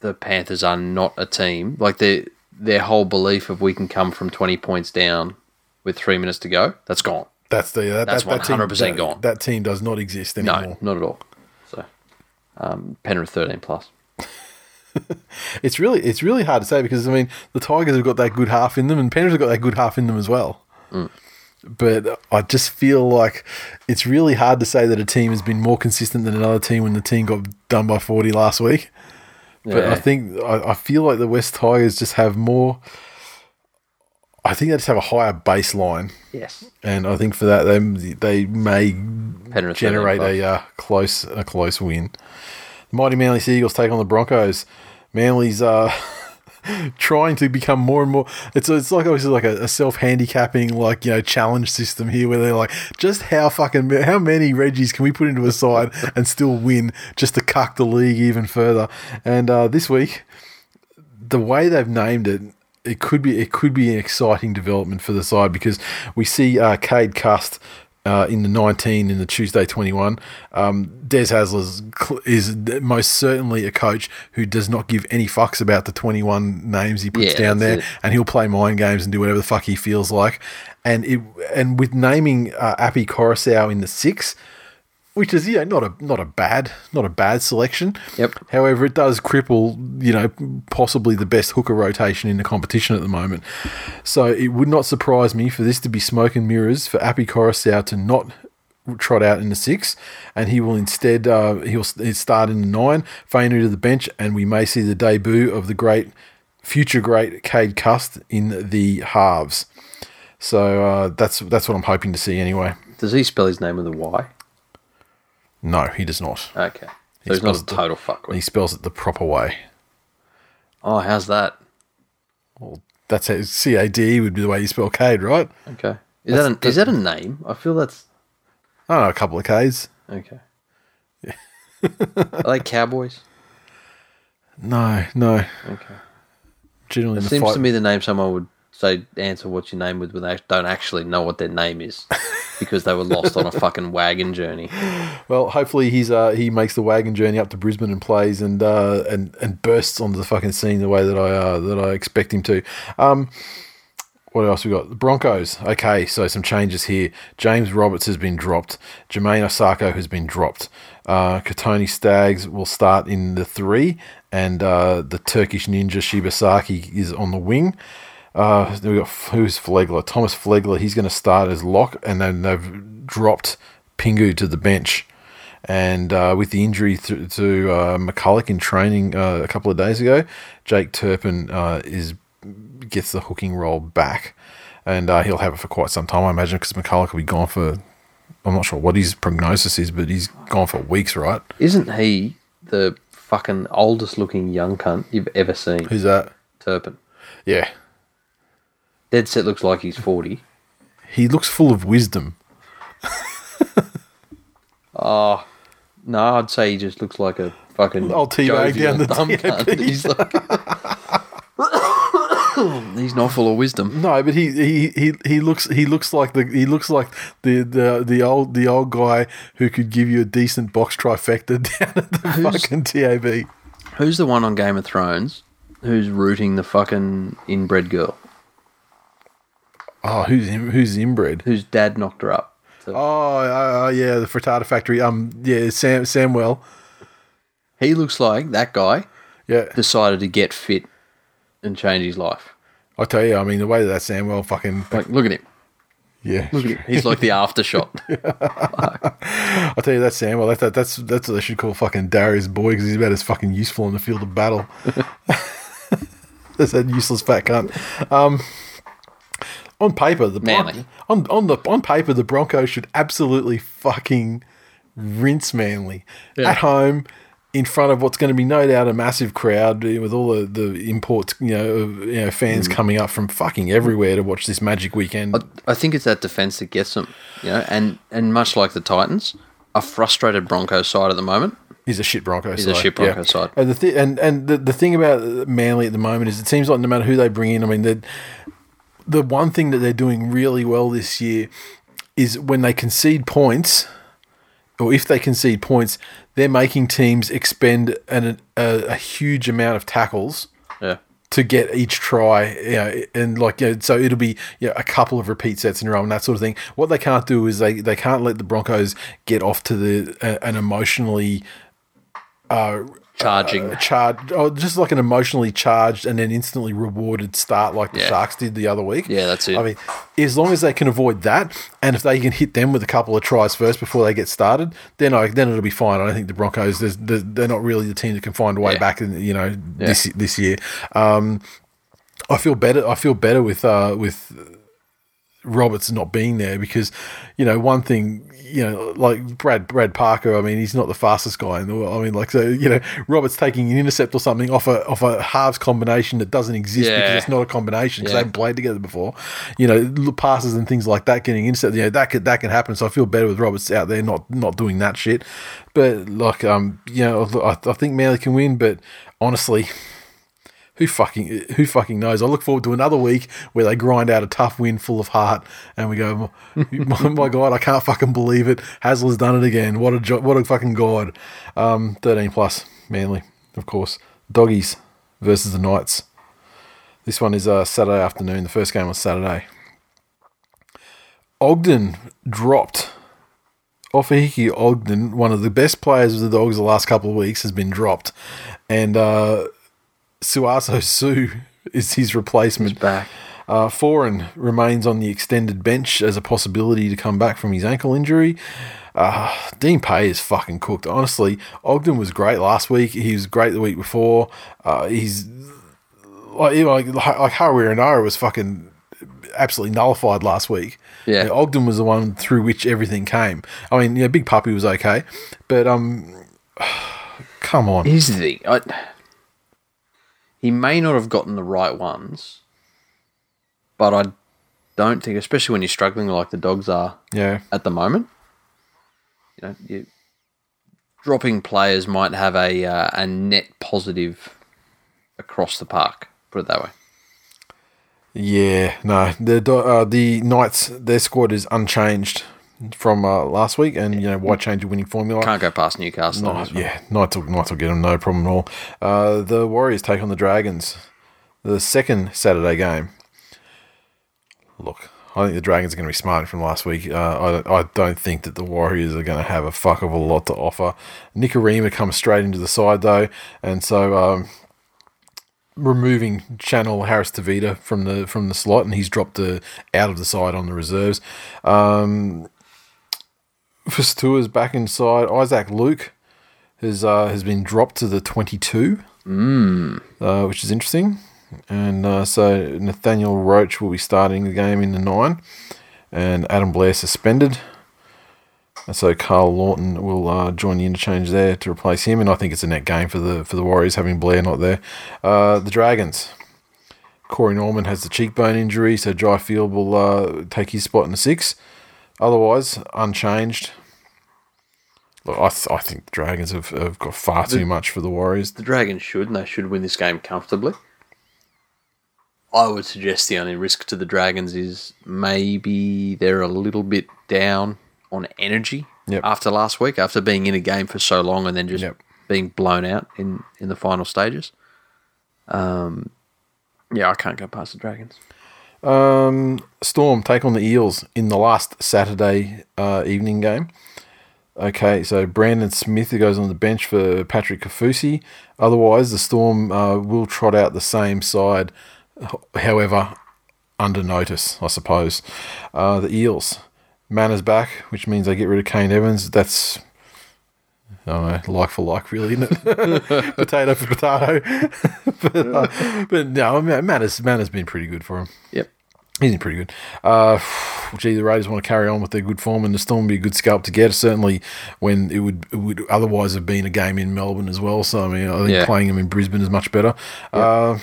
the Panthers are not a team. Like their their whole belief of we can come from twenty points down with three minutes to go, that's gone. That's the that, That's that, that team- 100% gone. That team does not exist No, anymore. not at all. Um, Penrith thirteen plus. [laughs] It's really it's really hard to say because I mean the Tigers have got that good half in them, and Panthers have got that good half in them as well. Mm. But I just feel like it's really hard to say that a team has been more consistent than another team when the team got done by forty last week. But I think I, I feel like the West Tigers just have more. I think they just have a higher baseline, Yes. and I think for that they they may Penrith generate a uh, close a close win. Mighty Manly Seagulls take on the Broncos. Manly's uh, [laughs] trying to become more and more. It's it's like obviously like a, a self handicapping like you know challenge system here where they're like just how fucking how many Reggies can we put into a side [laughs] and still win just to cuck the league even further. And uh, this week, the way they've named it, it could be it could be an exciting development for the side because we see uh, Cade Cust uh, in the 19 in the Tuesday 21. Um, Des Hasler's cl- is most certainly a coach who does not give any fucks about the 21 names he puts Yeah, down there, it. and he'll play mind games and do whatever the fuck he feels like. And it and with naming uh, Api Koroisau in the six. Which is yeah, not a not a bad not a bad selection. Yep. However, it does cripple, you know, possibly the best hooker rotation in the competition at the moment. So it would not surprise me for this to be smoke and mirrors for Api Koroisau to not trot out in the six, and he will instead uh, he'll s- start in the nine, Fainu to the bench, and we may see the debut of the great future great Cade Cust in the halves. So uh, that's that's what I'm hoping to see anyway. Does he spell his name with a Y? No, he does not. Okay. So He he's not spells a total fuckwit. He spells it the proper way. Oh, how's that? Well, that's how C A D would be the way you spell Cade, right? Okay. Is that, an, is that a name? I feel that's I don't know, a couple of K's. okay. Are they cowboys? [laughs] No, no. Okay. Generally, It seems fight, to me the name someone would say answer what's your name with when they don't actually know what their name is because they were lost on a fucking wagon journey. [laughs] Well, hopefully he's uh, he makes the wagon journey up to Brisbane and plays and uh, and and bursts onto the fucking scene the way that I uh, that I expect him to. Um, what else we got? The Broncos. Okay, so some changes here. James Roberts has been dropped. Jamayne Isaako has been dropped. Uh, Kotoni Staggs will start in the three, and uh, the Turkish ninja Shibasaki is on the wing. Uh, we got who's Flegler? Thomas Flegler. He's going to start as lock, and then they've dropped Pingu to the bench. And uh, with the injury th- to uh, McCullough in training uh, a couple of days ago, Jake Turpin uh, is gets the hooking role back, and uh, he'll have it for quite some time, I imagine, because McCullough will be gone for. I'm not sure what his prognosis is, but he's gone for weeks, right? Isn't he the fucking oldest looking young cunt you've ever seen? Who's that? Turpin. Yeah, Dead set looks like he's 40. He looks full of wisdom. Oh, no, I'd say he just looks like a fucking Old teabag down the dumb [laughs] He's like, [coughs] he's not full of wisdom. No, but he, he, he, he looks he looks like the he looks like the, the the old the old guy who could give you a decent box trifecta [laughs] down at the fucking TAB. Who's the one on Game of Thrones who's rooting the fucking inbred girl? Oh, who's in- who's inbred? Whose dad knocked her up? So Oh, uh, yeah, the frittata factory. Um, yeah, Sam Samwell. he looks like that guy Yeah, decided to get fit and change his life. I tell you, I mean, the way that that Samwell fucking Like, look at him. yeah, Look at him. He's like the [laughs] aftershot. I tell you that Samwell. That, that that's that's what they should call fucking Darius Boyd because he's about as fucking useful in the field of battle. [laughs] [laughs] that's that useless fat cunt. Um, on paper, the Bron- on on the on paper, the Broncos should absolutely fucking rinse Manly Yeah. at home. In front of what's going to be no doubt a massive crowd with all the, the imports, you know, you know, fans mm. coming up from fucking everywhere to watch this magic weekend. I think it's that defense that gets them. You know, and and much like the Titans, a frustrated Broncos side at the moment. He's a shit Broncos He's side. a shit Broncos side. And the thi- and and the, the thing about Manly at the moment is it seems like no matter who they bring in, I mean, the one thing that they're doing really well this year is when they concede points, or if they concede points, they're making teams expend an, a, a huge amount of tackles Yeah. to get each try, you know, and like you know, so it'll be you know, a couple of repeat sets in a row and that sort of thing. What they can't do is they they can't let the Broncos get off to the uh, an emotionally Charging. charged, oh, just like an emotionally charged and then instantly rewarded start like the Yeah. Sharks did the other week. Yeah, that's it. I mean, as long as they can avoid that, and if they can hit them with a couple of tries first before they get started, then I, then it'll be fine. I don't think the Broncos they're not really the team that can find a way Yeah. back. In, you know, this this year. Um, I feel better. I feel better with uh, with Roberts not being there because, you know, one thing, you know, like Brad Brad Parker. I mean, he's not the fastest guy in the world. I mean, like so, you know, Roberts taking an intercept or something off a off a halves combination that doesn't exist because it's not a combination because Yeah. they haven't played together before. You know, passes and things like that getting intercepted. You know, that could that can happen. So I feel better with Roberts out there not not doing that shit. But like, um, you know, I, I think Manly can win. But honestly, who fucking who fucking knows? I look forward to another week where they grind out a tough win full of heart, and we go, my, my god, I can't fucking believe it. Hasler's done it again. What a jo- what a fucking god. Um, Thirteen plus, Manly, of course. Doggies versus the Knights. This one is uh, Saturday afternoon. The first game was Saturday. Ogden dropped. Ofahiki Ogden, one of the best players of the Dogs the last couple of weeks, has been dropped, and uh, Sauaso Sue is his replacement. back. Uh, Foran remains on the extended bench as a possibility to come back from his ankle injury. Uh, Dean Pay is fucking cooked. Honestly, Ogden was great last week. He was great the week before. Uh, he's like even like like Harawira-Naera was fucking absolutely nullified last week. Yeah. You know, Ogden was the one through which everything came. I mean, yeah, Big Puppy was okay, but um, [sighs] come on. Here's the thing. I, he may not have gotten the right ones, but I don't think, especially when you're struggling like the dogs are Yeah, at the moment, you know, you, dropping players might have a uh, a net positive across the park. Put it that way. Yeah, no, the uh, the Knights their squad is unchanged from uh, last week, and you know why change a winning formula? Can't go past Newcastle. Knights, yeah, Knights will, Knights will get them, no problem at all. Uh, the Warriors take on the Dragons, the second Saturday game. Look, I think the Dragons are going to be smart from last week. Uh, I, I don't think that the Warriors are going to have a fuck of a lot to offer. Nikorima comes straight into the side though, and so um, removing Chanel Harris Tavita from the from the slot, and he's dropped the out of the side on the reserves. Um, Fusitu'a's back inside. Isaac Luke has uh, has been dropped to the twenty two, mm. uh, which is interesting. And uh, so Nathaniel Roache will be starting the game in the nine, and Adam Blair suspended. And so Karl Lawton will uh, join the interchange there to replace him, and I think it's a net game for the for the Warriors having Blair not there. Uh, the Dragons Corey Norman has the cheekbone injury, so Jai Field will uh, take his spot in the six. Otherwise, unchanged. Look, I, th- I think the Dragons have, have got far too much for the Warriors. The Dragons should, and they should win this game comfortably. I would suggest the only risk to the Dragons is maybe they're a little bit down on energy Yep. after last week, after being in a game for so long and then just Yep. being blown out in, in the final stages. Um, yeah, I can't go past the Dragons. Um, Storm take on the Eels in the last Saturday uh, evening game. Okay, so Brandon Smith goes on the bench for Patrick Kaufusi. Otherwise, the Storm uh, will trot out the same side, however, under notice, I suppose. Uh, the Eels. Manners back, which means they get rid of Kane Evans. That's, I don't know, like for like, really, isn't it? [laughs] potato for potato. [laughs] but, uh, but no, Manners, Manners been pretty good for him. Yep. He's pretty good. Uh, [sighs] gee, the Raiders want to carry on with their good form, and the Storm would be a good scalp to get. Certainly, when it would it would otherwise have been a game in Melbourne as well. So I mean, I think Yeah. playing them in Brisbane is much better. Uh,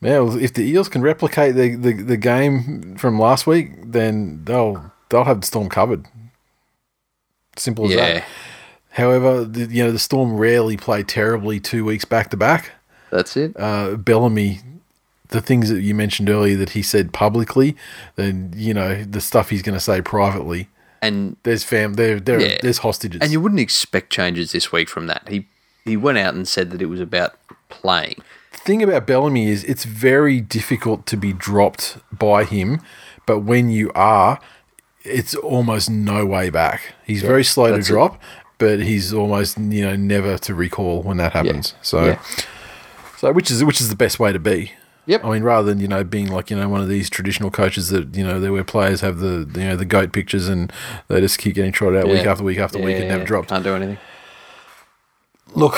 yeah, well, if the Eels can replicate the, the, the game from last week, then they'll they'll have the Storm covered. Simple as Yeah. that. However, the, you know the Storm rarely play terribly two weeks back to back That's it. uh, Bellamy, the things that you mentioned earlier that he said publicly, then you know the stuff he's going to say privately. And There's fam, there, there, Yeah. there's hostages. and you wouldn't expect changes this week from that. He he went out and said that it was about playing. The thing about Bellamy is it's very difficult to be dropped by him, but when you are, it's almost no way back. He's very slow to that's it. drop, but he's almost you know never to recall when that happens. So, Yeah. so which is which is the best way to be. Yep. I mean, rather than you know being like you know one of these traditional coaches that you know where players have the you know the goat pictures and they just keep getting trotted out week after week after week and Yeah, never dropped. Can't do anything. Look,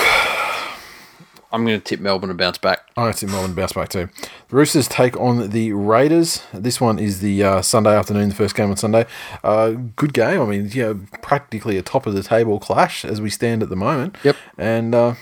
I'm going to tip Melbourne to bounce back. I don't think Melbourne bounce back too. The Roosters take on the Raiders. This one is the uh, Sunday afternoon, the first game on Sunday. Uh, good game. I mean, you know, practically a top of the table clash as we stand at the moment. Yep. And uh,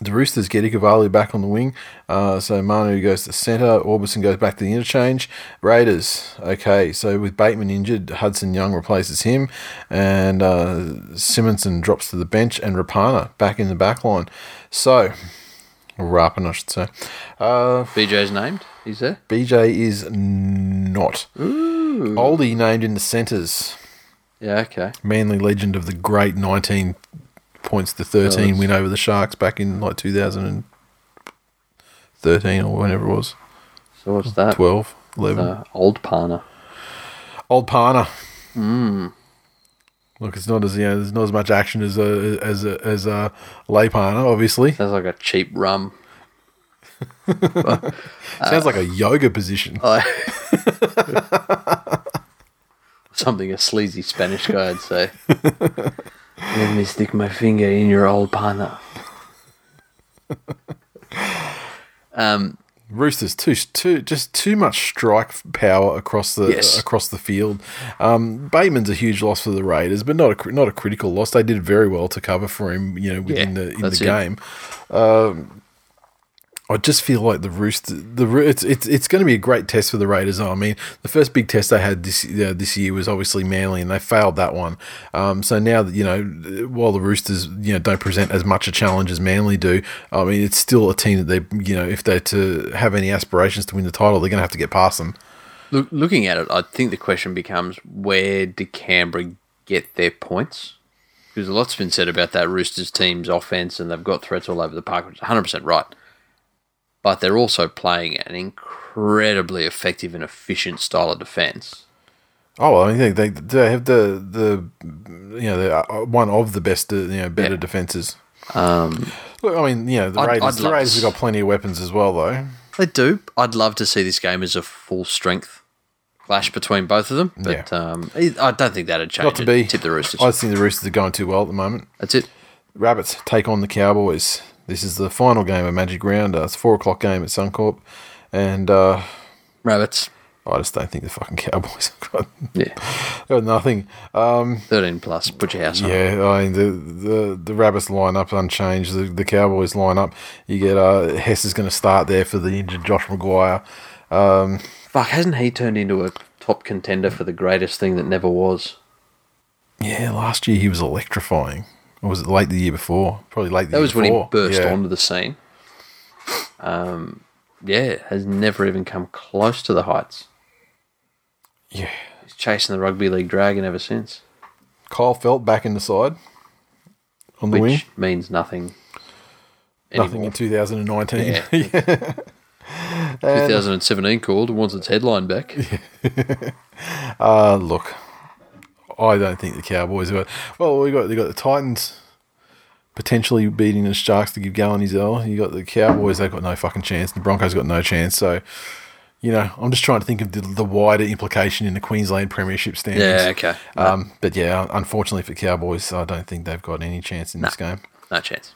the Roosters get Ikavali back on the wing. Uh, so Manu goes to centre. Aubusson goes back to the interchange. Raiders, okay. So with Bateman injured, Hudson Young replaces him. And uh, Simonsson drops to the bench. And Rapana back in the back line. So, Rapana, I should say. Uh, BJ's named. Is there. BJ is not. Oldie named in the centres. Yeah. Okay. Manly legend of the great 19 points to 13 Nice. win over the Sharks back in like 2013 or whenever it was. So what's that? 12, 11. Uh, old Parner. Old Parner. Hmm. Look, it's not as you know, there's not as much action as a as a, as a lay Parner, obviously. Sounds like a cheap rum. [laughs] Sounds like a yoga position. [laughs] Something a sleazy Spanish guy would say. [laughs] Let me stick my finger in your old Parner. [laughs] Um, Roosters too too just too much strike power across the Yes. across the field. Um, Bateman's a huge loss for the Raiders, but not a not a critical loss. They did very well to cover for him, you know, within Yeah, the in the game. Um, I just feel like the Rooster the it's it's it's going to be a great test for the Raiders. I mean, the first big test they had this uh, this year was obviously Manly, and they failed that one. Um, so now that you know, while the Roosters you know don't present as much a challenge as Manly do, I mean, it's still a team that they you know if they're to have any aspirations to win the title, they're going to have to get past them. look, looking at it, I think the question becomes where do Canberra get their points? Because a lot's been said about that Roosters team's offense, and they've got threats all over the park, which is 100% right. But they're also playing an incredibly effective and efficient style of defense. Oh, well, I think they they have the the you know the, uh, one of the best uh, you know better Yeah. defenses. Um, Look, I mean, you know, the I'd- Raiders I'd the Raiders have got plenty of weapons as well, though. They do. I'd love to see this game as a full strength clash between both of them, but um, I don't think that'd change. Not to it. be. tip the Roosters. I think the Roosters are going too well at the moment. That's it. Rabbits take on the Cowboys. This is the final game of Magic Round. Uh, it's a four o'clock game at Suncorp, and uh, Rabbits. I just don't think the fucking Cowboys have got, Yeah, [laughs] got nothing. Um, thirteen plus. Put your house on. yeah, I mean the the the Rabbits lineup unchanged. The, the Cowboys lineup, you get uh, Hess is going to start there for the injured Josh McGuire. Um, Fuck, hasn't he turned into a top contender for the greatest thing that never was? yeah, last year he was electrifying. Or was it late the year before? Probably late. The That year was when he burst yeah. onto the scene. Um, yeah, has never even come close to the heights. Yeah, He's chasing the rugby league dragon ever since, Kyle Feldt back in the side on the which wing. means nothing. Nothing in 2019. Yeah. [laughs] 2017 called and wants its headline back. [laughs] Uh, look, I don't think the Cowboys are. Well, we got they got the Titans potentially beating the Sharks to give Gallen his L. You got the Cowboys; they've got no fucking chance. The Broncos got no chance. So, you know, I'm just trying to think of the, the wider implication in the Queensland Premiership standings. Yeah, okay. Um, but yeah, unfortunately for Cowboys, I don't think they've got any chance in this game. No chance.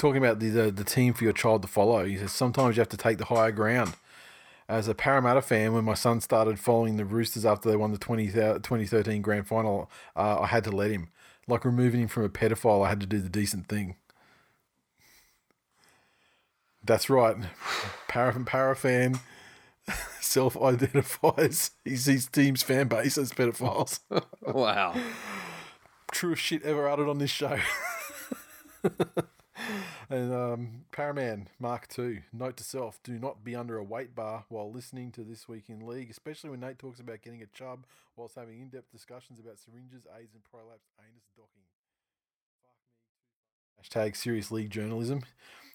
Talking about the, the the team for your child to follow, he says sometimes you have to take the higher ground. As a Parramatta fan, when my son started following the Roosters after they won the 20, 2013 grand final, uh, I had to let him. Like removing him from a pedophile, I had to do the decent thing. That's right. Para, para fan [laughs] self identifies his, his team's fan base as pedophiles. [laughs] Wow. truest shit ever uttered on this show. [laughs] [laughs] and um, Paraman Mark II. Note to self: Do not be under a weight bar while listening to this week in league, especially when Nate talks about getting a chub whilst having in-depth discussions about syringes, AIDS, and prolapse anus docking. Hashtag serious league journalism.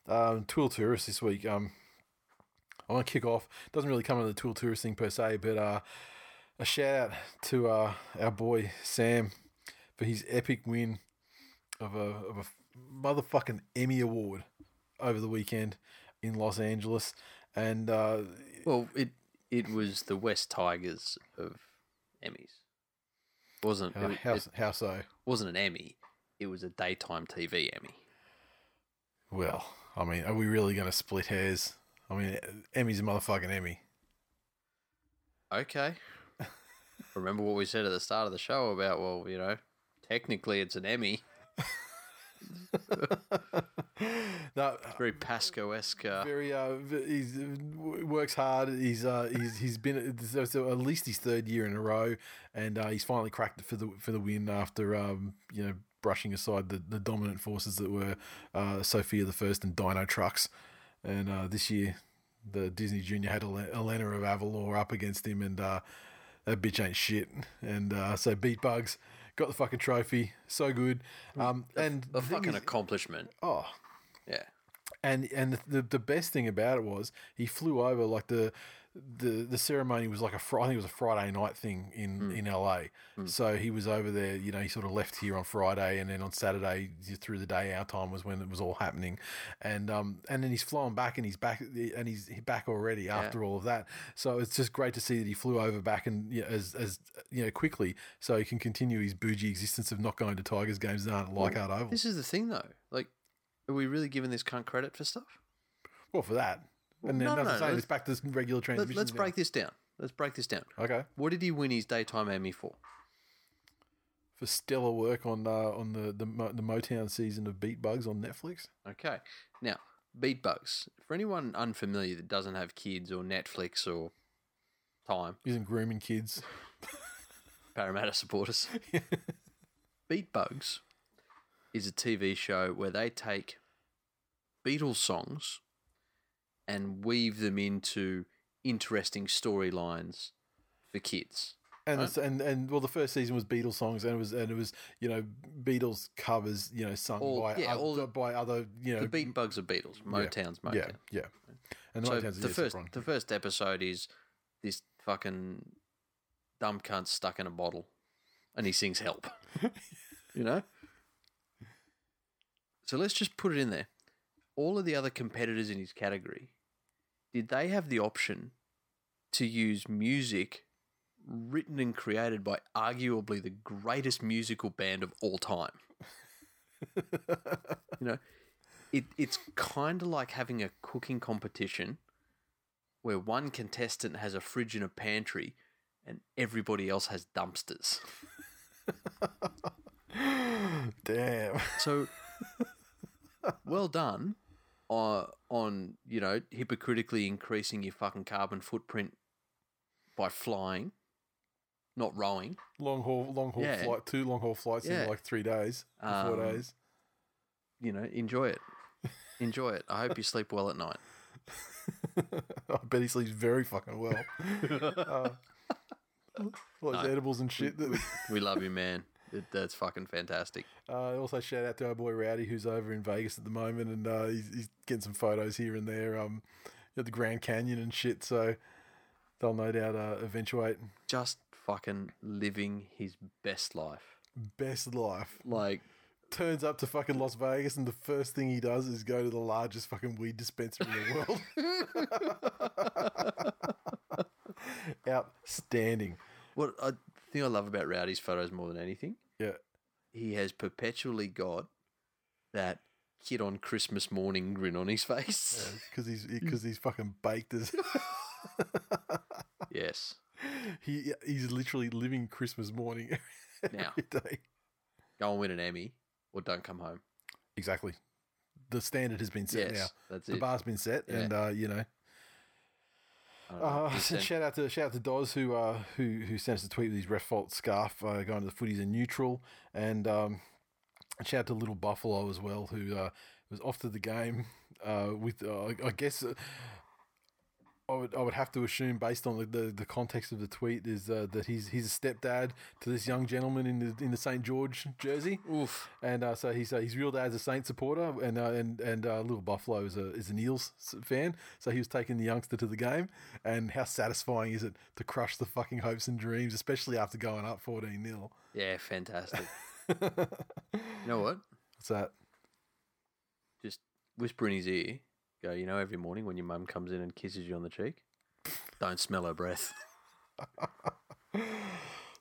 Um, Tool tourist this week. Um, I want to kick off. Doesn't really come under the tool tourist thing per se, but uh, a shout out to uh, our boy Sam for his epic win of a of a motherfucking Emmy award over the weekend in Los Angeles, and uh, Well, it it was the West Tigers of Emmys. wasn't how, it, how, it how so? wasn't an Emmy. It was a daytime TV Emmy. Well, I mean, are we really going to split hairs? I mean, Emmy's a motherfucking Emmy. Okay. [laughs] Remember what we said at the start of the show about well, you know, technically it's an Emmy. [laughs] [laughs] no, Very Pascoe esque. Uh, very uh, he's uh, works hard. He's uh, he's he's been so it's at least his third year in a row, and uh, he's finally cracked it for the for the win after um, you know brushing aside the, the dominant forces that were uh, Sophia the First and Dinotrux, and uh, this year the Disney Junior had Elena of Avalor up against him, and uh, that bitch ain't shit, and uh, so beat Bugs. Got the fucking trophy, so good, um, and a the fucking is- accomplishment. oh, Yeah. and and the the best thing about it was he flew over like the the the ceremony was like a I think it was a Friday night thing in in LA. So he was over there. You know, he sort of left here on Friday, and then on Saturday through the day, our time was when it was all happening, and um and then he's flown back, and he's back, and he's back already after all of that. So it's just great to see that he flew over back and you know, as as you know quickly, so he can continue his bougie existence of not going to Tigers games that aren't like Hard Oval. This is the thing though. Like, are we really giving this cunt credit for stuff? Well, for that. And then no, no, let's- It's back to this regular Let, transmission. let's break this down. Let's break this down. Okay. What did he win his daytime Emmy for? For stellar work on uh, on the, the the Motown season of Beat Bugs on Netflix. Okay. Now, Beat Bugs. For anyone unfamiliar that doesn't have kids or Netflix or time, Isn't grooming kids. [laughs] Parramatta supporters. [laughs] Beat Bugs is a TV show where they take Beatles songs and weave them into interesting storylines for kids. And, Right. and and well, the first season was Beatles songs, and it was and it was you know Beatles covers, you know, sung All- by yeah, oth- all- by other you know The Beat Bugs are Beatles. Motown's Motown. yeah yeah, and the So Motown's the first the first episode is this fucking dumb cunt stuck in a bottle, and he sings "Help." [laughs] you know. So let's just put it in there. all of the other competitors in his category, did they have the option to use music written and created by arguably the greatest musical band of all time? [laughs] you know, it, it's kind of like having a cooking competition where one contestant has a fridge and a pantry and everybody else has dumpsters. [laughs] Damn. So, well done on, on, you know, hypocritically increasing your fucking carbon footprint by flying, not rowing. long haul, long haul Yeah. flight, two long haul flights Yeah. in like three days, or four Um, days. You know, enjoy it. [laughs] Enjoy it. I hope you sleep well at night. [laughs] I bet he sleeps very fucking well. [laughs] uh, all those edibles and shit. We love you, man. It, that's fucking fantastic. Uh, also, shout out to our boy Rowdy, who's over in Vegas at the moment, and uh, he's, he's getting some photos here and there um, at the Grand Canyon and shit. So they'll no doubt uh, eventuate. Just fucking living his best life. Best life. Like, Turns up to fucking Las Vegas, and the first thing he does is go to the largest fucking weed dispensary in the world. [laughs] Outstanding. what I think I love about Rowdy's photos more than anything. He has perpetually got that kid on Christmas morning grin on his face. Because he's [laughs] because he's fucking baked as [laughs] yes. he he's literally living Christmas morning [laughs] Now, every day. go and win an Emmy or don't come home. Exactly. The standard has been set Yes, now. that's the it. bar's been set, and uh, you know. Uh, He [laughs] shout out to shout out to Doz who uh, who who sent us a tweet with his ref fault scarf uh, going to the footies in neutral, and um, shout out to Little Buffalo as well who uh, was off to the game uh, with uh, I guess. I would, I would have to assume, based on the, the, the context of the tweet, is uh, that he's he's a stepdad to this young gentleman in the in the St George jersey. Oof. And uh, so he's uh, his real dad's a Saint supporter, and uh, and and uh, little Buffalo is a is an Eels fan. So he was taking the youngster to the game, and how satisfying is it to crush the fucking hopes and dreams, especially after going up fourteen 0 Yeah, fantastic. [laughs] you know what? What's that? Just whisper in his ear. Go, you know, every morning when your mum comes in and kisses you on the cheek, don't smell her breath. [laughs]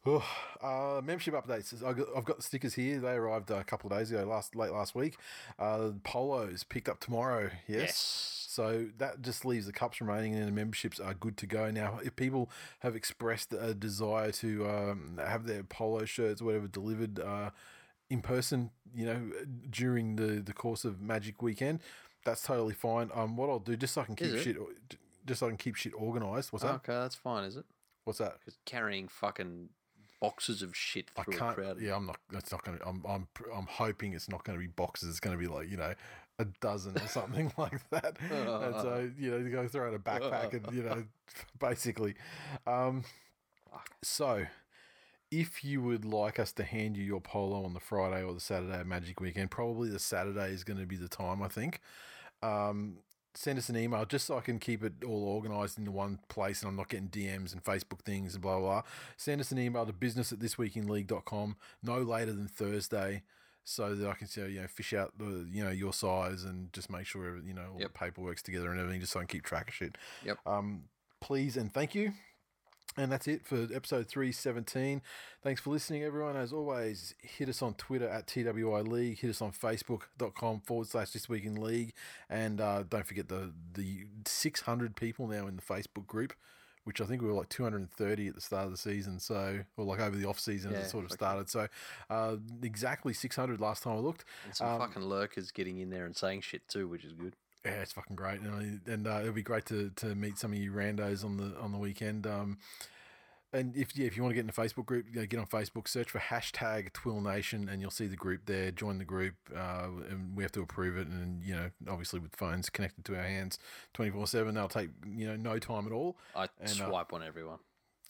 Uh, membership updates. I've got the stickers here. They arrived a couple of days ago, last late last week. Uh, polos picked up tomorrow. Yes. Yes. So that just leaves the cups remaining, and the memberships are good to go now. If people have expressed a desire to um, have their polo shirts, or whatever, delivered uh, in person, you know, during the the course of Magic Weekend, that's totally fine. Um, what I'll do just so I can keep shit, just so I can keep shit organized. What's that? okay, that's fine, is it? What's that? Because carrying fucking boxes of shit I through a crowd. Yeah, I'm not. That's not going to. I'm. I'm. I'm hoping it's not going to be boxes. It's going to be like you know, a dozen or something [laughs] like that. and so [laughs] you know, you go throw in a backpack and you know, [laughs] basically. Um, so, if you would like us to hand you your polo on the Friday or the Saturday of Magic Weekend, probably the Saturday is going to be the time. I think. Um, send us an email just so I can keep it all organized into one place and I'm not getting DMs and Facebook things and blah, blah, blah. Send us an email to business at thisweekinleague.com no later than Thursday so that I can you know, fish out the, you know, your size and just make sure, you know, all Yep. the paperwork's together and everything just so I can keep track of shit. Yep. Um, please and thank you. And that's it for episode 317. Thanks for listening, everyone. As always, hit us on Twitter at TWI League, hit us on Facebook.com forward slash This Week in League. And uh, don't forget the, the 600 people now in the Facebook group, which I think we were like 230 at the start of the season. So, or like over the off season as it sort of started. So, uh, exactly 600 last time I looked. and some fucking lurkers getting in there and saying shit too, which is good. Yeah, it's fucking great, and, and uh, it'll be great to, to meet some of you randos on the on the weekend. Um, and if yeah, if you want to get in the Facebook group, you know, get on Facebook, search for hashtag TWiL Nation, and you'll see the group there. Join the group, uh, and we have to approve it. And you know, obviously with phones connected to our hands, twenty four seven, they'll take you know no time at all. I And, uh, swipe on everyone.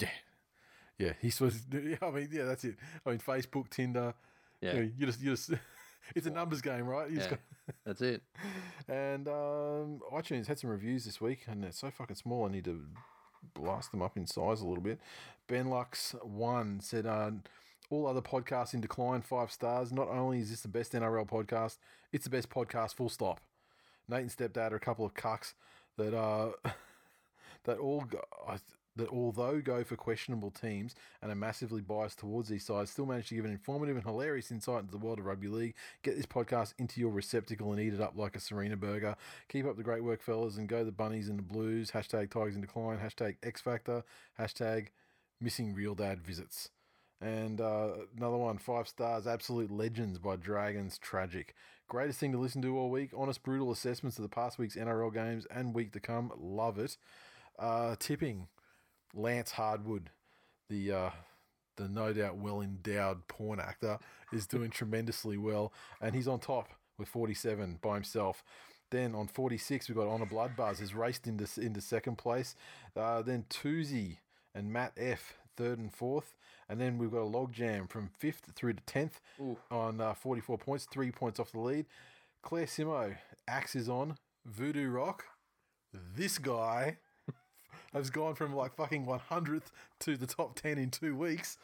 Yeah, yeah, he's supposed. Yeah, I mean, yeah, that's it. I mean, Facebook, Tinder. Yeah. you, know, you just you just. [laughs] It's a numbers game, right? You Yeah, got- that's it. [laughs] and um, iTunes had some reviews this week, and they're so fucking small. I need to blast them up in size a little bit. Ben Lux one said, uh, "All other podcasts in decline, five stars. Not only is this the best NRL podcast, it's the best podcast. Full stop." Nate and stepdad are a couple of cucks that uh [laughs] that all go, I that although go for questionable teams and are massively biased towards these sides, still manage to give an informative and hilarious insight into the world of rugby league. Get this podcast into your receptacle and eat it up like a Serena burger. Keep up the great work, fellas, and go the bunnies and the blues. Hashtag Tigers in decline. Hashtag X Factor. Hashtag missing real dad visits. And uh, another one, five stars, Absolute Legends by Dragons, tragic. Greatest thing to listen to all week. Honest, brutal assessments of the past week's NRL games and week to come. Love it. Uh, tipping, Lance Hardwood, the uh, the no doubt well endowed porn actor, is doing tremendously well, and he's on top with 47 by himself. Then on 46, we've got Honor Bloodbuzz, has raced into into second place. Uh, then Toozy and Matt F third and fourth, and then we've got a log jam from fifth through to tenth on uh, 44 points, three points off the lead. Claire Simo, axe is on. Voodoo Rock, this guy has gone from like fucking 100th to the top 10 in two weeks.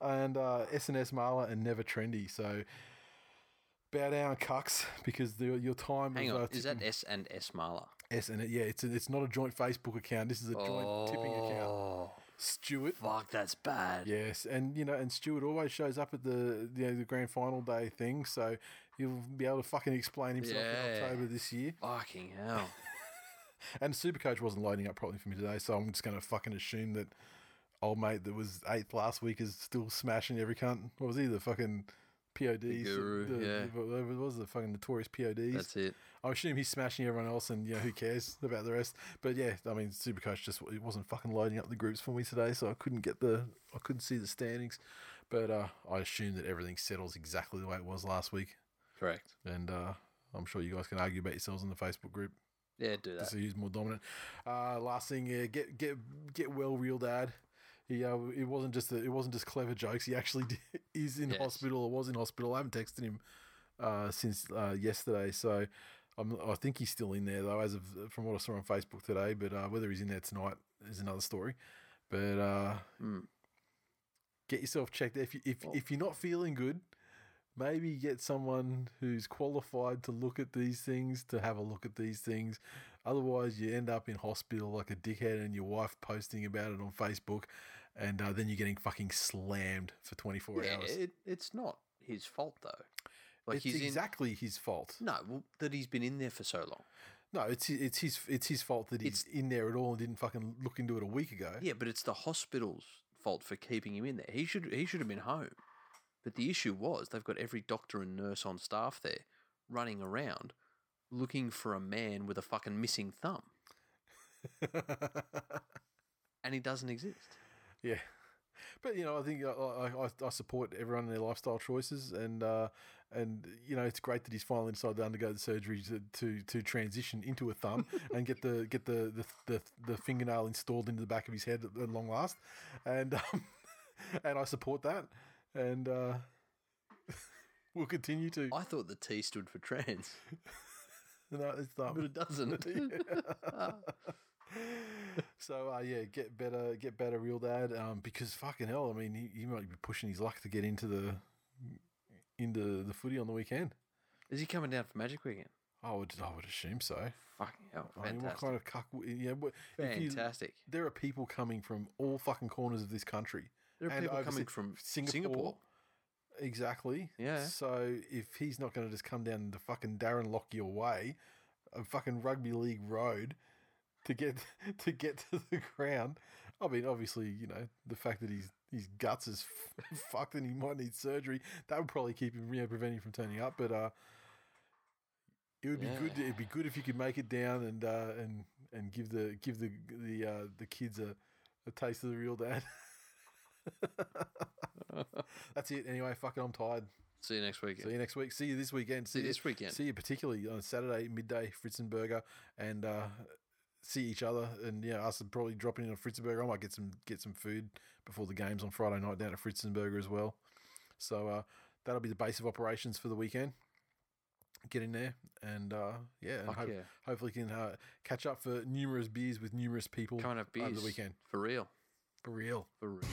And uh, SNS Marla and Never Trendy. So bow down, cucks, because the, your time Hang of, on, uh, is that S and S Marla? S and it, yeah, it's a, it's not a joint Facebook account. This is a joint tipping account. Oh, Stuart, fuck, that's bad. yes, and you know, and Stuart always shows up at the you know, the grand final day thing, so you'll be able to fucking explain himself Yeah. in October this year. Fucking hell. And Supercoach wasn't loading up properly for me today, so I'm just going to fucking assume that old mate that was eighth last week is still smashing every cunt. What was he? The fucking PODs. guru, the, yeah. What was the fucking notorious PODs? That's it. I assume he's smashing everyone else, and you know who cares about the rest. But yeah, I mean, Supercoach just it wasn't fucking loading up the groups for me today, so I couldn't get the I couldn't see the standings. But uh, I assume that everything settles exactly the way it was last week, Correct. and uh, I'm sure you guys can argue about yourselves in the Facebook group Yeah, do that. who's more dominant. Uh, last thing, yeah, get get get well, real dad. He uh, it wasn't just a, it wasn't just clever jokes. He actually [laughs] did, is in Yes. hospital or was in hospital. I haven't texted him uh, since uh, yesterday, so I'm, I think he's still in there though, as of from what I saw on Facebook today. But uh, whether he's in there tonight is another story. But uh, get yourself checked if you, if if you're not feeling good. Maybe get someone who's qualified to look at these things to have a look at these things. Otherwise, you end up in hospital like a dickhead, and your wife posting about it on Facebook, and uh, then you're getting fucking slammed for 24 Yeah, hours. it, it's not his fault though. Like it's he's in. exactly his fault. No, well, that he's been in there for so long. No, it's it's his it's his fault that he's in there at all and didn't fucking look into it a week ago. Yeah, but it's the hospital's fault for keeping him in there. He should he should have been home. But the issue was they've got every doctor and nurse on staff there running around looking for a man with a fucking missing thumb. [laughs] and he doesn't exist. Yeah. But you know, I think I, I, I support everyone in their lifestyle choices, and uh, and you know, it's great that he's finally decided to undergo the surgery to to, to transition into a thumb [laughs] and get the get the, the the the fingernail installed into the back of his head at, at long last, and um, [laughs] and I support that, and uh, [laughs] we'll continue to. I thought the T stood for trans, [laughs] no, it's thumb. but it doesn't. [laughs] So uh, yeah, get better, get better, real dad. Um, because fucking hell, I mean, he, he might be pushing his luck to get into the into the footy on the weekend. Is he coming down for Magic Weekend? I would, I would assume so. Fucking hell. I mean, what kind of cuck? Yeah, if you- Fantastic. there are people coming from all fucking corners of this country. There are and people coming from Singapore. Exactly. Yeah. So if he's not going to just come down the fucking Darren Lockyer way, a fucking rugby league road to get [laughs] to get to the ground, I mean, obviously, you know, the fact that he's his guts is f- [laughs] fucked and he might need surgery, that would probably keep him, you know, prevent him from turning up. But uh, it would be Yeah. good. To, it'd be good if you could make it down and uh, and and give the give the the uh, the kids a, a taste of the real dad. [laughs] [laughs] That's it. Anyway, fuck it. I'm tired. See you next weekend. See you next week. See you this weekend. See, you this weekend. See you particularly on Saturday midday, Fritzenberger, and uh, see each other. And yeah, us probably dropping in on Fritzenberger. I might get some get some food before the games on Friday night down at Fritzenberger as well. So uh, that'll be the base of operations for the weekend. Get in there and uh, yeah, and hope- yeah. hopefully can uh, catch up for numerous beers with numerous people and have beers over the weekend For real. for real. For real.